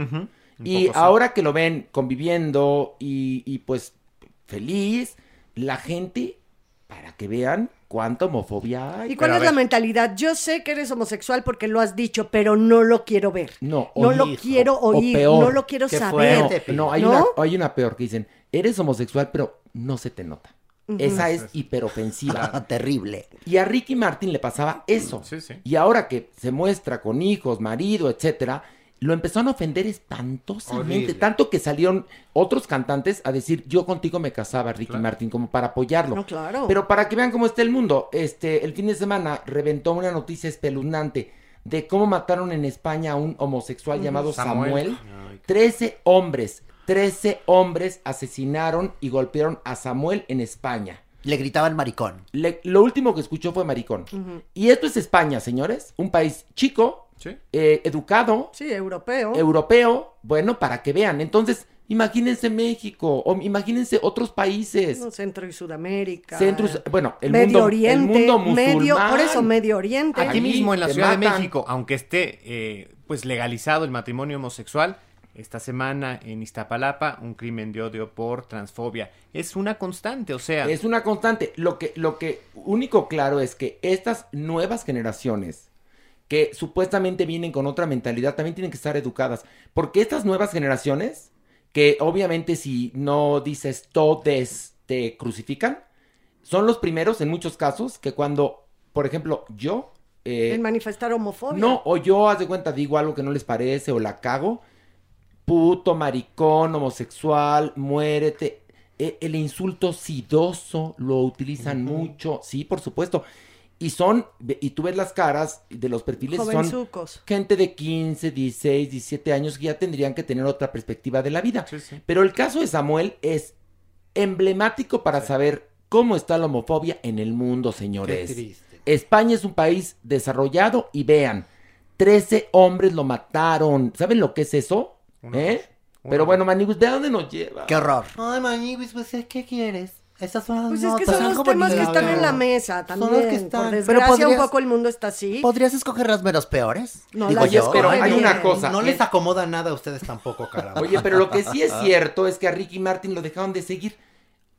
Speaker 2: Y ahora que lo ven conviviendo y, y, pues feliz, la gente, para que vean cuánta homofobia hay.
Speaker 4: ¿Y cuál
Speaker 5: Pero
Speaker 4: es la mentalidad? Yo sé que eres homosexual porque lo has dicho, pero no lo quiero ver.
Speaker 2: No,
Speaker 4: No
Speaker 2: oír,
Speaker 4: lo quiero oír,
Speaker 2: peor.
Speaker 4: no lo quiero saber.
Speaker 2: No, hay,
Speaker 4: ¿No?
Speaker 2: Una, hay una peor que dicen, eres homosexual, pero no se te nota. Esa es hiperofensiva. (laughs)
Speaker 8: Terrible.
Speaker 2: Y a Ricky Martin le pasaba eso.
Speaker 5: Sí, sí.
Speaker 2: Y ahora que se muestra con hijos, marido, etcétera, lo empezaron a ofender espantosamente.
Speaker 6: Horrible.
Speaker 2: Tanto que salieron otros cantantes a decir, yo contigo me casaba, Ricky Martin, como para apoyarlo.
Speaker 4: No, claro.
Speaker 2: Pero para que vean cómo está el mundo, este, el fin de semana reventó una noticia espeluznante de cómo mataron en España a un homosexual llamado
Speaker 5: Samuel.
Speaker 2: Samuel. Trece hombres, trece hombres asesinaron y golpearon a Samuel en España.
Speaker 8: Le gritaban maricón.
Speaker 2: Le- lo último que escuchó fue maricón. Y esto es España, señores. Un país chico,
Speaker 5: Sí.
Speaker 2: eh, educado,
Speaker 4: Sí, europeo.
Speaker 2: europeo. Bueno, para que vean. Entonces, imagínense México o imagínense otros países.
Speaker 4: No, Centro y Sudamérica.
Speaker 2: Centro bueno, el
Speaker 4: Medio
Speaker 2: mundo,
Speaker 4: Oriente.
Speaker 2: el mundo
Speaker 4: medio,
Speaker 2: musulmán.
Speaker 4: por eso, Medio Oriente.
Speaker 5: Aquí mismo en la Ciudad de. México, aunque esté eh, pues legalizado el matrimonio homosexual, esta semana en Iztapalapa un crimen de odio por transfobia es una constante, o sea,
Speaker 2: Es una constante. Lo que, lo que único claro es que estas nuevas generaciones que supuestamente vienen con otra mentalidad también tienen que estar educadas. Porque estas nuevas generaciones, que obviamente si no dices todes te crucifican, son los primeros en muchos casos que cuando, por ejemplo, yo... eh,
Speaker 4: En manifestar homofobia.
Speaker 2: no, o yo, haz de cuenta, digo algo que no les parece o la cago. Puto, maricón, homosexual, muérete. E- el insulto sidoso lo utilizan mucho, sí, por supuesto. Y son, y tú ves las caras de los perfiles, son gente de 15, 16, 17 años que ya tendrían que tener otra perspectiva de la vida.
Speaker 5: Sí, sí.
Speaker 2: Pero el caso de Samuel es emblemático para saber cómo está la homofobia en el mundo, señores.
Speaker 6: Qué triste.
Speaker 2: España es un país desarrollado y vean, 13 hombres lo mataron. ¿Saben lo que es eso?
Speaker 5: Una
Speaker 2: ¿Eh?
Speaker 5: una
Speaker 2: Pero bueno, Maniguis, ¿de dónde nos lleva?
Speaker 8: Qué horror.
Speaker 6: Ay, Maniwis, pues, ¿qué quieres? Esas son las
Speaker 4: Pues es que
Speaker 6: notas.
Speaker 4: son los temas que están en la mesa
Speaker 6: Son
Speaker 4: también.
Speaker 6: los que están.
Speaker 4: Por
Speaker 6: Pero
Speaker 4: desgracia, un
Speaker 8: podrías-
Speaker 4: poco el mundo está así.
Speaker 8: ¿Podrías escoger las menos peores?
Speaker 4: No,
Speaker 8: Digo
Speaker 4: las
Speaker 8: yo.
Speaker 2: pero hay
Speaker 4: bien.
Speaker 2: una cosa.
Speaker 6: No les acomoda nada a ustedes tampoco, caramba.
Speaker 2: Oye, pero lo que sí es cierto es que a Ricky Martin lo dejaron de seguir.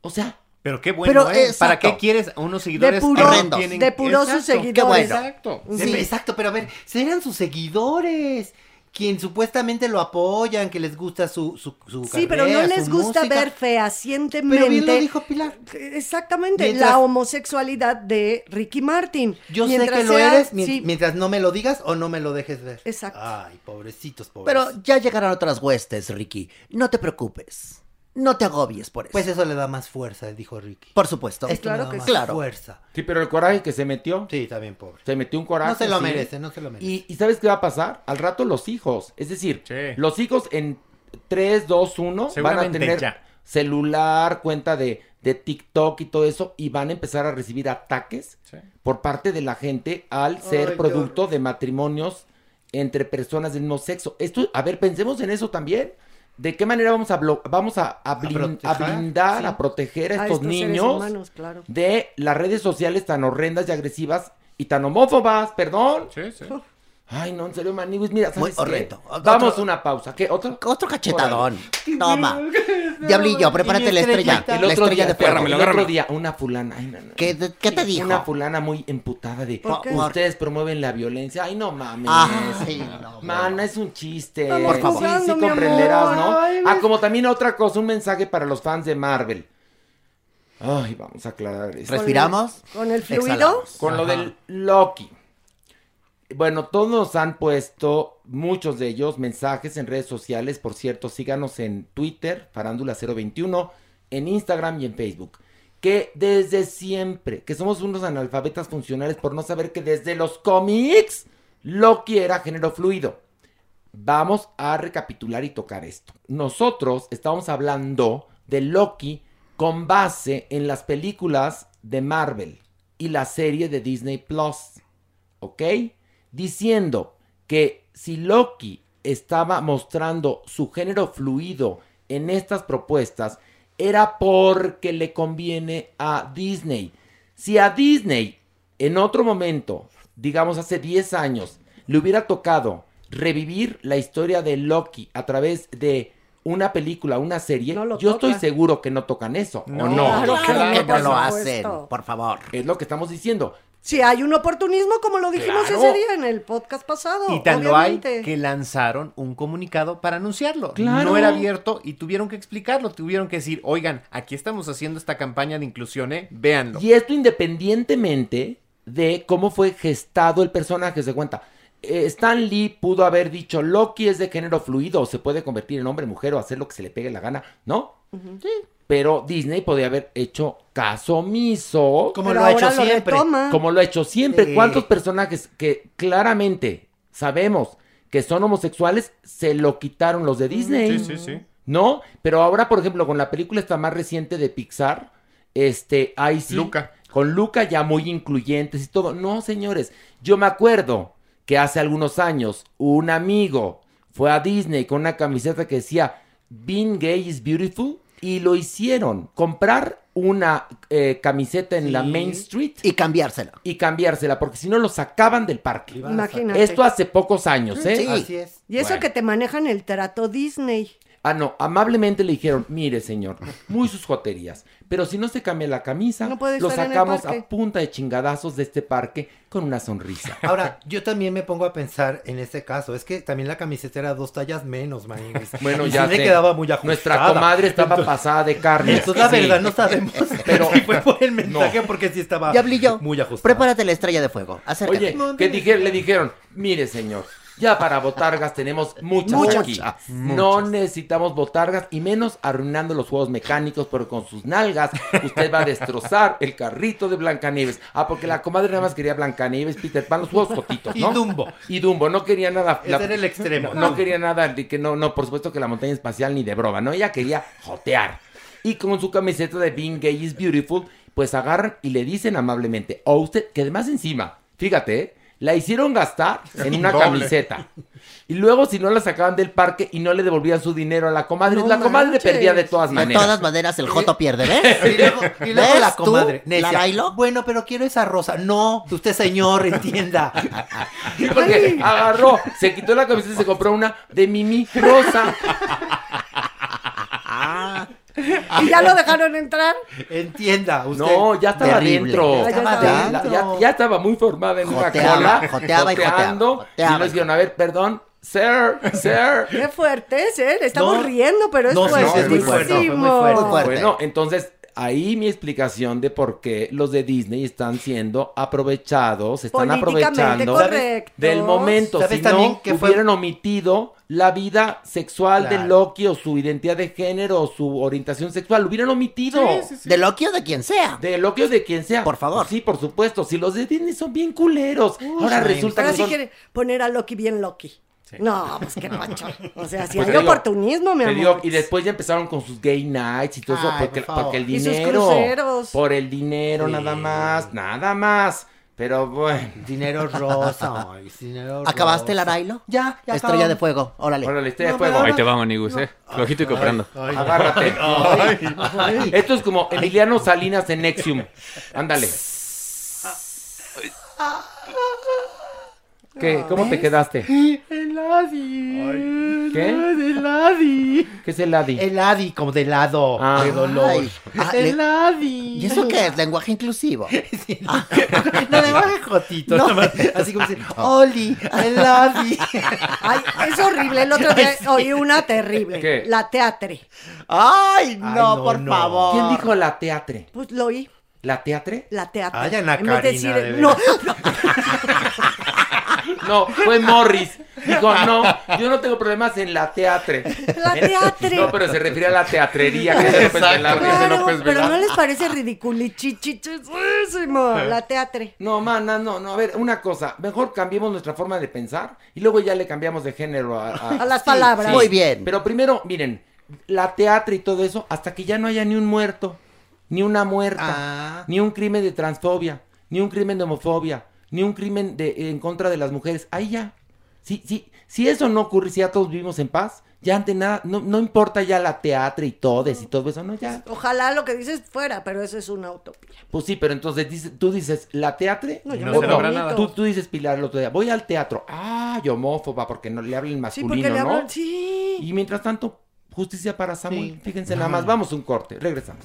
Speaker 2: O sea,
Speaker 5: pero qué bueno,
Speaker 8: Pero,
Speaker 5: ¿eh? ¿Para qué quieres a unos seguidores
Speaker 4: Depuró-
Speaker 5: que no
Speaker 8: Horrendos.
Speaker 5: tienen
Speaker 4: depuró sus seguidores.
Speaker 8: Qué bueno.
Speaker 5: Exacto.
Speaker 6: Sí, exacto, pero a ver, serán sus seguidores. Quien supuestamente lo apoyan, que les gusta su, su, su
Speaker 4: Sí, pero no les gusta
Speaker 6: música.
Speaker 4: ver fehacientemente.
Speaker 6: Pero bien lo dijo Pilar.
Speaker 4: Exactamente,
Speaker 6: Mientras-
Speaker 4: la homosexualidad de Ricky Martin.
Speaker 6: Yo
Speaker 4: Mientras
Speaker 6: sé que lo eres
Speaker 4: sí,
Speaker 6: mientras no me lo digas o no me lo dejes ver.
Speaker 4: Exacto.
Speaker 6: Ay, pobrecitos, pobrecitos.
Speaker 8: Pero ya llegarán otras huestes, Ricky. No te preocupes. No te agobies por eso.
Speaker 6: Pues eso le da más fuerza, dijo Ricky.
Speaker 8: Por supuesto.
Speaker 6: Esto
Speaker 8: Claro que. Claro.
Speaker 6: fuerza.
Speaker 2: Sí, pero el coraje que se metió.
Speaker 6: Sí, también pobre.
Speaker 2: Se metió un coraje.
Speaker 6: No se lo
Speaker 2: sí.
Speaker 6: merece, no se lo merece.
Speaker 2: Y, y ¿sabes qué va a pasar? Al rato los hijos. Es decir, los hijos en 3, 2, 1 van a tener
Speaker 5: ya.
Speaker 2: celular, cuenta de, de TikTok y todo eso, y van a empezar a recibir ataques por parte de la gente al ser
Speaker 6: Ay,
Speaker 2: producto de matrimonios entre personas del mismo sexo. Esto, a ver, pensemos en eso también. ¿De qué manera vamos a, blo- vamos a, a blin- a
Speaker 6: proteger,
Speaker 2: blindar,
Speaker 6: sí.
Speaker 2: a proteger a
Speaker 4: A
Speaker 2: estos niños
Speaker 4: humanos, claro.
Speaker 2: de las redes sociales tan horrendas y agresivas y tan homófobas? Perdón.
Speaker 10: Sí, sí.
Speaker 2: Ay, no, en serio, Maniguis, mira,
Speaker 8: Muy
Speaker 2: ¿sabes qué?
Speaker 8: horrendo.
Speaker 2: Vamos
Speaker 8: Otro-
Speaker 2: a una pausa. ¿Qué? ¿Otro?
Speaker 8: Otro cachetadón. Toma. Diablillo, prepárate la estrella.
Speaker 2: El
Speaker 8: La
Speaker 2: otro
Speaker 8: estrella
Speaker 2: día,
Speaker 8: de fuego.
Speaker 2: el otro día, una fulana. Ay, no, no.
Speaker 8: ¿Qué, qué te dijo?
Speaker 2: Una fulana muy emputada de
Speaker 8: ¿Por qué?
Speaker 2: ustedes promueven la violencia. Ay, no mames.
Speaker 8: Ay, no,
Speaker 2: Mana, es un chiste.
Speaker 8: Estamos
Speaker 2: Sí,
Speaker 8: jugando,
Speaker 2: sí,
Speaker 8: mi
Speaker 2: comprenderás. ¿no?
Speaker 8: Ay,
Speaker 2: ah, como también otra cosa, un mensaje para los fans de Marvel. Ay, vamos a aclarar esto.
Speaker 8: ¿Respiramos?
Speaker 4: Con el fluido.
Speaker 8: Exhalamos.
Speaker 2: Con lo del Loki. Bueno, todos nos han puesto, muchos de ellos, mensajes en redes sociales. Por cierto, síganos en Twitter, Farándula021, en Instagram y en Facebook. Que desde siempre, que somos unos analfabetas funcionales por no saber que desde los cómics, Loki era género fluido. Vamos a recapitular y tocar esto. Nosotros estamos hablando de Loki con base en las películas de Marvel y la serie de Disney Plus. ¿Ok? Diciendo que si Loki estaba mostrando su género fluido en estas propuestas, era porque le conviene a Disney. Si a Disney en otro momento, digamos hace 10 años, le hubiera tocado revivir la historia de Loki a través de una película, una serie,
Speaker 4: lo
Speaker 2: yo estoy seguro que no tocan eso, ¿o
Speaker 8: No,
Speaker 2: no?
Speaker 8: claro que no
Speaker 4: por
Speaker 8: lo hacen, por favor.
Speaker 2: Es lo que estamos diciendo.
Speaker 4: Si hay un oportunismo, como lo dijimos
Speaker 2: Claro.
Speaker 4: ese día en el podcast pasado.
Speaker 5: Y tan lo hay
Speaker 4: obviamente.
Speaker 5: que lanzaron un comunicado para anunciarlo.
Speaker 2: Claro.
Speaker 5: No era abierto y tuvieron que explicarlo. Tuvieron que decir, oigan, aquí estamos haciendo esta campaña de inclusión, ¿eh? Véanlo.
Speaker 2: Y esto independientemente de cómo fue gestado el personaje, se cuenta. eh, Stan Lee pudo haber dicho, Loki es de género fluido, o se puede convertir en hombre, mujer, o hacer lo que se le pegue la gana, ¿no? Sí. Pero Disney podía haber hecho caso omiso.
Speaker 6: Como lo ha hecho lo siempre. retoma.
Speaker 2: Como lo ha hecho siempre.
Speaker 6: Sí.
Speaker 2: ¿Cuántos personajes que claramente sabemos que son homosexuales se lo quitaron los de Disney?
Speaker 5: Sí, sí, sí.
Speaker 2: ¿No? Pero ahora, por ejemplo, con la película esta más reciente de Pixar, este, ahí sí.
Speaker 5: Luca.
Speaker 2: Con Luca ya muy incluyentes y todo. No, señores. Yo me acuerdo que hace algunos años un amigo fue a Disney con una camiseta que decía Being gay is beautiful y lo hicieron. Comprar una eh, camiseta en la Main Street.
Speaker 8: Y cambiársela.
Speaker 2: Y cambiársela, porque si no lo sacaban del parque.
Speaker 4: Imagínate.
Speaker 2: Esto hace pocos años, ¿eh?
Speaker 4: Sí.
Speaker 6: Así es.
Speaker 4: Y eso
Speaker 2: Bueno.
Speaker 4: que te manejan el trato Disney.
Speaker 2: Ah, no, amablemente le dijeron, mire señor, muy sus joterías, pero si no se cambia la camisa,
Speaker 4: No
Speaker 2: lo sacamos
Speaker 4: parque".
Speaker 2: a punta de chingadazos de este parque con una sonrisa. (laughs)
Speaker 6: Ahora, yo también me pongo a pensar en este caso. Es que también la camiseta era dos tallas menos, Maniguis. (laughs)
Speaker 2: Bueno,
Speaker 6: Y
Speaker 2: ya
Speaker 6: sí le
Speaker 2: sé.
Speaker 6: quedaba muy ajustada.
Speaker 2: Nuestra comadre estaba
Speaker 6: Entonces-
Speaker 2: pasada de carne.
Speaker 6: Entonces, la
Speaker 2: Sí.
Speaker 6: verdad, no sabemos. (laughs)
Speaker 2: Pero-
Speaker 6: si fue por el mensaje,
Speaker 2: No.
Speaker 6: porque sí estaba
Speaker 8: Diablillo,
Speaker 6: muy ajustada.
Speaker 8: prepárate la estrella de fuego. Acércate.
Speaker 2: Oye, que dije- le dijeron, mire señor, ya para botargas tenemos muchas,
Speaker 8: Muchas.
Speaker 2: aquí. No necesitamos botargas y menos arruinando los juegos mecánicos, pero con sus nalgas usted va a destrozar el carrito de Blancanieves. Ah, porque la comadre nada más quería Blancanieves, Peter Pan, los juegos jotitos,
Speaker 6: Y
Speaker 2: ¿no?
Speaker 6: Dumbo.
Speaker 2: Y Dumbo, no quería nada.
Speaker 6: Ese era el extremo.
Speaker 2: No, no quería nada, de que no, no, por supuesto que la montaña espacial ni de broma, ¿no? Ella quería jotear. Y con su camiseta de Being Gay is Beautiful, pues agarran y le dicen amablemente, o usted, que además encima, fíjate, ¿eh? La hicieron gastar en una
Speaker 5: Doble.
Speaker 2: camiseta. Y luego si no la sacaban del parque y no le devolvían su dinero a la comadre,
Speaker 4: No
Speaker 2: la comadre
Speaker 4: manches.
Speaker 2: perdía de todas
Speaker 8: De
Speaker 2: maneras.
Speaker 8: todas maneras, el Joto pierde, ¿ves? (laughs)
Speaker 6: Y luego, y luego
Speaker 8: ¿Ves
Speaker 6: la
Speaker 8: tú,
Speaker 6: comadre. necia,
Speaker 8: la bailo?
Speaker 6: Bueno, pero quiero esa rosa. No, usted señor, entienda. (laughs)
Speaker 2: Porque agarró, se quitó la camiseta y se compró una de Mimi Rosa.
Speaker 4: ¿Y ya lo dejaron entrar?
Speaker 6: Entienda, usted.
Speaker 2: No, ya estaba
Speaker 8: Terrible.
Speaker 2: dentro.
Speaker 4: Ah, ya
Speaker 6: Estaba
Speaker 4: estaba
Speaker 2: Ya,
Speaker 6: dentro.
Speaker 2: ya- ya estaba muy formada en una cola.
Speaker 8: joteaba y joteaba,
Speaker 2: joteando,
Speaker 8: joteaba.
Speaker 2: Y nos dijeron, a ver, perdón, Sir, sir.
Speaker 4: Qué fuerte es, ¿eh? Estamos
Speaker 2: No.
Speaker 4: riendo, pero es
Speaker 2: No, sí, no, es muy fuerte,
Speaker 4: fuertísimo.
Speaker 2: Bueno, entonces ahí mi explicación de por qué los de Disney están siendo aprovechados, están aprovechando
Speaker 4: correctos.
Speaker 2: del momento.
Speaker 6: ¿Sabes
Speaker 2: Si
Speaker 6: también
Speaker 2: no,
Speaker 6: que fue-
Speaker 2: hubieran omitido la vida sexual de. Loki o su identidad de género o su orientación sexual, lo hubieran omitido.
Speaker 8: De Loki o de quien sea.
Speaker 2: De Loki o de quien sea. Por favor. Sí, por supuesto. Si los de Disney son bien culeros. Ahora resulta
Speaker 4: Ahora
Speaker 2: que
Speaker 4: sí
Speaker 2: son...
Speaker 4: quiere poner a Loki bien Loki. No, pues qué (laughs) macho. O sea, si
Speaker 2: Pues
Speaker 4: hay
Speaker 2: digo,
Speaker 4: oportunismo, mi amor.
Speaker 2: digo, y después ya empezaron con sus gay nights y todo eso
Speaker 4: Ay,
Speaker 2: porque,
Speaker 4: por
Speaker 2: porque el
Speaker 4: Y sus
Speaker 2: dinero.
Speaker 4: cruceros.
Speaker 2: Por el dinero
Speaker 6: Sí.
Speaker 2: nada más, nada más. Pero bueno.
Speaker 6: Dinero rosa, ay, dinero
Speaker 8: ¿Acabaste el
Speaker 6: rosa.
Speaker 8: arailo?
Speaker 6: Ya, ya
Speaker 8: Estrella de fuego, órale.
Speaker 2: Órale, estrella de
Speaker 6: No,
Speaker 2: fuego.
Speaker 10: Ahí te va, Maniguis, eh. Flojito y cooperando.
Speaker 6: Ay,
Speaker 2: Agárrate.
Speaker 6: ay, ay.
Speaker 2: Esto es como Emiliano Salinas en Nexium. Ándale. ¿Qué? ¿Cómo te quedaste?
Speaker 6: El Adi.
Speaker 2: ¿Qué?
Speaker 6: El Adi.
Speaker 2: ¿Qué es el Adi?
Speaker 6: El Adi, como de helado,
Speaker 2: Ah.
Speaker 6: de dolor.
Speaker 8: Ay. Ah,
Speaker 6: el
Speaker 8: le-
Speaker 6: Adi.
Speaker 8: ¿Y eso qué es? ¿Lenguaje inclusivo? (laughs)
Speaker 6: No le bajes jotito,
Speaker 8: No.
Speaker 6: nada más, así como dice, Oli, el Adi. (laughs)
Speaker 4: Ay, es horrible. El otro día oí una terrible.
Speaker 2: ¿Qué?
Speaker 4: La teatre.
Speaker 8: Ay, no,
Speaker 6: no,
Speaker 8: por
Speaker 6: no.
Speaker 8: favor.
Speaker 2: ¿Quién dijo la teatre?
Speaker 4: Pues lo oí.
Speaker 2: ¿La teatre?
Speaker 4: La teatre.
Speaker 6: Ay, Ana
Speaker 4: En vez de decir-
Speaker 6: de
Speaker 4: no,
Speaker 6: veras. (laughs)
Speaker 2: No, fue Morris. Dijo, no, yo no tengo problemas en la teatre.
Speaker 4: La teatre.
Speaker 2: No, pero se refiere a la teatrería que es López Velarde.
Speaker 4: Claro,
Speaker 2: López
Speaker 4: pero no les parece ridiculichichichísimo. La teatre.
Speaker 2: No, mana, no, no. A ver, una cosa. Mejor cambiemos nuestra forma de pensar y luego ya le cambiamos de género a,
Speaker 4: A las palabras.
Speaker 8: Muy bien.
Speaker 2: Pero primero, miren, la teatro y todo eso, hasta que ya no haya ni un muerto, ni una muerta,
Speaker 6: Ah.
Speaker 2: ni un crimen de transfobia, ni un crimen de homofobia, ni un crimen de, en contra de las mujeres. Ahí ya. Si, si, si eso no ocurre, si ya todos vivimos en paz, ya ante nada, no, no importa ya la teatro y todes y todo eso, no, ya.
Speaker 4: Ojalá lo que dices fuera, pero eso es una utopía.
Speaker 2: Pues sí, pero entonces dice- tú dices, ¿la teatre?
Speaker 4: No, yo
Speaker 10: No
Speaker 4: me
Speaker 10: se nada.
Speaker 2: Tú, tú dices, Pilar, el otro día, voy al teatro. Ah, yo homófoba, porque no le hablan
Speaker 4: Sí,
Speaker 2: masculino,
Speaker 4: porque le
Speaker 2: ¿no?
Speaker 4: hablan. Sí.
Speaker 2: Y mientras tanto, justicia para Samuel.
Speaker 6: Sí.
Speaker 2: Fíjense nada más, vamos a un corte, regresamos.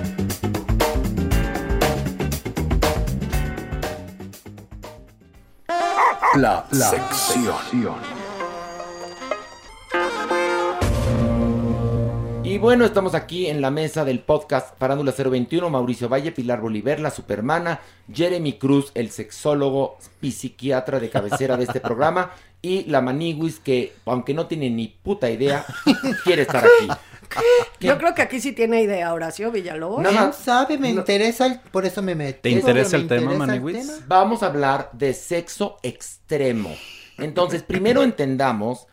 Speaker 1: La, sección.
Speaker 2: Y bueno, estamos aquí en la mesa del podcast Farándula 021, Mauricio Valle, Pilar Bolívar, la supermana, Jeremy Cruz, el sexólogo psiquiatra de cabecera de este programa, y la Maniguis, que aunque no tiene ni puta idea, quiere estar aquí. (laughs)
Speaker 4: Yo creo que aquí sí tiene idea Horacio Villalobos.
Speaker 2: Nada
Speaker 6: ¿Quién
Speaker 2: más.
Speaker 6: sabe? Me
Speaker 2: No.
Speaker 6: interesa, el- por eso me meto.
Speaker 10: ¿Te interesa
Speaker 6: Me
Speaker 10: el tema,
Speaker 6: interesa el
Speaker 10: Maniwis?
Speaker 2: Vamos a hablar de sexo extremo. Entonces, primero (laughs) entendamos,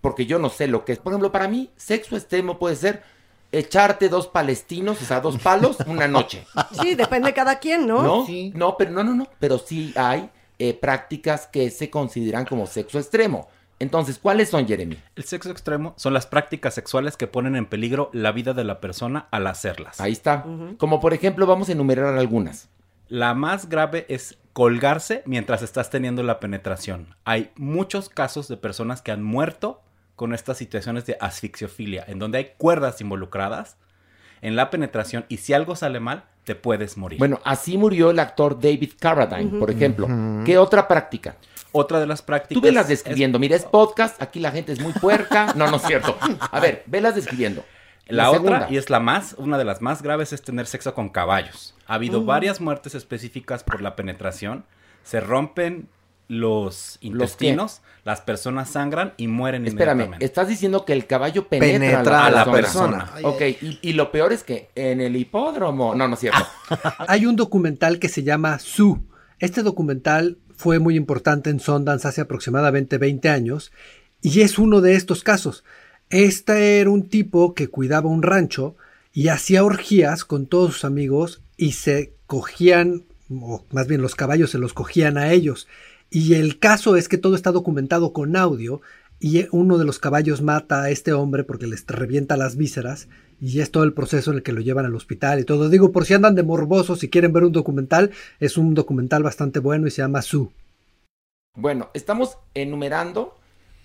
Speaker 2: porque yo no sé lo que es. Por ejemplo, para mí, sexo extremo puede ser echarte dos palestinos, o sea, dos palos, (laughs) una noche.
Speaker 4: Sí, depende de cada quien, ¿no?
Speaker 2: ¿No? No, pero no, no, no. Pero sí hay eh, prácticas que se consideran como sexo extremo. Entonces, ¿cuáles son, Jeremy?
Speaker 10: El sexo extremo son las prácticas sexuales que ponen en peligro la vida de la persona al hacerlas.
Speaker 2: Ahí está. Como por ejemplo, vamos a enumerar algunas.
Speaker 10: La más grave es colgarse mientras estás teniendo la penetración. Hay muchos casos de personas que han muerto con estas situaciones de asfixiofilia, en donde hay cuerdas involucradas en la penetración y si algo sale mal, te puedes morir.
Speaker 2: Bueno, así murió el actor David Carradine, por ejemplo. ¿Qué otra práctica?
Speaker 10: Otra de las prácticas.
Speaker 2: Tú velas describiendo. Mira, es podcast, aquí la gente es muy puerca. (laughs) No, no es cierto. A ver, velas describiendo.
Speaker 10: La, otra,
Speaker 2: segunda.
Speaker 10: y es la más, una de las más graves, es tener sexo con caballos. Ha habido
Speaker 2: Mm.
Speaker 10: varias muertes específicas por la penetración. Se rompen los intestinos, las personas sangran y mueren
Speaker 2: Espérame,
Speaker 10: inmediatamente.
Speaker 2: estás diciendo que el caballo penetra,
Speaker 10: Penetra
Speaker 2: a la,
Speaker 10: a la
Speaker 2: persona.
Speaker 10: persona.
Speaker 2: Ok, y, y lo peor es que en el hipódromo. No, no es cierto. (laughs)
Speaker 3: Hay un documental que se llama Sue. Este documental fue muy importante en Sundance hace aproximadamente 20 años y es uno de estos casos. Este era un tipo que cuidaba un rancho y hacía orgías con todos sus amigos y se cogían, o más bien los caballos se los cogían a ellos. Y el caso es que todo está documentado con audio y uno de los caballos mata a este hombre porque les revienta las vísceras y es todo el proceso en el que lo llevan al hospital y todo. Digo, por si andan de morbosos y quieren ver un documental, es un documental bastante bueno y se llama Sue.
Speaker 2: Bueno, estamos enumerando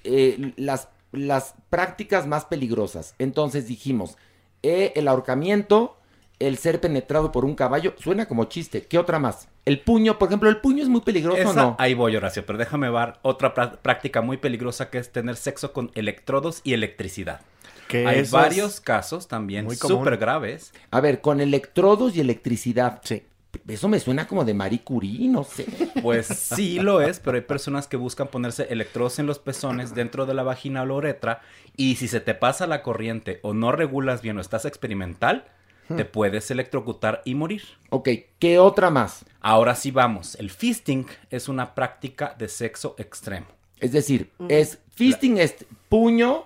Speaker 2: eh, las, las prácticas más peligrosas. Entonces dijimos, eh, el ahorcamiento, el ser penetrado por un caballo, suena como chiste. ¿Qué otra más? El puño, por ejemplo, ¿el puño es muy peligroso
Speaker 10: Esa-
Speaker 2: no?
Speaker 10: Ahí voy, Horacio, pero déjame dar otra práctica muy peligrosa que es tener sexo con electrodos y electricidad.
Speaker 2: Que
Speaker 10: Hay varios casos también súper graves.
Speaker 2: A ver, con electrodos y electricidad. Sí. Eso me suena como de Marie Curie, no sé.
Speaker 10: Pues sí lo es, pero hay personas que buscan ponerse electrodos en los pezones dentro de la vagina o la uretra y si se te pasa la corriente o no regulas bien o estás experimental, te puedes electrocutar y morir.
Speaker 2: Ok, ¿qué otra más?
Speaker 10: Ahora sí vamos. El fisting es una práctica de sexo extremo.
Speaker 2: Es decir, es fisting es puño,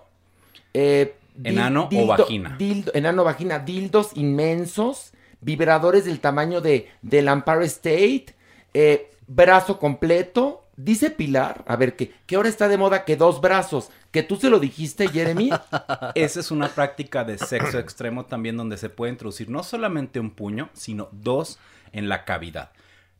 Speaker 2: eh,
Speaker 10: Enano o vagina.
Speaker 2: dildo- enano vagina, dildos inmensos, vibradores del tamaño de del Empire State, eh, brazo completo. Dice Pilar, a ver, que, que ahora está de moda que dos brazos, que tú se lo dijiste, Jeremy. (laughs)
Speaker 10: Esa es una práctica de sexo extremo también donde se puede introducir no solamente un puño, sino dos en la cavidad.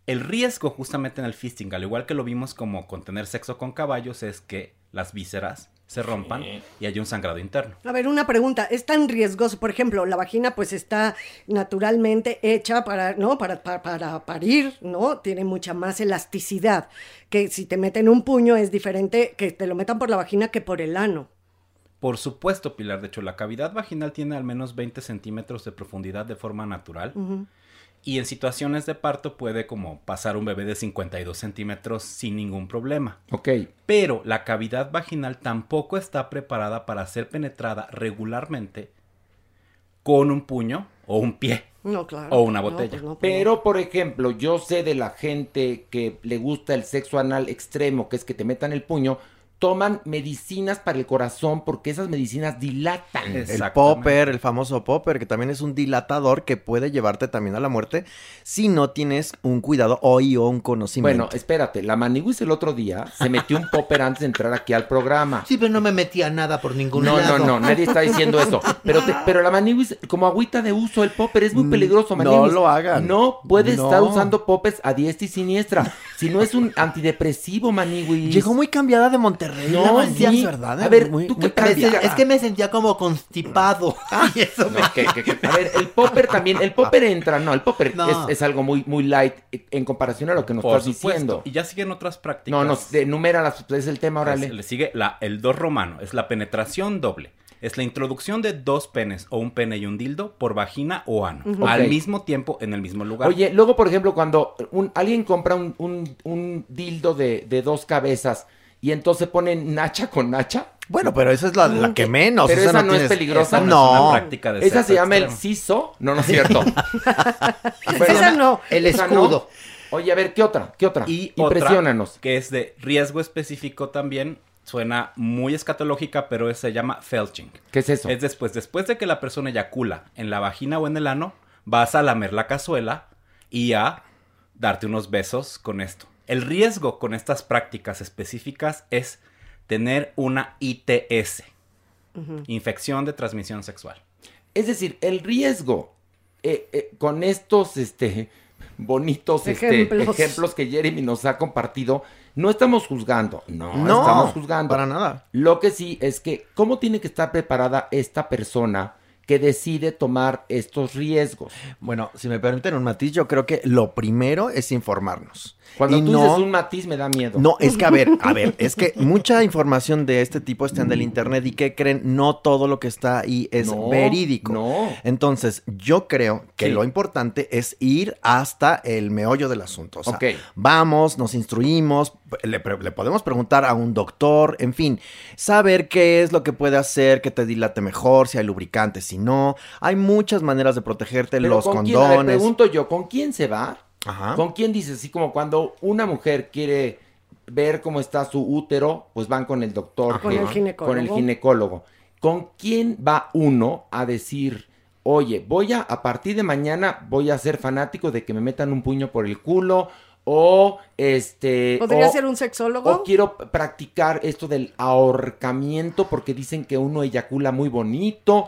Speaker 10: El riesgo justamente en el fisting, al igual que lo vimos como con tener sexo con caballos, es que las vísceras se rompan y haya un sangrado interno.
Speaker 4: A ver, una pregunta, ¿es tan riesgoso? Por ejemplo, la vagina pues está naturalmente hecha para, ¿no? Para, para, para parir, ¿no? Tiene mucha más elasticidad, que si te meten un puño es diferente que te lo metan por la vagina que por el ano.
Speaker 10: Por supuesto, Pilar, de hecho, la cavidad vaginal tiene al menos 20 centímetros de profundidad de forma natural. Y en situaciones de parto puede como pasar un bebé de 52 centímetros sin ningún problema.
Speaker 2: Ok.
Speaker 10: Pero la cavidad vaginal tampoco está preparada para ser penetrada regularmente con un puño o un pie
Speaker 4: No, claro.
Speaker 10: o una
Speaker 4: No,
Speaker 10: botella.
Speaker 4: pues no, pues
Speaker 2: Pero, por ejemplo, yo sé de la gente que le gusta el sexo anal extremo, que es que te metan el puño, toman medicinas para el corazón porque esas medicinas dilatan.
Speaker 11: El popper, el famoso popper, que también es un dilatador que puede llevarte también a la muerte si no tienes un cuidado o, y o un conocimiento.
Speaker 2: Bueno, espérate, la Maniwis el otro día se metió un popper antes de entrar aquí al programa.
Speaker 6: Sí, pero no me metía nada por ningún
Speaker 2: No,
Speaker 6: lado.
Speaker 2: no, no, nadie está diciendo eso. Pero, te- pero la Maniwis, como agüita de uso, el popper es muy peligroso,
Speaker 11: no
Speaker 2: Maniwis.
Speaker 11: lo hagan.
Speaker 2: No puedes
Speaker 11: No.
Speaker 2: estar usando poppers a diestra y siniestra. Si no es un antidepresivo, Maniwis.
Speaker 11: Llegó muy cambiada de Monterrey.
Speaker 2: No,
Speaker 11: Mancías,
Speaker 2: sí.
Speaker 11: ¿verdad?
Speaker 2: A ver,
Speaker 11: Muy-
Speaker 2: ¿tú qué
Speaker 6: es que me sentía como constipado. (laughs) Y eso me...
Speaker 2: No, que- que- que- a ver, el popper (laughs) también, el popper entra, no, el popper
Speaker 10: No.
Speaker 2: es, es algo muy, muy light en comparación a lo que nos
Speaker 10: Por
Speaker 2: estás
Speaker 10: supuesto.
Speaker 2: diciendo.
Speaker 10: Y ya siguen otras prácticas.
Speaker 2: No, no, enuméralas, es el tema, órale.
Speaker 10: Le sigue la, el dos romano, es la penetración doble. Es la introducción de dos penes o un pene y un dildo por vagina o ano. Al mismo tiempo en el mismo lugar.
Speaker 2: Oye, luego, por ejemplo, cuando un, alguien compra un, un- un dildo de, de dos cabezas y entonces ponen nacha con nacha.
Speaker 8: Bueno, pero esa es la, la que menos.
Speaker 2: Pero
Speaker 8: esa
Speaker 2: esa no, es
Speaker 8: tienes-
Speaker 2: peligrosa.
Speaker 8: esa no es una
Speaker 2: No.
Speaker 10: práctica de
Speaker 2: Esa
Speaker 10: sexo
Speaker 2: se llama el. CISO. No, no es cierto. (laughs)
Speaker 4: Esa no.
Speaker 6: El
Speaker 2: Esa no.
Speaker 6: escudo.
Speaker 2: Oye, a ver, ¿qué otra? ¿Qué otra?
Speaker 10: Y otra,
Speaker 2: Impresionanos.
Speaker 10: que es de riesgo específico también, suena muy escatológica, pero se llama felching.
Speaker 2: ¿Qué es eso?
Speaker 10: Es después, después de que la persona eyacula en la vagina o en el ano, vas a lamer la cazuela y a darte unos besos con esto. El riesgo con estas prácticas específicas es tener una ITS, infección de transmisión sexual.
Speaker 2: Es decir, el riesgo eh, eh, con estos este, bonitos este,
Speaker 4: Ejemplos.
Speaker 2: ejemplos. que Jeremy nos ha compartido, no estamos juzgando. No,
Speaker 8: No,
Speaker 2: estamos juzgando.
Speaker 8: para nada.
Speaker 2: Lo que sí es que, ¿cómo tiene que estar preparada esta persona que decide tomar estos riesgos?
Speaker 8: Bueno, si me permiten un matiz, yo creo que lo primero es informarnos.
Speaker 2: Cuando
Speaker 8: Y
Speaker 2: tú
Speaker 8: no-
Speaker 2: dices un matiz me da miedo.
Speaker 8: No, es que a ver, (laughs) a ver, es que mucha información de este tipo está en el internet y que creen, no todo lo que está ahí es
Speaker 2: No,
Speaker 8: verídico.
Speaker 2: no.
Speaker 8: Entonces, yo creo que
Speaker 2: Sí.
Speaker 8: lo importante es ir hasta el meollo del asunto. O sea,
Speaker 2: Ok.
Speaker 8: vamos, nos instruimos, le, le podemos preguntar a un doctor, en fin, saber qué es lo que puede hacer que te dilate mejor, si hay lubricante, si no. Hay muchas maneras de protegerte,
Speaker 2: Pero
Speaker 8: los
Speaker 2: ¿con quién? Ver,
Speaker 8: condones.
Speaker 2: pregunto yo, ¿con quién se va?
Speaker 8: Ajá.
Speaker 2: ¿Con quién dices? Así como cuando una mujer quiere ver cómo está su útero, pues van con el doctor.
Speaker 4: Con
Speaker 2: que-
Speaker 4: el ginecólogo.
Speaker 2: Con el ginecólogo. ¿Con quién va uno a decir, oye, voy a, a partir de mañana voy a ser fanático de que me metan un puño por el culo? O este.
Speaker 4: ¿Podría
Speaker 2: o-
Speaker 4: ser un sexólogo?
Speaker 2: O quiero practicar esto del ahorcamiento porque dicen que uno eyacula muy bonito.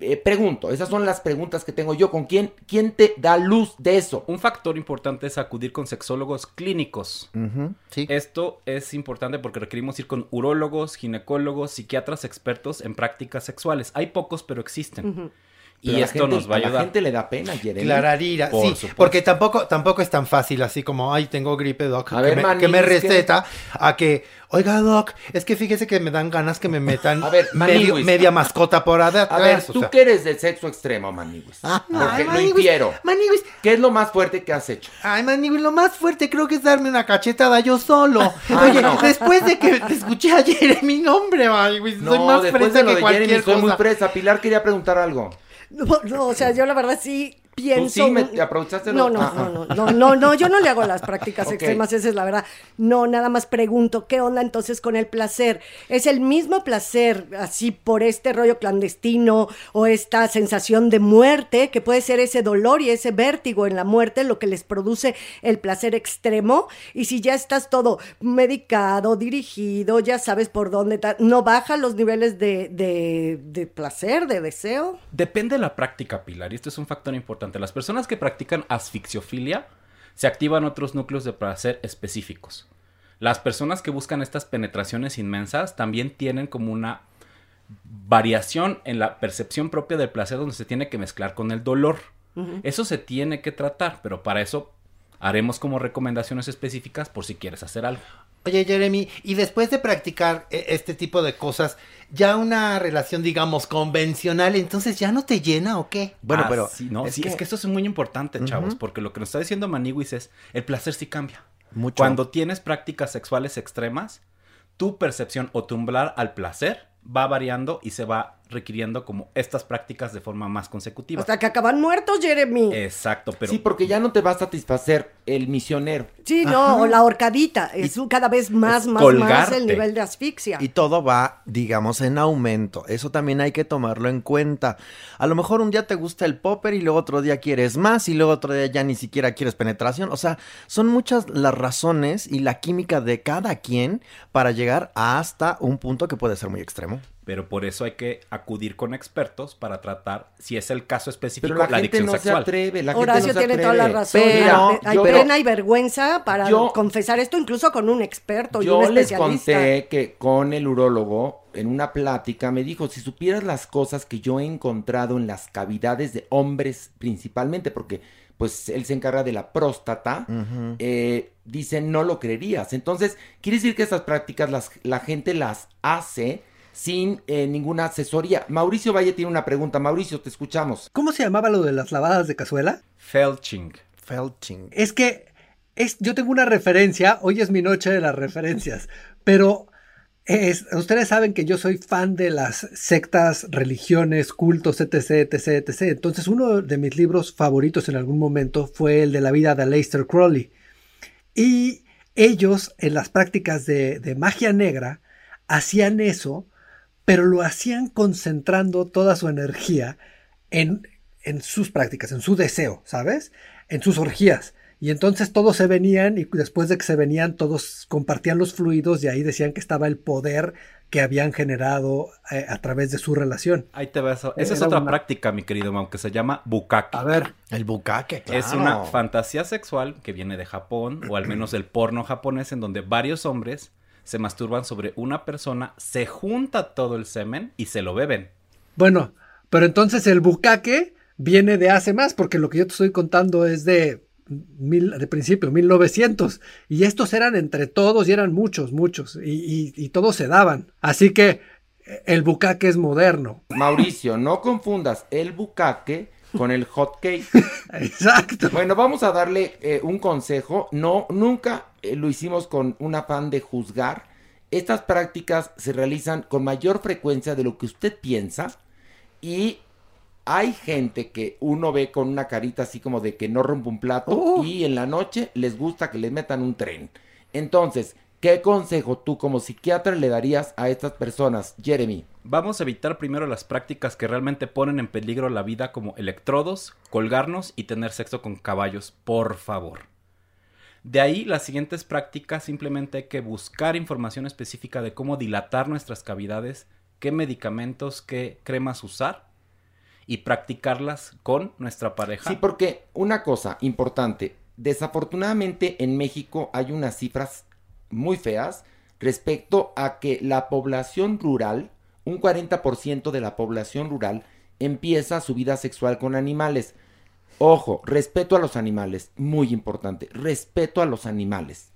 Speaker 2: Eh, pregunto, esas son las preguntas que tengo yo. ¿Con quién, quién te da luz de eso?
Speaker 10: Un factor importante es acudir con sexólogos clínicos.
Speaker 8: Sí.
Speaker 10: Esto es importante porque requerimos ir con urólogos, ginecólogos, psiquiatras expertos en prácticas sexuales. Hay pocos, pero existen.
Speaker 2: Pero
Speaker 10: Y
Speaker 2: a la
Speaker 10: esto
Speaker 2: gente-
Speaker 10: nos va a
Speaker 2: A la
Speaker 10: ayudar.
Speaker 2: gente le da pena, Jeremy.
Speaker 6: Clararira,
Speaker 10: Por
Speaker 6: sí,
Speaker 10: supuesto.
Speaker 6: porque tampoco, tampoco es tan fácil así como, ay, tengo gripe, doc,
Speaker 2: A
Speaker 6: que,
Speaker 2: ver,
Speaker 6: me, que me
Speaker 2: que-
Speaker 6: receta, a que, oiga, doc, es que fíjese que me dan ganas que me metan (laughs)
Speaker 2: A ver,
Speaker 6: medio-
Speaker 2: Maniwis.
Speaker 6: media mascota por atrás.
Speaker 2: A ver,
Speaker 6: o
Speaker 2: tú
Speaker 6: sea.
Speaker 2: que eres del sexo extremo, Maniwis.
Speaker 6: Ay,
Speaker 2: porque lo
Speaker 6: Maniwis,
Speaker 2: infiero.
Speaker 6: Maniwis,
Speaker 2: ¿Qué es lo más fuerte que has hecho?
Speaker 6: Ay, Maniwis, lo más fuerte creo que es darme una cachetada yo solo. (laughs)
Speaker 2: Ah,
Speaker 6: Oye,
Speaker 2: no.
Speaker 6: después de que te escuché ayer en mi nombre, Maniwis, soy
Speaker 2: No,
Speaker 6: más
Speaker 2: después
Speaker 6: fresa
Speaker 2: de
Speaker 6: que
Speaker 2: de
Speaker 6: cualquier
Speaker 2: Jeremy soy muy
Speaker 6: cosa.
Speaker 2: fresa. Pilar quería preguntar algo.
Speaker 4: No, no, o sea, yo la verdad sí pienso.
Speaker 2: Tú sí me te aprovechaste
Speaker 4: No,
Speaker 2: lo-
Speaker 4: no,
Speaker 2: Ah,
Speaker 4: no, no, no, no, no, yo no le hago las prácticas (laughs) extremas, esa es la verdad. No, nada más pregunto, ¿qué onda entonces con el placer? ¿Es el mismo placer así por este rollo clandestino o esta sensación de muerte, que puede ser ese dolor y ese vértigo en la muerte, lo que les produce el placer extremo? Y si ya estás todo medicado, dirigido, ya sabes por dónde, ¿no baja los niveles de, de, de placer, de deseo?
Speaker 10: Depende de la práctica, Pilar, y esto es un factor importante. Las personas que practican asfixiofilia se activan otros núcleos de placer específicos. Las personas que buscan estas penetraciones inmensas también tienen como una variación en la percepción propia del placer donde se tiene que mezclar con el dolor. Eso se tiene que tratar, pero para eso haremos como recomendaciones específicas por si quieres hacer algo.
Speaker 6: Oye, Jeremy, y después de practicar eh, este tipo de cosas, ya una relación, digamos, convencional, entonces ya no te llena o qué?
Speaker 8: Bueno,
Speaker 10: Ah,
Speaker 8: pero
Speaker 10: sí, no,
Speaker 8: es
Speaker 10: sí,
Speaker 8: que-
Speaker 10: es que esto es muy importante, chavos, porque lo que nos está diciendo Maniwis es el placer sí cambia.
Speaker 8: Mucho.
Speaker 10: Cuando tienes prácticas sexuales extremas, tu percepción o tu umbral al placer va variando y se va requiriendo como estas prácticas de forma más consecutiva.
Speaker 4: Hasta que acaban muertos, Jeremy.
Speaker 10: Exacto, pero
Speaker 2: Sí, porque ya no te va a satisfacer el misionero.
Speaker 4: Sí, no, o la horcadita. Es un cada vez más, más, más el nivel de asfixia.
Speaker 8: Y todo va, digamos, en aumento. Eso también hay que tomarlo en cuenta. A lo mejor un día te gusta el popper y luego otro día quieres más y luego otro día ya ni siquiera quieres penetración. O sea, son muchas las razones y la química de cada quien para llegar hasta un punto que puede ser muy extremo.
Speaker 10: Pero por eso hay que acudir con expertos para tratar si es el caso específico
Speaker 2: Pero la
Speaker 10: la
Speaker 2: gente
Speaker 10: adicción
Speaker 2: no se
Speaker 10: sexual.
Speaker 2: atreve, la gente
Speaker 4: Horacio
Speaker 2: no se
Speaker 4: tiene toda la
Speaker 2: atreve.
Speaker 4: razón.
Speaker 2: Pero
Speaker 4: hay hay
Speaker 2: yo-
Speaker 4: pena y vergüenza para
Speaker 2: yo-
Speaker 4: confesar esto incluso con un experto y
Speaker 2: Yo
Speaker 4: un
Speaker 2: les
Speaker 4: especialista.
Speaker 2: conté que con el urólogo, en una plática, me dijo, si supieras las cosas que yo he encontrado en las cavidades de hombres principalmente, porque pues él se encarga de la próstata,
Speaker 8: Ujú.
Speaker 2: eh, dice, no lo creerías. Entonces, quiere decir que estas prácticas las, la gente las hace sin eh, ninguna asesoría. Mauricio Valle tiene una pregunta. Mauricio, te escuchamos.
Speaker 3: ¿Cómo se llamaba lo de las lavadas de cazuela?
Speaker 10: Felching.
Speaker 8: Felching.
Speaker 3: Es que es, yo tengo una referencia, hoy es mi noche de las referencias, pero es- ustedes saben que yo soy fan de las sectas, religiones, cultos, etc, etc, etc. Entonces, uno de mis libros favoritos en algún momento fue el de la vida de Aleister Crowley. Y ellos, en las prácticas de, de magia negra, hacían eso, pero lo hacían concentrando toda su energía en, en sus prácticas, en su deseo, ¿sabes? En sus orgías. Y entonces todos se venían y después de que se venían todos compartían los fluidos y ahí decían que estaba el poder que habían generado eh, a través de su relación.
Speaker 10: Ahí te vas. a- Esa es otra
Speaker 3: una-
Speaker 10: práctica, mi querido Mau, que se llama bukkake.
Speaker 3: A ver.
Speaker 11: El bukkake,
Speaker 10: Es
Speaker 11: claro.
Speaker 10: una fantasía sexual que viene de Japón, o al menos del porno japonés, en donde varios hombres se masturban sobre una persona, se junta todo el semen y se lo beben.
Speaker 3: Bueno, pero entonces el bucaque viene de hace más, porque lo que yo te estoy contando es de mil, de principio, 1900, y estos eran entre todos y eran muchos, muchos, y, y- y todos se daban. Así que eh, el bucaque es moderno.
Speaker 2: Mauricio, no confundas el bucaque con el hot cake. (laughs)
Speaker 3: Exacto.
Speaker 2: Bueno, vamos a darle eh, un consejo. No, nunca eh, lo hicimos con un afán de juzgar. Estas prácticas se realizan con mayor frecuencia de lo que usted piensa y hay gente que uno ve con una carita así como de que no rompe un plato y en la noche les gusta que les metan un tren. Entonces, ¿qué consejo tú como psiquiatra le darías a estas personas, Jeremy?
Speaker 10: Vamos a evitar primero las prácticas que realmente ponen en peligro la vida como electrodos, colgarnos y tener sexo con caballos, por favor. De ahí las siguientes prácticas simplemente hay que buscar información específica de cómo dilatar nuestras cavidades, qué medicamentos, qué cremas usar y practicarlas con nuestra pareja.
Speaker 2: Sí, porque una cosa importante, desafortunadamente en México hay unas cifras muy feas respecto a que la población rural, un 40% de la población rural, empieza su vida sexual con animales. Ojo, respeto a los animales, muy importante, respeto a los animales.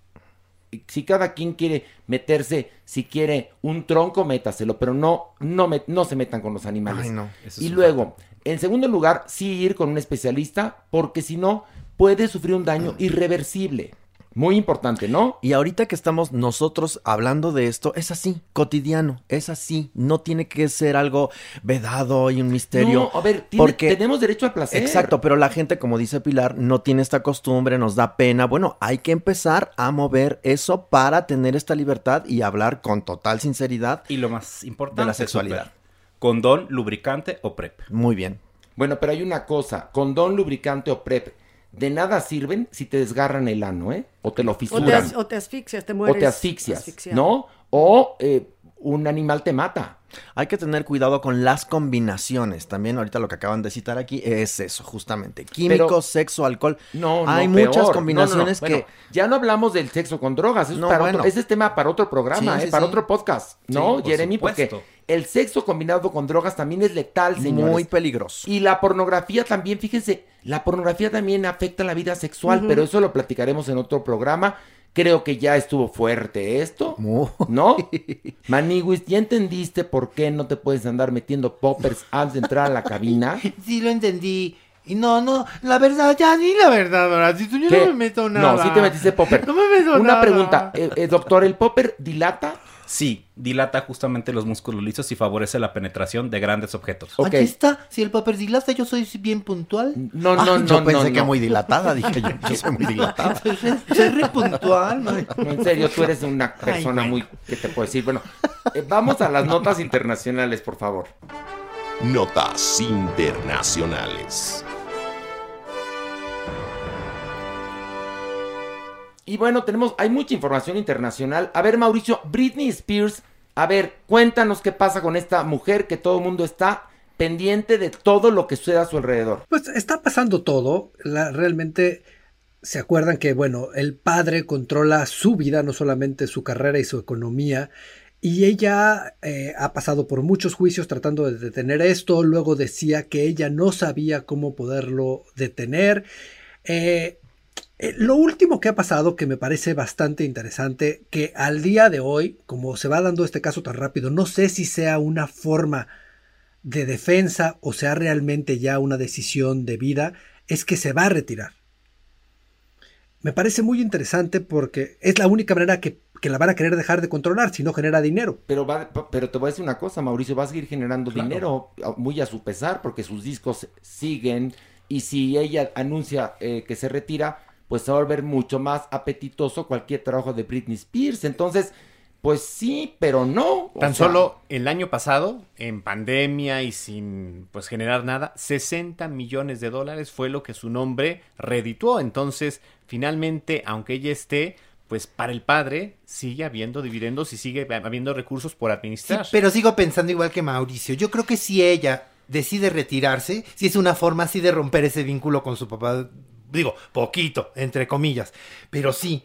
Speaker 2: Si cada quien quiere meterse, si quiere un tronco, métaselo, pero no, no, me- no se metan con los animales.
Speaker 11: Ay, no.
Speaker 10: Eso
Speaker 2: Y luego, en segundo lugar, sí ir con un especialista, porque si no, puede sufrir un daño irreversible. Muy importante, ¿no?
Speaker 11: Y ahorita que estamos nosotros hablando de esto, es así, cotidiano, es así, no tiene que ser algo vedado y un misterio.
Speaker 2: No, a ver, tiene- tenemos derecho al placer.
Speaker 11: Exacto, pero la gente, como dice Pilar, no tiene esta costumbre, nos da pena. Bueno, hay que empezar a mover eso para tener esta libertad y hablar con total sinceridad.
Speaker 10: Y lo más importante,
Speaker 11: de la sexualidad.
Speaker 10: súper, condón, lubricante o PrEP.
Speaker 11: Muy bien.
Speaker 2: Bueno, pero hay una cosa, condón, lubricante o PrEP, de nada sirven si te desgarran el ano, ¿eh? O te lo
Speaker 4: O te,
Speaker 2: fisuran.
Speaker 4: as- o te asfixias, te mueres.
Speaker 2: o te asfixias,
Speaker 4: asfixiado.
Speaker 2: ¿no? O eh, un animal te mata.
Speaker 11: Hay que tener cuidado con las combinaciones. También ahorita lo que acaban de citar aquí es eso, justamente. Químicos,
Speaker 2: Pero-
Speaker 11: sexo, alcohol.
Speaker 2: No,
Speaker 11: Hay
Speaker 2: no,
Speaker 11: muchas
Speaker 2: peor.
Speaker 11: combinaciones
Speaker 2: No, no, no.
Speaker 11: que...
Speaker 2: Bueno, ya no hablamos del sexo con drogas, eso es para
Speaker 11: bueno.
Speaker 2: otro- ese es tema para otro programa,
Speaker 11: Sí,
Speaker 2: ¿eh?
Speaker 11: sí,
Speaker 2: para
Speaker 11: sí.
Speaker 2: otro podcast, ¿no,
Speaker 11: por
Speaker 2: Jeremy?
Speaker 11: supuesto.
Speaker 2: Porque el sexo combinado con drogas también es letal, señores.
Speaker 11: Muy peligroso.
Speaker 2: Y la pornografía también, fíjense, la pornografía también afecta la vida sexual, pero eso lo platicaremos en otro programa. Creo que ya estuvo fuerte esto, ¿no? Maniguis, ¿ya entendiste por qué no te puedes andar metiendo poppers antes de entrar a la cabina? (laughs)
Speaker 6: Sí, lo entendí. Y no, no, la verdad, ya di la verdad, ahora. Si tú yo
Speaker 2: ¿Qué?
Speaker 6: no me meto nada.
Speaker 2: No, sí te metiste popper. (laughs)
Speaker 6: No me meto
Speaker 2: Una
Speaker 6: nada.
Speaker 2: pregunta, eh, eh, doctor, ¿el popper dilata?
Speaker 10: Sí, dilata justamente los músculos lisos y favorece la penetración de grandes objetos.
Speaker 6: Aquí está. Si el papel dilata, yo soy bien puntual.
Speaker 2: No, no, no,
Speaker 11: yo
Speaker 2: no,
Speaker 11: pensé que
Speaker 2: no.
Speaker 11: muy dilatada, dije yo. (laughs) Yo soy muy dilatada. (laughs)
Speaker 6: Soy re, soy re puntual.
Speaker 2: No, en serio, tú eres una persona
Speaker 6: Ay,
Speaker 2: muy... ¿Qué te puedo decir? Bueno, eh, vamos a las notas internacionales, por favor.
Speaker 12: Notas internacionales.
Speaker 2: Y bueno, tenemos, hay mucha información internacional. A ver, Mauricio, Britney Spears, a ver, cuéntanos qué pasa con esta mujer que todo el mundo está pendiente de todo lo que sucede a su alrededor.
Speaker 3: Pues está pasando todo. La- realmente se acuerdan que, bueno, el padre controla su vida, no solamente su carrera y su economía. Y ella eh, ha pasado por muchos juicios tratando de detener esto. Luego decía que ella no sabía cómo poderlo detener. Eh, eh, lo último que ha pasado, que me parece bastante interesante, que al día de hoy, como se va dando este caso tan rápido, no sé si sea una forma de defensa o sea realmente ya una decisión de vida, es que se va a retirar. Me parece muy interesante porque es la única manera que, que la van a querer dejar de controlar si no genera dinero.
Speaker 2: Pero, va, pero te voy a decir una cosa, Mauricio, va a seguir generando
Speaker 3: Claro.
Speaker 2: dinero muy a su pesar porque sus discos siguen y si ella anuncia eh, que se retira, pues se va a volver mucho más apetitoso cualquier trabajo de Britney Spears. Entonces, pues sí, pero no. o
Speaker 5: Tan
Speaker 2: sea,
Speaker 5: solo el año pasado, en pandemia y sin pues generar nada, 60 millones de dólares fue lo que su nombre redituó. Entonces, finalmente, aunque ella esté, pues para el padre sigue habiendo dividendos y sigue habiendo recursos por
Speaker 6: Sí,
Speaker 5: administrar.
Speaker 6: pero sigo pensando igual que Mauricio. Yo creo que si ella decide retirarse, si es una forma así de romper ese vínculo con su papá, digo, poquito, entre comillas, pero sí.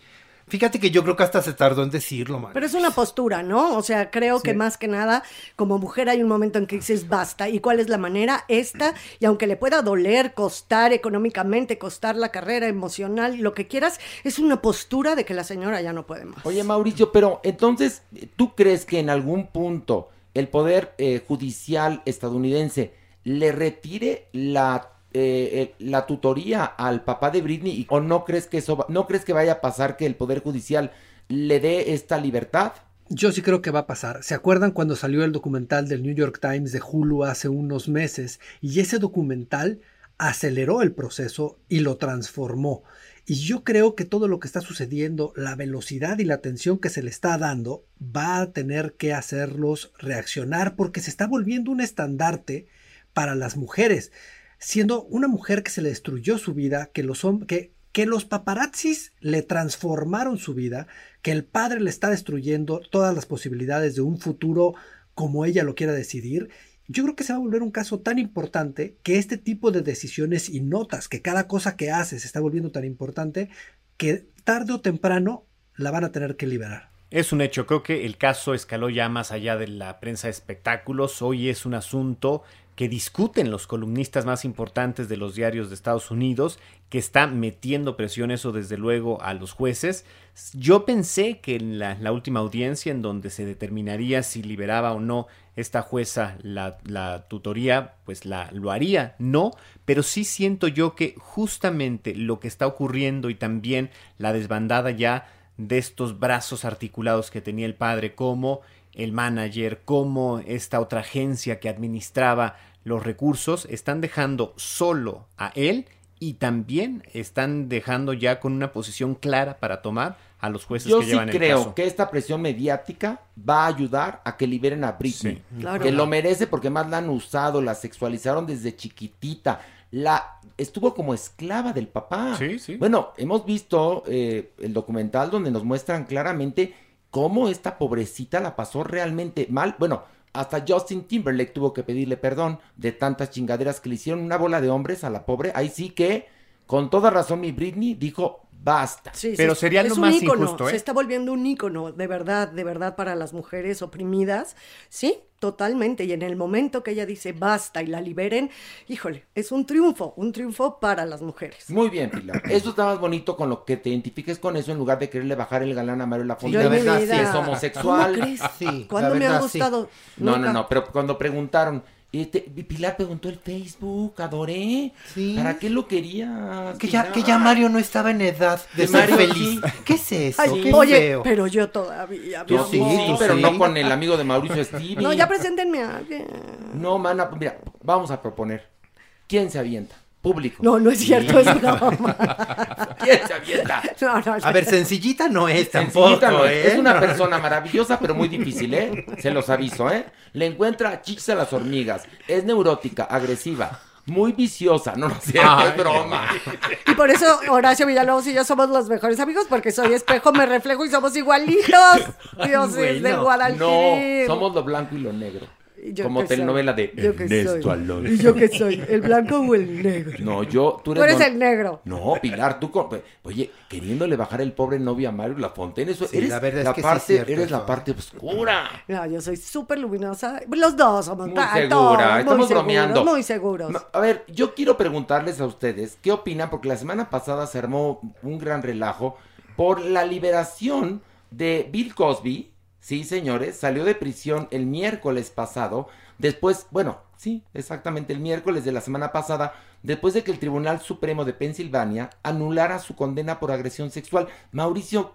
Speaker 6: Fíjate que yo creo que hasta se tardó en decirlo, man.
Speaker 4: Pero es una postura, ¿no? O sea, creo que más que nada, como mujer hay un momento en que dices basta. ¿Y cuál es la manera? Esta, y aunque le pueda doler, costar económicamente, costar la carrera emocional, lo que quieras, es una postura de que la señora ya no puede más.
Speaker 2: Oye, Mauricio, pero entonces, ¿tú crees que en algún punto el Poder eh, Judicial estadounidense le retire la, eh, eh, la tutoría al papá de Britney? ¿O no crees que eso va- no crees que vaya a pasar que el Poder Judicial le dé esta libertad?
Speaker 3: Yo sí creo que va a pasar. ¿Se acuerdan cuando salió el documental del New York Times de Hulu hace unos meses? Y ese documental aceleró el proceso y lo transformó. Y yo creo que todo lo que está sucediendo, la velocidad y la atención que se le está dando, va a tener que hacerlos reaccionar porque se está volviendo un estandarte para las mujeres, siendo una mujer que se le destruyó su vida, que los que que los paparazzis le transformaron su vida, que el padre le está destruyendo todas las posibilidades de un futuro como ella lo quiera decidir. Yo creo que se va a volver un caso tan importante que este tipo de decisiones y notas, que cada cosa que hace se está volviendo tan importante, que tarde o temprano la van a tener que liberar.
Speaker 5: Es un hecho, creo que el caso escaló ya más allá de la prensa de espectáculos. Hoy es un asunto que discuten los columnistas más importantes de los diarios de Estados Unidos, que está metiendo presión eso desde luego a los jueces. Yo pensé que en la, última audiencia en donde se determinaría si liberaba o no esta jueza la, la tutoría, pues la, lo haría, no, pero sí siento yo que justamente lo que está ocurriendo y también la desbandada ya de estos brazos articulados que tenía el padre, como el manager, como esta otra agencia que administraba los recursos, están dejando solo a él y también están dejando ya con una posición clara para tomar a los jueces
Speaker 2: Yo
Speaker 5: que
Speaker 2: sí
Speaker 5: llevan el
Speaker 2: creo
Speaker 5: caso.
Speaker 2: que esta presión mediática va a ayudar a que liberen a Britney.
Speaker 5: Sí. Claro.
Speaker 2: Que lo merece porque más la han usado, la sexualizaron desde chiquitita. La estuvo como esclava del papá.
Speaker 5: Sí, sí.
Speaker 2: Bueno, hemos visto eh, el documental donde nos muestran claramente cómo esta pobrecita la pasó realmente mal. Bueno, hasta Justin Timberlake tuvo que pedirle perdón de tantas chingaderas que le hicieron una bola de hombres a la pobre. Ahí sí que, con toda razón, mi Britney dijo basta.
Speaker 4: Sí, sí, es un ícono,
Speaker 5: ¿eh?
Speaker 4: Se está volviendo un ícono, de verdad, de verdad, para las mujeres oprimidas. Sí, totalmente. Y en el momento que ella dice basta y la liberen, híjole, es un triunfo, un triunfo para las mujeres.
Speaker 2: Muy bien, Pilar. (clears throat) Eso está más bonito con lo que te identifiques con eso en lugar de quererle bajar el galán a Mario verdad,
Speaker 4: vida-
Speaker 2: sí, es homosexual.
Speaker 4: ¿Cómo crees? Sí, ¿Cuándo la me ha verdad, sí. gustado?
Speaker 2: No,
Speaker 4: Nunca.
Speaker 2: no, no, pero cuando preguntaron, este, Pilar preguntó el Facebook, adoré. ¿Para qué lo querías?
Speaker 6: Que ya, que ya Mario no estaba en edad de ser
Speaker 2: Mario
Speaker 6: feliz.
Speaker 2: sí.
Speaker 6: ¿Qué es eso?
Speaker 4: Ay,
Speaker 6: Qué
Speaker 4: oye,
Speaker 6: feo.
Speaker 4: pero yo todavía.
Speaker 2: Tú sí, pero no con el amigo de Mauricio Stevie.
Speaker 4: No, ya preséntenme a alguien.
Speaker 2: No, mana, mira, vamos a proponer. ¿Quién se avienta? Público.
Speaker 4: No, no es cierto, es broma.
Speaker 2: ¿Quién se avienta?
Speaker 4: No, no,
Speaker 6: A ver, sencillita no es tampoco,
Speaker 2: Sencillita no es.
Speaker 6: ¿eh?
Speaker 2: Es una persona maravillosa, pero muy difícil, ¿eh? Se los aviso, ¿eh? Le encuentra chichis a las hormigas. Es neurótica, agresiva, muy viciosa. No, no sé,
Speaker 6: Ay,
Speaker 2: es broma.
Speaker 4: Y por eso Horacio Villalobos y yo somos los mejores amigos, porque soy espejo, me reflejo y somos igualitos. (laughs) Dios es de
Speaker 2: No,
Speaker 4: Guadalquivir.
Speaker 2: somos lo blanco y lo negro.
Speaker 4: ¿Y yo
Speaker 2: Como
Speaker 4: soy?
Speaker 2: telenovela de
Speaker 4: ¿Yo qué
Speaker 2: Ernesto? Alonso.
Speaker 4: ¿Y yo qué soy? ¿El blanco o el negro?
Speaker 2: No, yo, tú
Speaker 4: Tú
Speaker 2: eres,
Speaker 4: eres
Speaker 2: don-
Speaker 4: el negro.
Speaker 2: No, Pilar, tú, con- oye, queriéndole bajar el pobre novio a Mario Lafontaine, eso
Speaker 6: Sí,
Speaker 2: eres
Speaker 6: la verdad es
Speaker 2: la
Speaker 6: que sí
Speaker 2: parte,
Speaker 6: es cierto
Speaker 2: eres
Speaker 6: eso,
Speaker 2: la
Speaker 6: ¿eh?
Speaker 2: parte oscura.
Speaker 4: No, yo soy súper luminosa. Los dos somos
Speaker 2: Muy segura,
Speaker 4: todos muy
Speaker 2: estamos
Speaker 4: seguros,
Speaker 2: bromeando.
Speaker 4: Muy seguros.
Speaker 2: No, A ver, yo quiero preguntarles a ustedes qué opinan, porque la semana pasada se armó un gran relajo por la liberación de Bill Cosby. Sí, señores, salió de prisión el miércoles pasado. Después, bueno, sí, exactamente el miércoles de la semana pasada, después de que el Tribunal Supremo de Pensilvania anulara su condena por agresión sexual. Mauricio,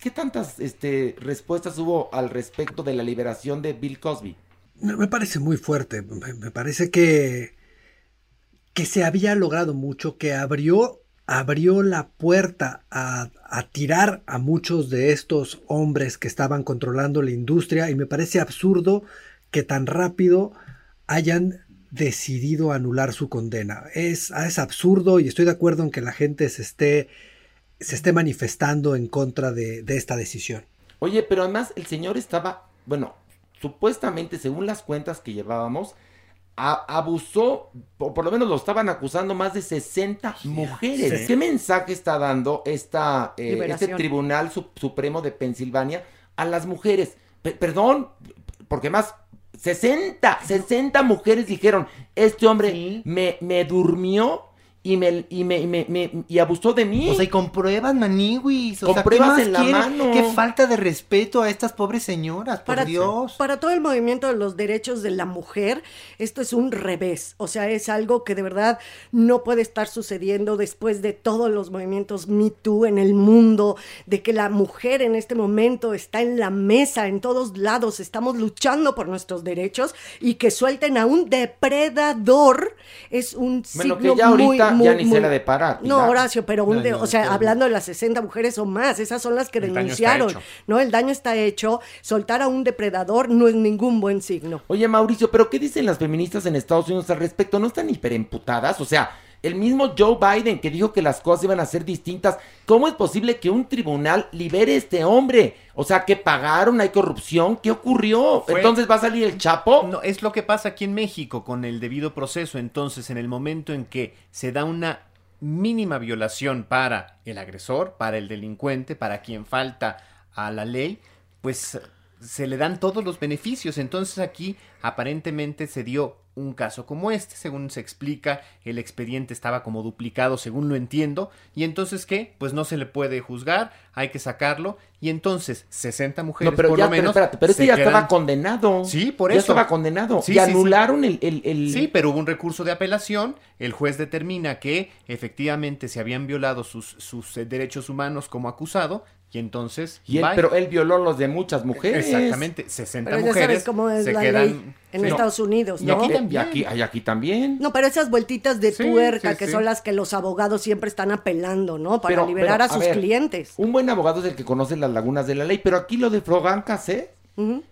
Speaker 2: ¿Qué tantas este, respuestas hubo al respecto de la liberación de Bill Cosby?
Speaker 3: Me parece muy fuerte. Me parece que, que se había logrado mucho, que abrió, abrió la puerta a, a tirar a muchos de estos hombres que estaban controlando la industria y me parece absurdo que tan rápido hayan decidido anular su condena. Es, es absurdo y estoy de acuerdo en que la gente se esté, se esté manifestando en contra de, de esta decisión.
Speaker 2: Oye, pero además el señor estaba, bueno, supuestamente, según las cuentas que llevábamos, a- abusó, o por lo menos lo estaban acusando más de 60 mujeres.
Speaker 4: Sí.
Speaker 2: ¿Qué mensaje está dando esta, eh, este. Tribunal Sup- Supremo de Pensilvania a las mujeres? Pe- perdón, porque más 60, 60 mujeres dijeron, este hombre me, me durmió y me, y me, y me- me- y abusó de mí.
Speaker 6: O sea, y con pruebas, maniwis. O
Speaker 2: Con
Speaker 6: sea, ¿qué
Speaker 2: pruebas
Speaker 6: más
Speaker 2: en la
Speaker 6: quiere?
Speaker 2: mano.
Speaker 6: Qué falta de respeto a estas pobres señoras, por
Speaker 4: Para,
Speaker 6: Dios.
Speaker 4: para todo el movimiento de los derechos de la mujer, esto es un revés. O sea, es algo que de verdad no puede estar sucediendo después de todos los movimientos Me Too en el mundo, de que la mujer en este momento está en la mesa, en todos lados, estamos luchando por nuestros derechos y que suelten a un depredador es un
Speaker 2: Bueno,
Speaker 4: signo
Speaker 2: que ya ahorita
Speaker 4: muy,
Speaker 2: ya
Speaker 4: muy,
Speaker 2: ni
Speaker 4: muy-
Speaker 2: se la de parar.
Speaker 4: No. Horacio, pero un
Speaker 2: No,
Speaker 4: de-
Speaker 2: no,
Speaker 4: o sea,
Speaker 2: pero-
Speaker 4: hablando de las 60 mujeres o más, esas son las que
Speaker 2: El
Speaker 4: denunciaron. ¿no? El daño está hecho, soltar a un depredador no es ningún buen signo.
Speaker 2: Oye, Mauricio, ¿pero qué dicen las feministas en Estados Unidos al respecto? ¿No están hiperemputadas? O sea, el mismo Joe Biden que dijo que las cosas iban a ser distintas, ¿cómo es posible que un tribunal libere a este hombre? O sea, ¿que pagaron? ¿Hay corrupción? ¿Qué ocurrió?
Speaker 5: Fue-
Speaker 2: Entonces va a salir el Chapo.
Speaker 5: No, es lo que pasa aquí en México con el debido proceso. Entonces, en el momento en que se da una mínima violación para el agresor, para el delincuente, para quien falta a la ley, pues se le dan todos los beneficios. Entonces aquí aparentemente se dio un caso como este, según se explica, el expediente estaba como duplicado, según lo entiendo, y entonces ¿qué? Pues no se le puede juzgar, hay que sacarlo, y entonces 60 mujeres
Speaker 2: No, pero
Speaker 5: por
Speaker 2: ya,
Speaker 5: lo
Speaker 2: pero
Speaker 5: menos
Speaker 2: espérate, pero este ya
Speaker 5: quedan-
Speaker 2: estaba condenado.
Speaker 5: Sí, por
Speaker 2: Ya
Speaker 5: eso.
Speaker 2: estaba condenado.
Speaker 5: Sí,
Speaker 2: y
Speaker 5: sí, sí.
Speaker 2: anularon el, el, el-
Speaker 5: Sí, pero hubo un recurso de apelación, el juez determina que efectivamente se habían violado sus, sus eh, derechos humanos como acusado y entonces...
Speaker 2: Y él-
Speaker 5: bye.
Speaker 2: pero él violó los de muchas mujeres.
Speaker 5: Exactamente, 60
Speaker 4: Pero ya
Speaker 5: mujeres
Speaker 4: sabes cómo es
Speaker 5: se
Speaker 4: la
Speaker 5: quedan...
Speaker 4: ley en
Speaker 5: Sí.
Speaker 4: Estados Unidos,
Speaker 2: Y
Speaker 4: ¿no?
Speaker 2: aquí, y aquí, y aquí también.
Speaker 4: No, pero esas vueltitas de
Speaker 2: Sí,
Speaker 4: tuerca
Speaker 2: sí,
Speaker 4: que
Speaker 2: sí.
Speaker 4: son las que los abogados siempre están apelando, ¿no? Para
Speaker 2: Pero-
Speaker 4: liberar
Speaker 2: pero,
Speaker 4: a sus
Speaker 2: ver,
Speaker 4: clientes.
Speaker 2: Un buen abogado es el que conoce las lagunas de la ley, pero aquí lo de Frogan Cassé,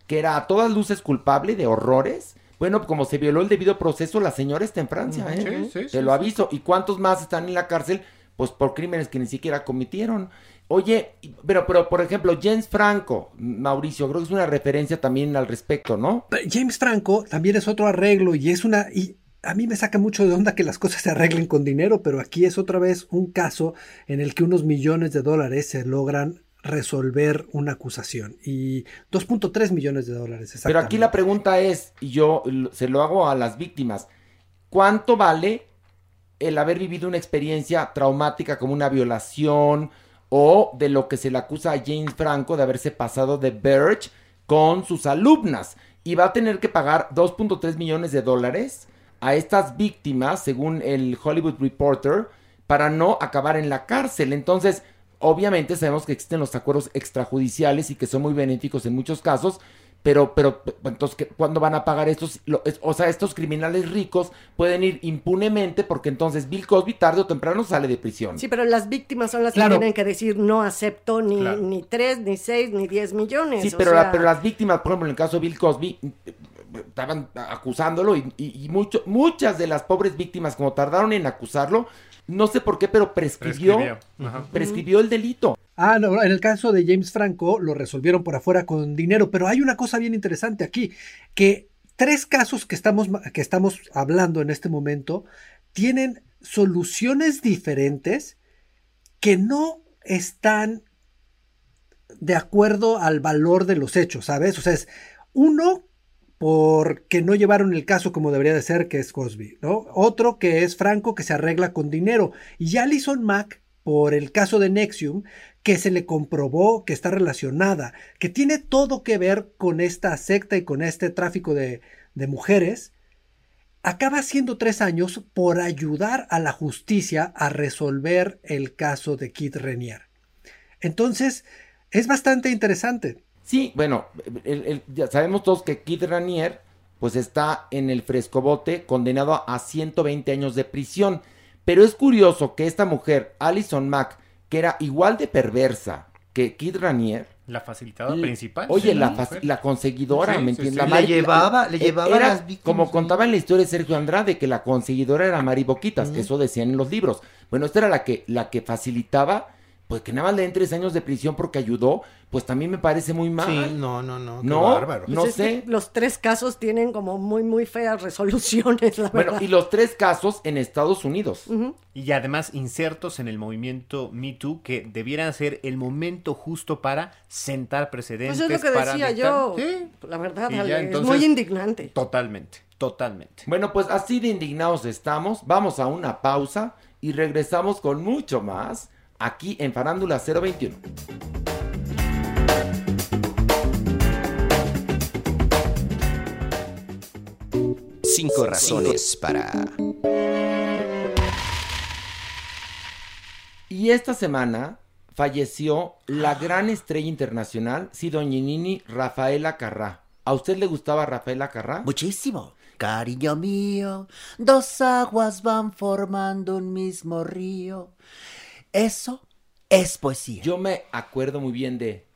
Speaker 2: que era a todas luces culpable de horrores. Bueno, como se violó el debido proceso, la señora está en Francia,
Speaker 5: Ujú.
Speaker 2: ¿eh?
Speaker 5: Sí, sí,
Speaker 2: Te
Speaker 5: sí,
Speaker 2: lo
Speaker 5: sí.
Speaker 2: aviso. ¿Y cuántos más están en la cárcel? Pues por crímenes que ni siquiera cometieron. Oye, pero, pero por ejemplo, James Franco, Mauricio, creo que es una referencia también al respecto, ¿no?
Speaker 3: James Franco también es otro arreglo y es una... Y a mí me saca mucho de onda que las cosas se arreglen con dinero, pero aquí es otra vez un caso en el que unos millones de dólares se logran resolver una acusación. Y 2.3 millones de dólares,
Speaker 2: Pero
Speaker 3: exactamente.
Speaker 2: aquí la pregunta es, y yo se lo hago a las víctimas, ¿cuánto vale el haber vivido una experiencia traumática como una violación o de lo que se le acusa a James Franco de haberse pasado de Birch con sus alumnas? Y va a tener que pagar 2.3 millones de dólares a estas víctimas, según el Hollywood Reporter, para no acabar en la cárcel. Entonces, obviamente sabemos que existen los acuerdos extrajudiciales y que son muy benéficos en muchos casos, pero, pero, entonces, ¿qué- ¿cuándo van a pagar estos? lo- es- o sea, estos criminales ricos pueden ir impunemente porque entonces Bill Cosby tarde o temprano sale de prisión.
Speaker 4: Sí, pero las víctimas son las
Speaker 2: Claro.
Speaker 4: que tienen que decir no acepto ni,
Speaker 2: Claro.
Speaker 4: ni tres, ni seis, ni diez millones.
Speaker 2: Sí,
Speaker 4: o
Speaker 2: pero, la-
Speaker 4: sea,
Speaker 2: pero las víctimas, por ejemplo, en el caso de Bill Cosby, estaban acusándolo y, y- y mucho- muchas de las pobres víctimas, como tardaron en acusarlo, no sé por qué, pero prescribió,
Speaker 5: Prescribió, ajá.
Speaker 2: prescribió el delito.
Speaker 3: Ah, no, en el caso de James Franco lo resolvieron por afuera con dinero, pero hay una cosa bien interesante aquí, que tres casos que estamos, que estamos hablando en este momento tienen soluciones diferentes que no están de acuerdo al valor de los hechos, ¿sabes? O sea, es uno porque no llevaron el caso como debería de ser, que es Cosby. Otro que es Franco, que se arregla con dinero. Y Alison Mack, por el caso de Nexium, que se le comprobó que está relacionada, que tiene todo que ver con esta secta y con este tráfico de, de mujeres, acaba siendo tres años por ayudar a la justicia a resolver el caso de Kit Renier. Entonces, es bastante interesante.
Speaker 2: Sí, bueno, el- el- ya sabemos todos que Kid Ranier pues está en el frescobote condenado a 120 años de prisión. Pero es curioso que esta mujer, Alison Mack, que era igual de perversa que Kid Ranier,
Speaker 5: La facilitadora principal.
Speaker 2: Oye,
Speaker 5: sí,
Speaker 2: la, la conseguidora,
Speaker 5: Sí,
Speaker 2: ¿me
Speaker 5: sí,
Speaker 2: entiendes?
Speaker 5: sí.
Speaker 2: La
Speaker 5: Le
Speaker 2: Mari-
Speaker 6: llevaba- le llevaba
Speaker 2: era
Speaker 6: las víctimas,
Speaker 2: Como
Speaker 6: sí.
Speaker 2: contaba en la historia de Sergio Andrade, que la conseguidora era Mari Boquitas, eso decían en los libros. Bueno, esta era la que, la que facilitaba, pues que nada más le den tres años de prisión porque ayudó, pues también me parece muy mal.
Speaker 6: Sí, no, no, no. qué
Speaker 2: No,
Speaker 6: bárbaro.
Speaker 2: no
Speaker 4: Pues es
Speaker 2: sé.
Speaker 4: los tres casos tienen como muy, muy feas resoluciones, la
Speaker 2: Bueno,
Speaker 4: verdad.
Speaker 2: y los tres casos en Estados Unidos.
Speaker 5: Y además insertos en el movimiento Me Too que debieran ser el momento justo para sentar precedentes.
Speaker 4: Pues es lo que decía
Speaker 5: dictar-
Speaker 4: yo.
Speaker 5: Sí.
Speaker 4: La verdad,
Speaker 5: ya,
Speaker 4: es
Speaker 5: entonces-
Speaker 4: muy indignante.
Speaker 5: Totalmente, totalmente.
Speaker 2: Bueno, pues así de indignados estamos. Vamos a una pausa y regresamos con mucho más aquí en Farándula 021.
Speaker 12: Cinco razones para...
Speaker 2: Y esta semana falleció la gran estrella internacional, Sidoñinini Rafaela Carrá. ¿A usted le gustaba Rafaela Carrá?
Speaker 8: Muchísimo. Cariño mío, dos aguas van formando un mismo río. Eso es poesía.
Speaker 2: Yo me acuerdo muy bien de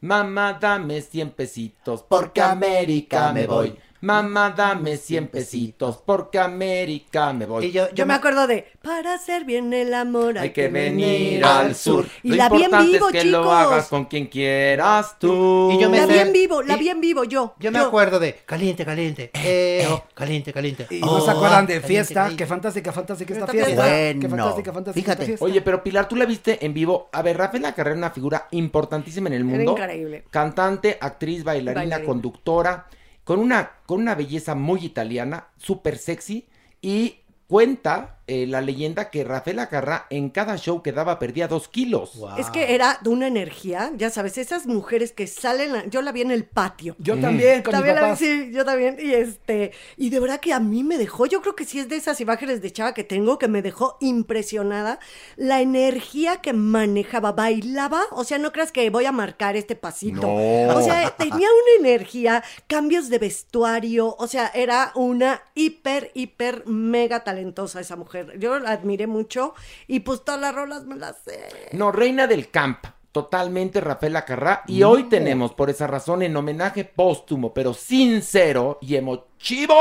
Speaker 2: Mamá, dame 100 pesitos porque América me voy. Mamá, dame 100 pesitos porque América me voy.
Speaker 4: Yo, me acuerdo de para hacer bien el amor
Speaker 2: Hay que venir al sur.
Speaker 4: Y
Speaker 2: Lo
Speaker 4: la vi en
Speaker 2: importante
Speaker 4: vivo,
Speaker 2: es que
Speaker 4: chicos.
Speaker 2: lo hagas con quien quieras tú.
Speaker 6: Y yo me
Speaker 4: La
Speaker 6: sé-
Speaker 4: vi en vivo, la vi en vivo yo.
Speaker 6: Yo me acuerdo de caliente, caliente. Eh, oh, caliente, caliente.
Speaker 7: ¿Y no se
Speaker 6: Oh,
Speaker 7: acuerdan de
Speaker 6: caliente,
Speaker 7: fiesta?
Speaker 6: caliente.
Speaker 7: Qué fantástica, fantástica esta
Speaker 6: Esta
Speaker 7: fiesta.
Speaker 6: fiesta.
Speaker 7: Qué
Speaker 6: Bueno,
Speaker 7: fantástica, fantástica
Speaker 6: fíjate.
Speaker 7: esta fiesta.
Speaker 2: Oye, pero Pilar, tú la viste en vivo. A ver, Rafaela Carrera es una figura importantísima en el
Speaker 4: Era
Speaker 2: mundo.
Speaker 4: increíble.
Speaker 2: Cantante, actriz, bailarina,
Speaker 4: Bailarina.
Speaker 2: conductora, con una, con una belleza muy italiana, súper sexy. Y cuenta eh, la leyenda que Rafaela Carrá en cada show que daba perdía dos kilos.
Speaker 4: Es que era de una energía, ya sabes, esas mujeres que salen, yo la vi en el patio.
Speaker 7: Yo también, con
Speaker 4: También la vi,
Speaker 7: papás.
Speaker 4: sí, yo también. Y este, y de verdad que a mí me dejó, yo creo que sí es de esas imágenes de chava que tengo que me dejó impresionada la energía que manejaba, bailaba, o sea, no creas que voy a marcar este pasito.
Speaker 2: No.
Speaker 4: O sea, tenía una energía, cambios de vestuario, o sea, era una hiper, hiper, mega talentosa esa mujer. Yo la admiré mucho y pues todas las rolas me las sé.
Speaker 2: No, reina del camp. Totalmente Rafaela Carrá. Y hoy tenemos, por esa razón, en homenaje póstumo, pero sincero y emotivo,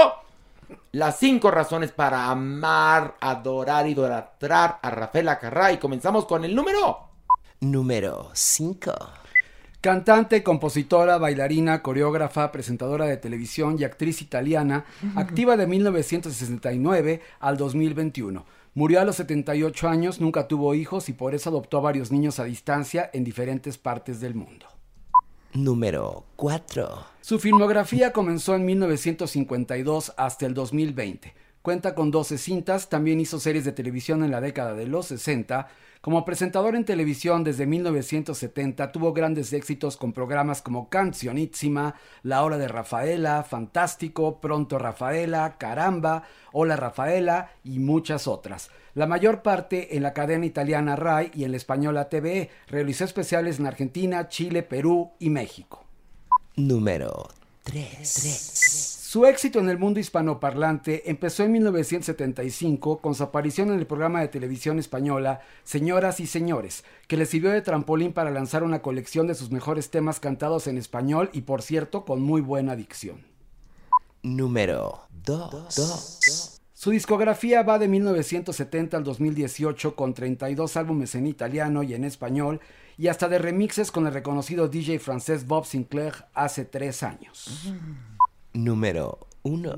Speaker 2: las cinco razones para amar, adorar, idolatrar a Rafaela Carrá. Y comenzamos con el número.
Speaker 12: Número 5.
Speaker 7: Cantante, compositora, bailarina, coreógrafa, presentadora de televisión y actriz italiana, activa de 1969 al 2021. Murió a los 78 años, nunca tuvo hijos y por eso adoptó a varios niños a distancia en diferentes partes del mundo.
Speaker 12: Número 4.
Speaker 7: Su filmografía comenzó en 1952 hasta el 2020. Cuenta con 12 cintas, también hizo series de televisión en la década de los 60. Como presentador en televisión desde 1970 tuvo grandes éxitos con programas como Cancionísima, La Hora de Rafaela, Fantástico, Pronto Rafaela, Caramba, Hola Rafaela y muchas otras. La mayor parte en la cadena italiana RAI y en la española TVE. Realizó especiales en Argentina, Chile, Perú y México.
Speaker 12: Número 3.
Speaker 7: Su éxito en el mundo hispanoparlante empezó en 1975 con su aparición en el programa de televisión española Señoras y Señores, que le sirvió de trampolín para lanzar una colección de sus mejores temas cantados en español y por cierto con muy buena dicción.
Speaker 12: Número 2.
Speaker 7: Su discografía va de 1970 al 2018 con 32 álbumes en italiano y en español y hasta de remixes con el reconocido DJ francés Bob Sinclair hace tres años.
Speaker 12: Número 1.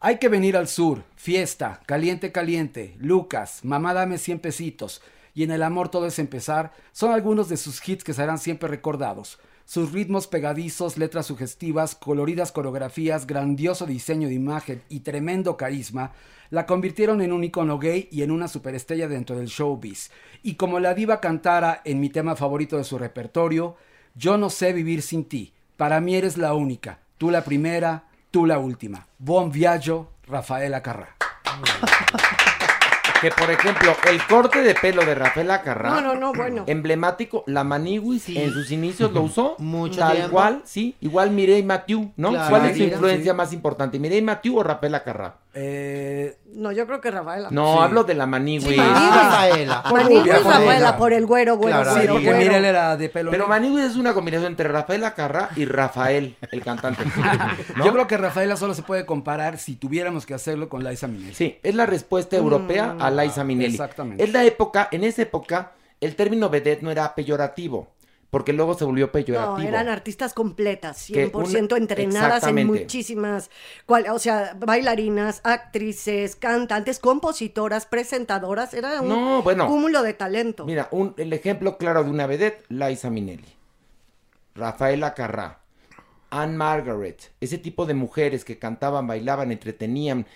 Speaker 7: Hay que venir al sur, fiesta, caliente, caliente, Lucas, mamá dame 100 pesitos. Y en el amor todo es empezar. Son algunos de sus hits que serán siempre recordados. Sus ritmos pegadizos, letras sugestivas, coloridas coreografías, grandioso diseño de imagen y tremendo carisma la convirtieron en un icono gay y en una superestrella dentro del showbiz. Y como la diva cantara en mi tema favorito de su repertorio, Yo no sé vivir sin ti, para mí eres la única, tú la primera, tú la última. Buon viaggio, Rafaela Carrá.
Speaker 2: Que por ejemplo, el corte de pelo de Rafael Acarrá.
Speaker 4: No, no, no, bueno.
Speaker 2: Emblemático, la Maniwis en sus inicios lo usó.
Speaker 6: Mucho
Speaker 2: Tal
Speaker 6: tiempo.
Speaker 2: cual, sí. Igual Mireille Mathieu, ¿no?
Speaker 6: Claro.
Speaker 2: ¿Cuál es su influencia más importante? ¿Mireille Mathieu o Rafael Acarrá?
Speaker 7: Eh,
Speaker 4: No, yo creo que Rafaela.
Speaker 2: No, hablo de la Maniwis.
Speaker 4: Sí, Maniwis.
Speaker 6: Rafaela.
Speaker 4: Maniwis,
Speaker 7: Rubia,
Speaker 4: Rafaela,
Speaker 7: Rafaela.
Speaker 4: por el güero, güero,
Speaker 7: Claro, sí,
Speaker 4: güero,
Speaker 7: porque
Speaker 4: güero.
Speaker 7: Mirel era de pelo
Speaker 2: Pero. Maniwis es una combinación entre Rafael Acarrá y Rafael, el cantante. (laughs) ¿no?
Speaker 7: Yo creo que Rafaela solo se puede comparar si tuviéramos que hacerlo con Liza Minnelli.
Speaker 2: Sí, es la respuesta europea
Speaker 4: Mm.
Speaker 2: a Liza Minnelli.
Speaker 7: Exactamente.
Speaker 2: Es la época, en esa época, el término vedette no era peyorativo, porque luego se volvió
Speaker 4: No,
Speaker 2: peyorativo.
Speaker 4: eran artistas completas,
Speaker 2: Que
Speaker 4: 100%
Speaker 2: una-
Speaker 4: entrenadas en muchísimas, cual- o sea, bailarinas, actrices, cantantes, compositoras, presentadoras, era un
Speaker 2: No, bueno.
Speaker 4: cúmulo de talento.
Speaker 2: Mira, un, el ejemplo claro de una vedette, Liza Minnelli, Rafaela Carrá, Anne Margaret, ese tipo de mujeres que cantaban, bailaban, entretenían,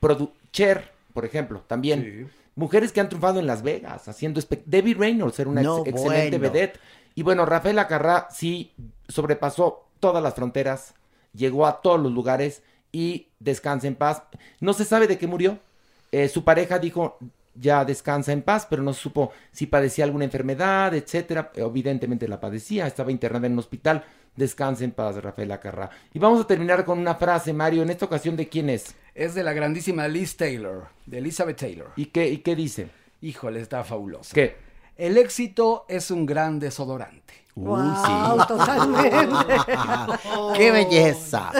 Speaker 2: produ- Cher, por ejemplo, también. Mujeres que han triunfado en Las Vegas, haciendo Debbie Reynolds era una
Speaker 8: No,
Speaker 2: ex- excelente
Speaker 8: bueno.
Speaker 2: vedette. Y bueno, Rafaela Carrá sí sobrepasó todas las fronteras, llegó a todos los lugares y descansa en paz. No se sabe de qué murió. Eh, su pareja dijo ya descansa en paz, pero no supo si padecía alguna enfermedad, etcétera. Evidentemente la padecía, estaba internada en un hospital. Descansa en paz, Rafaela Carrá. Y vamos a terminar con una frase, Mario. En esta ocasión, ¿de quién es?
Speaker 7: Es de la grandísima Liz Taylor, de Elizabeth Taylor.
Speaker 2: ¿Y qué, y qué dice?
Speaker 7: Híjole, está fabulosa.
Speaker 2: ¿Qué?
Speaker 7: El éxito es un gran desodorante.
Speaker 4: Wow, (laughs) totalmente. (laughs)
Speaker 8: ¡Qué belleza!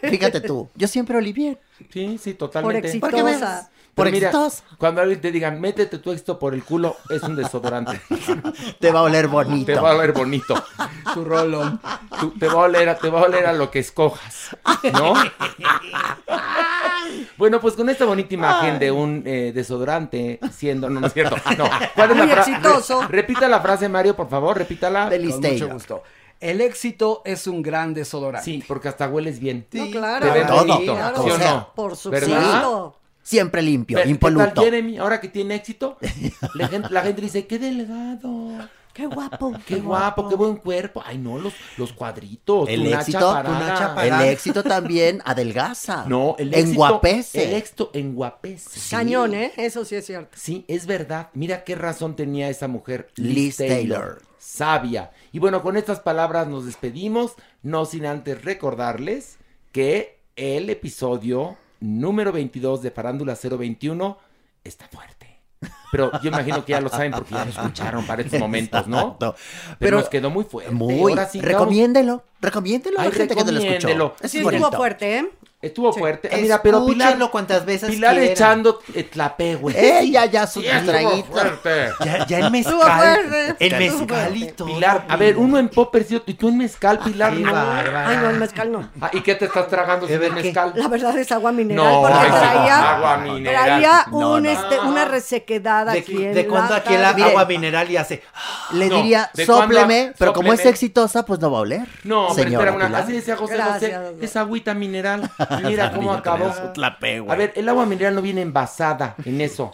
Speaker 8: Fíjate tú, yo siempre olí bien.
Speaker 2: Sí, sí, totalmente.
Speaker 4: Por
Speaker 8: ¿Por qué ves?
Speaker 4: exitosa.
Speaker 8: Por
Speaker 2: mira,
Speaker 8: exitosa.
Speaker 2: Cuando alguien te diga, métete tu éxito por el culo, es un desodorante. (laughs)
Speaker 8: Te va a oler bonito.
Speaker 2: Te va a oler bonito.
Speaker 7: Tu rolón.
Speaker 2: Te, va a oler a, te va a oler a lo que escojas, ¿no? Bueno, pues con esta bonita imagen de un eh, desodorante siendo... No, no es cierto. (laughs) No. ¿Cuál es
Speaker 4: Muy
Speaker 2: la
Speaker 4: exitoso.
Speaker 2: re- repita la frase, Mario, por favor. Repítala.
Speaker 8: De
Speaker 7: Con mucho gusto. El éxito es un gran desodorante.
Speaker 2: Sí, porque hasta hueles bien.
Speaker 4: No, claro.
Speaker 2: Te
Speaker 8: Todo,
Speaker 2: bonito,
Speaker 4: claro.
Speaker 2: ¿sí o
Speaker 8: o sea,
Speaker 2: no?
Speaker 4: Por supuesto.
Speaker 8: Siempre limpio,
Speaker 2: Ve- ¿Qué
Speaker 8: impoluto.
Speaker 2: tal Jeremy? Ahora que tiene éxito, (laughs) la gente, la gente dice, qué delgado.
Speaker 4: Qué guapo.
Speaker 2: Qué guapo, qué buen cuerpo. Ay, no, los, los cuadritos.
Speaker 8: El éxito, El éxito también adelgaza.
Speaker 2: No, el éxito.
Speaker 8: Enguapece.
Speaker 2: El éxito enguapece.
Speaker 4: Cañón, ¿eh? Eso sí es cierto.
Speaker 2: Sí, es verdad. Mira qué razón tenía esa mujer.
Speaker 8: Liz Taylor.
Speaker 2: Sabia. Y bueno, con estas palabras nos despedimos, no sin antes recordarles que el episodio número 22 de Farándula 021 está fuerte. Pero yo imagino que ya lo saben porque ya lo escucharon para estos momentos, ¿no? Pero,
Speaker 8: Pero
Speaker 2: nos quedó muy fuerte.
Speaker 8: Muy.
Speaker 2: Ahora sí,
Speaker 8: recomiéndelo. Recomiéndelo a la gente que te lo escuchó. Es
Speaker 4: Sí,
Speaker 8: bonito.
Speaker 4: estuvo fuerte, ¿eh?
Speaker 2: Estuvo fuerte. Ah, mira, pero Pilar,
Speaker 6: cuantas veces
Speaker 2: Pilar
Speaker 6: quieran.
Speaker 2: echando eh, tlape, güey.
Speaker 8: Ella ya su traguito.
Speaker 6: Ya, ya el
Speaker 4: Estuvo
Speaker 6: mezcal.
Speaker 4: fuerte.
Speaker 6: El mezcalito.
Speaker 2: Pilar, a ver, uno en poppers y otro- y tú en mezcal, Pilar,
Speaker 6: Qué
Speaker 2: no.
Speaker 4: Ay, no, el mezcal no.
Speaker 2: Ah, ¿Y qué te estás tragando sin el mezcal?
Speaker 4: La verdad es agua mineral.
Speaker 2: No,
Speaker 4: porque
Speaker 2: ay,
Speaker 4: traía,
Speaker 2: agua mineral.
Speaker 4: traía
Speaker 8: No,
Speaker 4: un,
Speaker 8: no.
Speaker 4: este, una resequedad
Speaker 6: ¿De,
Speaker 4: aquí
Speaker 6: de cuándo aquí el agua mineral y hace...
Speaker 8: Le
Speaker 2: No,
Speaker 8: diría, sópleme, pero como es exitosa, pues no va a oler.
Speaker 2: No, pero espera, una, así decía José José, es agüita mineral. Mira (laughs) cómo acabó. A ver, el agua mineral no viene envasada en eso.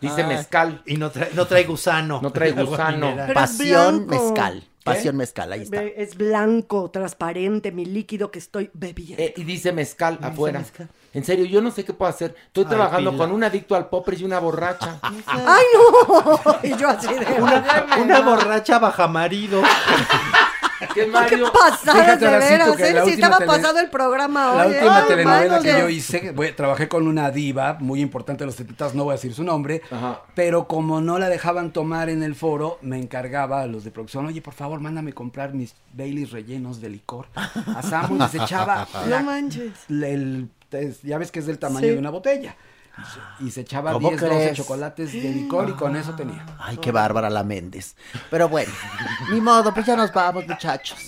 Speaker 2: Dice mezcal.
Speaker 6: Y no trae, no trae gusano.
Speaker 2: No trae (laughs) gusano.
Speaker 8: Pasión mezcal. Pasión mezcal, ahí está.
Speaker 4: Es blanco, transparente, mi líquido que estoy bebiendo.
Speaker 2: Eh, y dice mezcal afuera. En serio, yo no sé qué puedo hacer. Estoy
Speaker 6: Ay,
Speaker 2: trabajando con un adicto al popper y una borracha. (laughs)
Speaker 4: ¡Ay, no! Y yo así de...
Speaker 6: Una, una borracha baja marido.
Speaker 2: ¿Qué Mario?
Speaker 4: Pasadas de veras,
Speaker 7: que
Speaker 4: ¿eh?
Speaker 7: la
Speaker 4: estaba pasado el programa
Speaker 7: La
Speaker 4: hoy. ¿eh?
Speaker 7: última
Speaker 4: Ay,
Speaker 7: telenovela que yo hice, voy- trabajé con una diva muy importante de los 70 no voy a decir su nombre,
Speaker 2: Ajá.
Speaker 7: pero como no la dejaban tomar en el foro, me encargaba a los de producción, oye, por favor, mándame comprar mis Baileys rellenos de licor. A Samu y se echaba (laughs)
Speaker 4: No
Speaker 7: la-
Speaker 4: manches.
Speaker 7: el- ya ves que es del tamaño
Speaker 4: Sí.
Speaker 7: de una botella. Y se- Y echaba
Speaker 8: ¿Cómo
Speaker 7: 10, 12
Speaker 8: crees?
Speaker 7: chocolates de licor y con eso tenía.
Speaker 8: Ay, qué bárbara la Méndez. Pero bueno, ni modo, pues ya nos vamos, muchachos.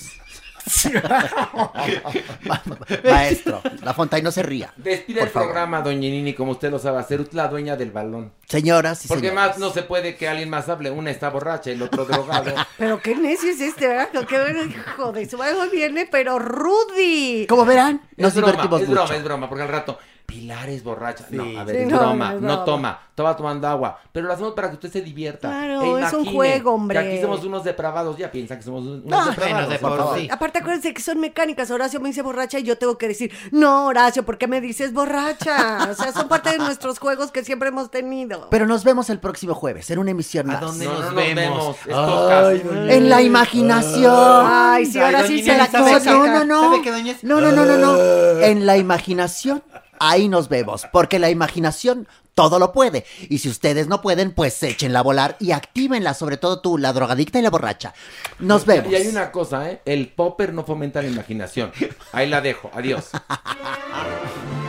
Speaker 8: Maestro, la Fontaine no se ría. (laughs)
Speaker 2: Despide el
Speaker 8: favor.
Speaker 2: programa, doña Nini, como usted lo sabe hacer. Usted es la dueña del balón.
Speaker 8: Señoras y
Speaker 2: Porque
Speaker 8: señores.
Speaker 2: más no se puede que alguien más hable. Una está borracha, el otro drogado. (laughs)
Speaker 4: Pero qué necio es este, ¿verdad? Qué hijo de su viene, pero Rudy.
Speaker 8: Como verán, nos
Speaker 2: es broma,
Speaker 8: divertimos
Speaker 2: es
Speaker 8: mucho.
Speaker 2: broma, es broma, porque al rato. Pilar es borracha.
Speaker 6: Sí.
Speaker 2: No, a ver,
Speaker 4: Sí,
Speaker 2: es
Speaker 4: no,
Speaker 2: broma.
Speaker 4: no
Speaker 2: toma. Estaba tomando agua. Pero lo hacemos para que usted se divierta.
Speaker 4: Claro,
Speaker 2: E
Speaker 4: es un juego, hombre.
Speaker 2: Que aquí somos unos depravados. Ya piensan que somos unos
Speaker 8: No,
Speaker 2: depravados.
Speaker 8: de
Speaker 2: por
Speaker 8: por
Speaker 2: favor.
Speaker 8: sí.
Speaker 4: Aparte, acuérdense que son mecánicas. Horacio me dice borracha y yo tengo que decir, no, Horacio, ¿por qué me dices borracha? O sea, son parte de nuestros juegos que siempre hemos tenido.
Speaker 8: Pero nos vemos el próximo jueves en una emisión
Speaker 6: ¿A
Speaker 8: más.
Speaker 6: dónde
Speaker 2: No,
Speaker 6: nos,
Speaker 2: no nos
Speaker 6: vemos? Ay,
Speaker 8: En la imaginación.
Speaker 4: Ay, sí, ahora
Speaker 6: Ay,
Speaker 4: sí se la
Speaker 6: Inés, ¿sabe
Speaker 8: No, no, no, no. No, no, no, no, no. En la imaginación, ahí nos vemos. Porque la imaginación todo lo puede. Y si ustedes no pueden, pues échenla a volar y actívenla, sobre todo tú, la drogadicta y la borracha. Nos vemos.
Speaker 2: Y hay una cosa, ¿eh? El popper no fomenta la imaginación. Ahí la dejo. Adiós.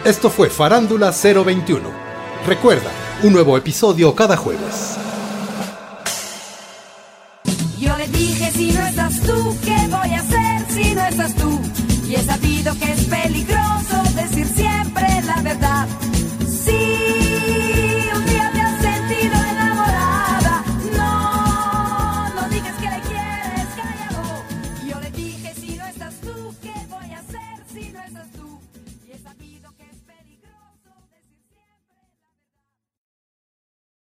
Speaker 1: Esto fue Farándula 021. Recuerda, un nuevo episodio cada jueves.
Speaker 13: Yo le dije si no estás tú, ¿qué voy a hacer si no estás tú? Y he sabido que es peligroso siempre la verdad. Sí.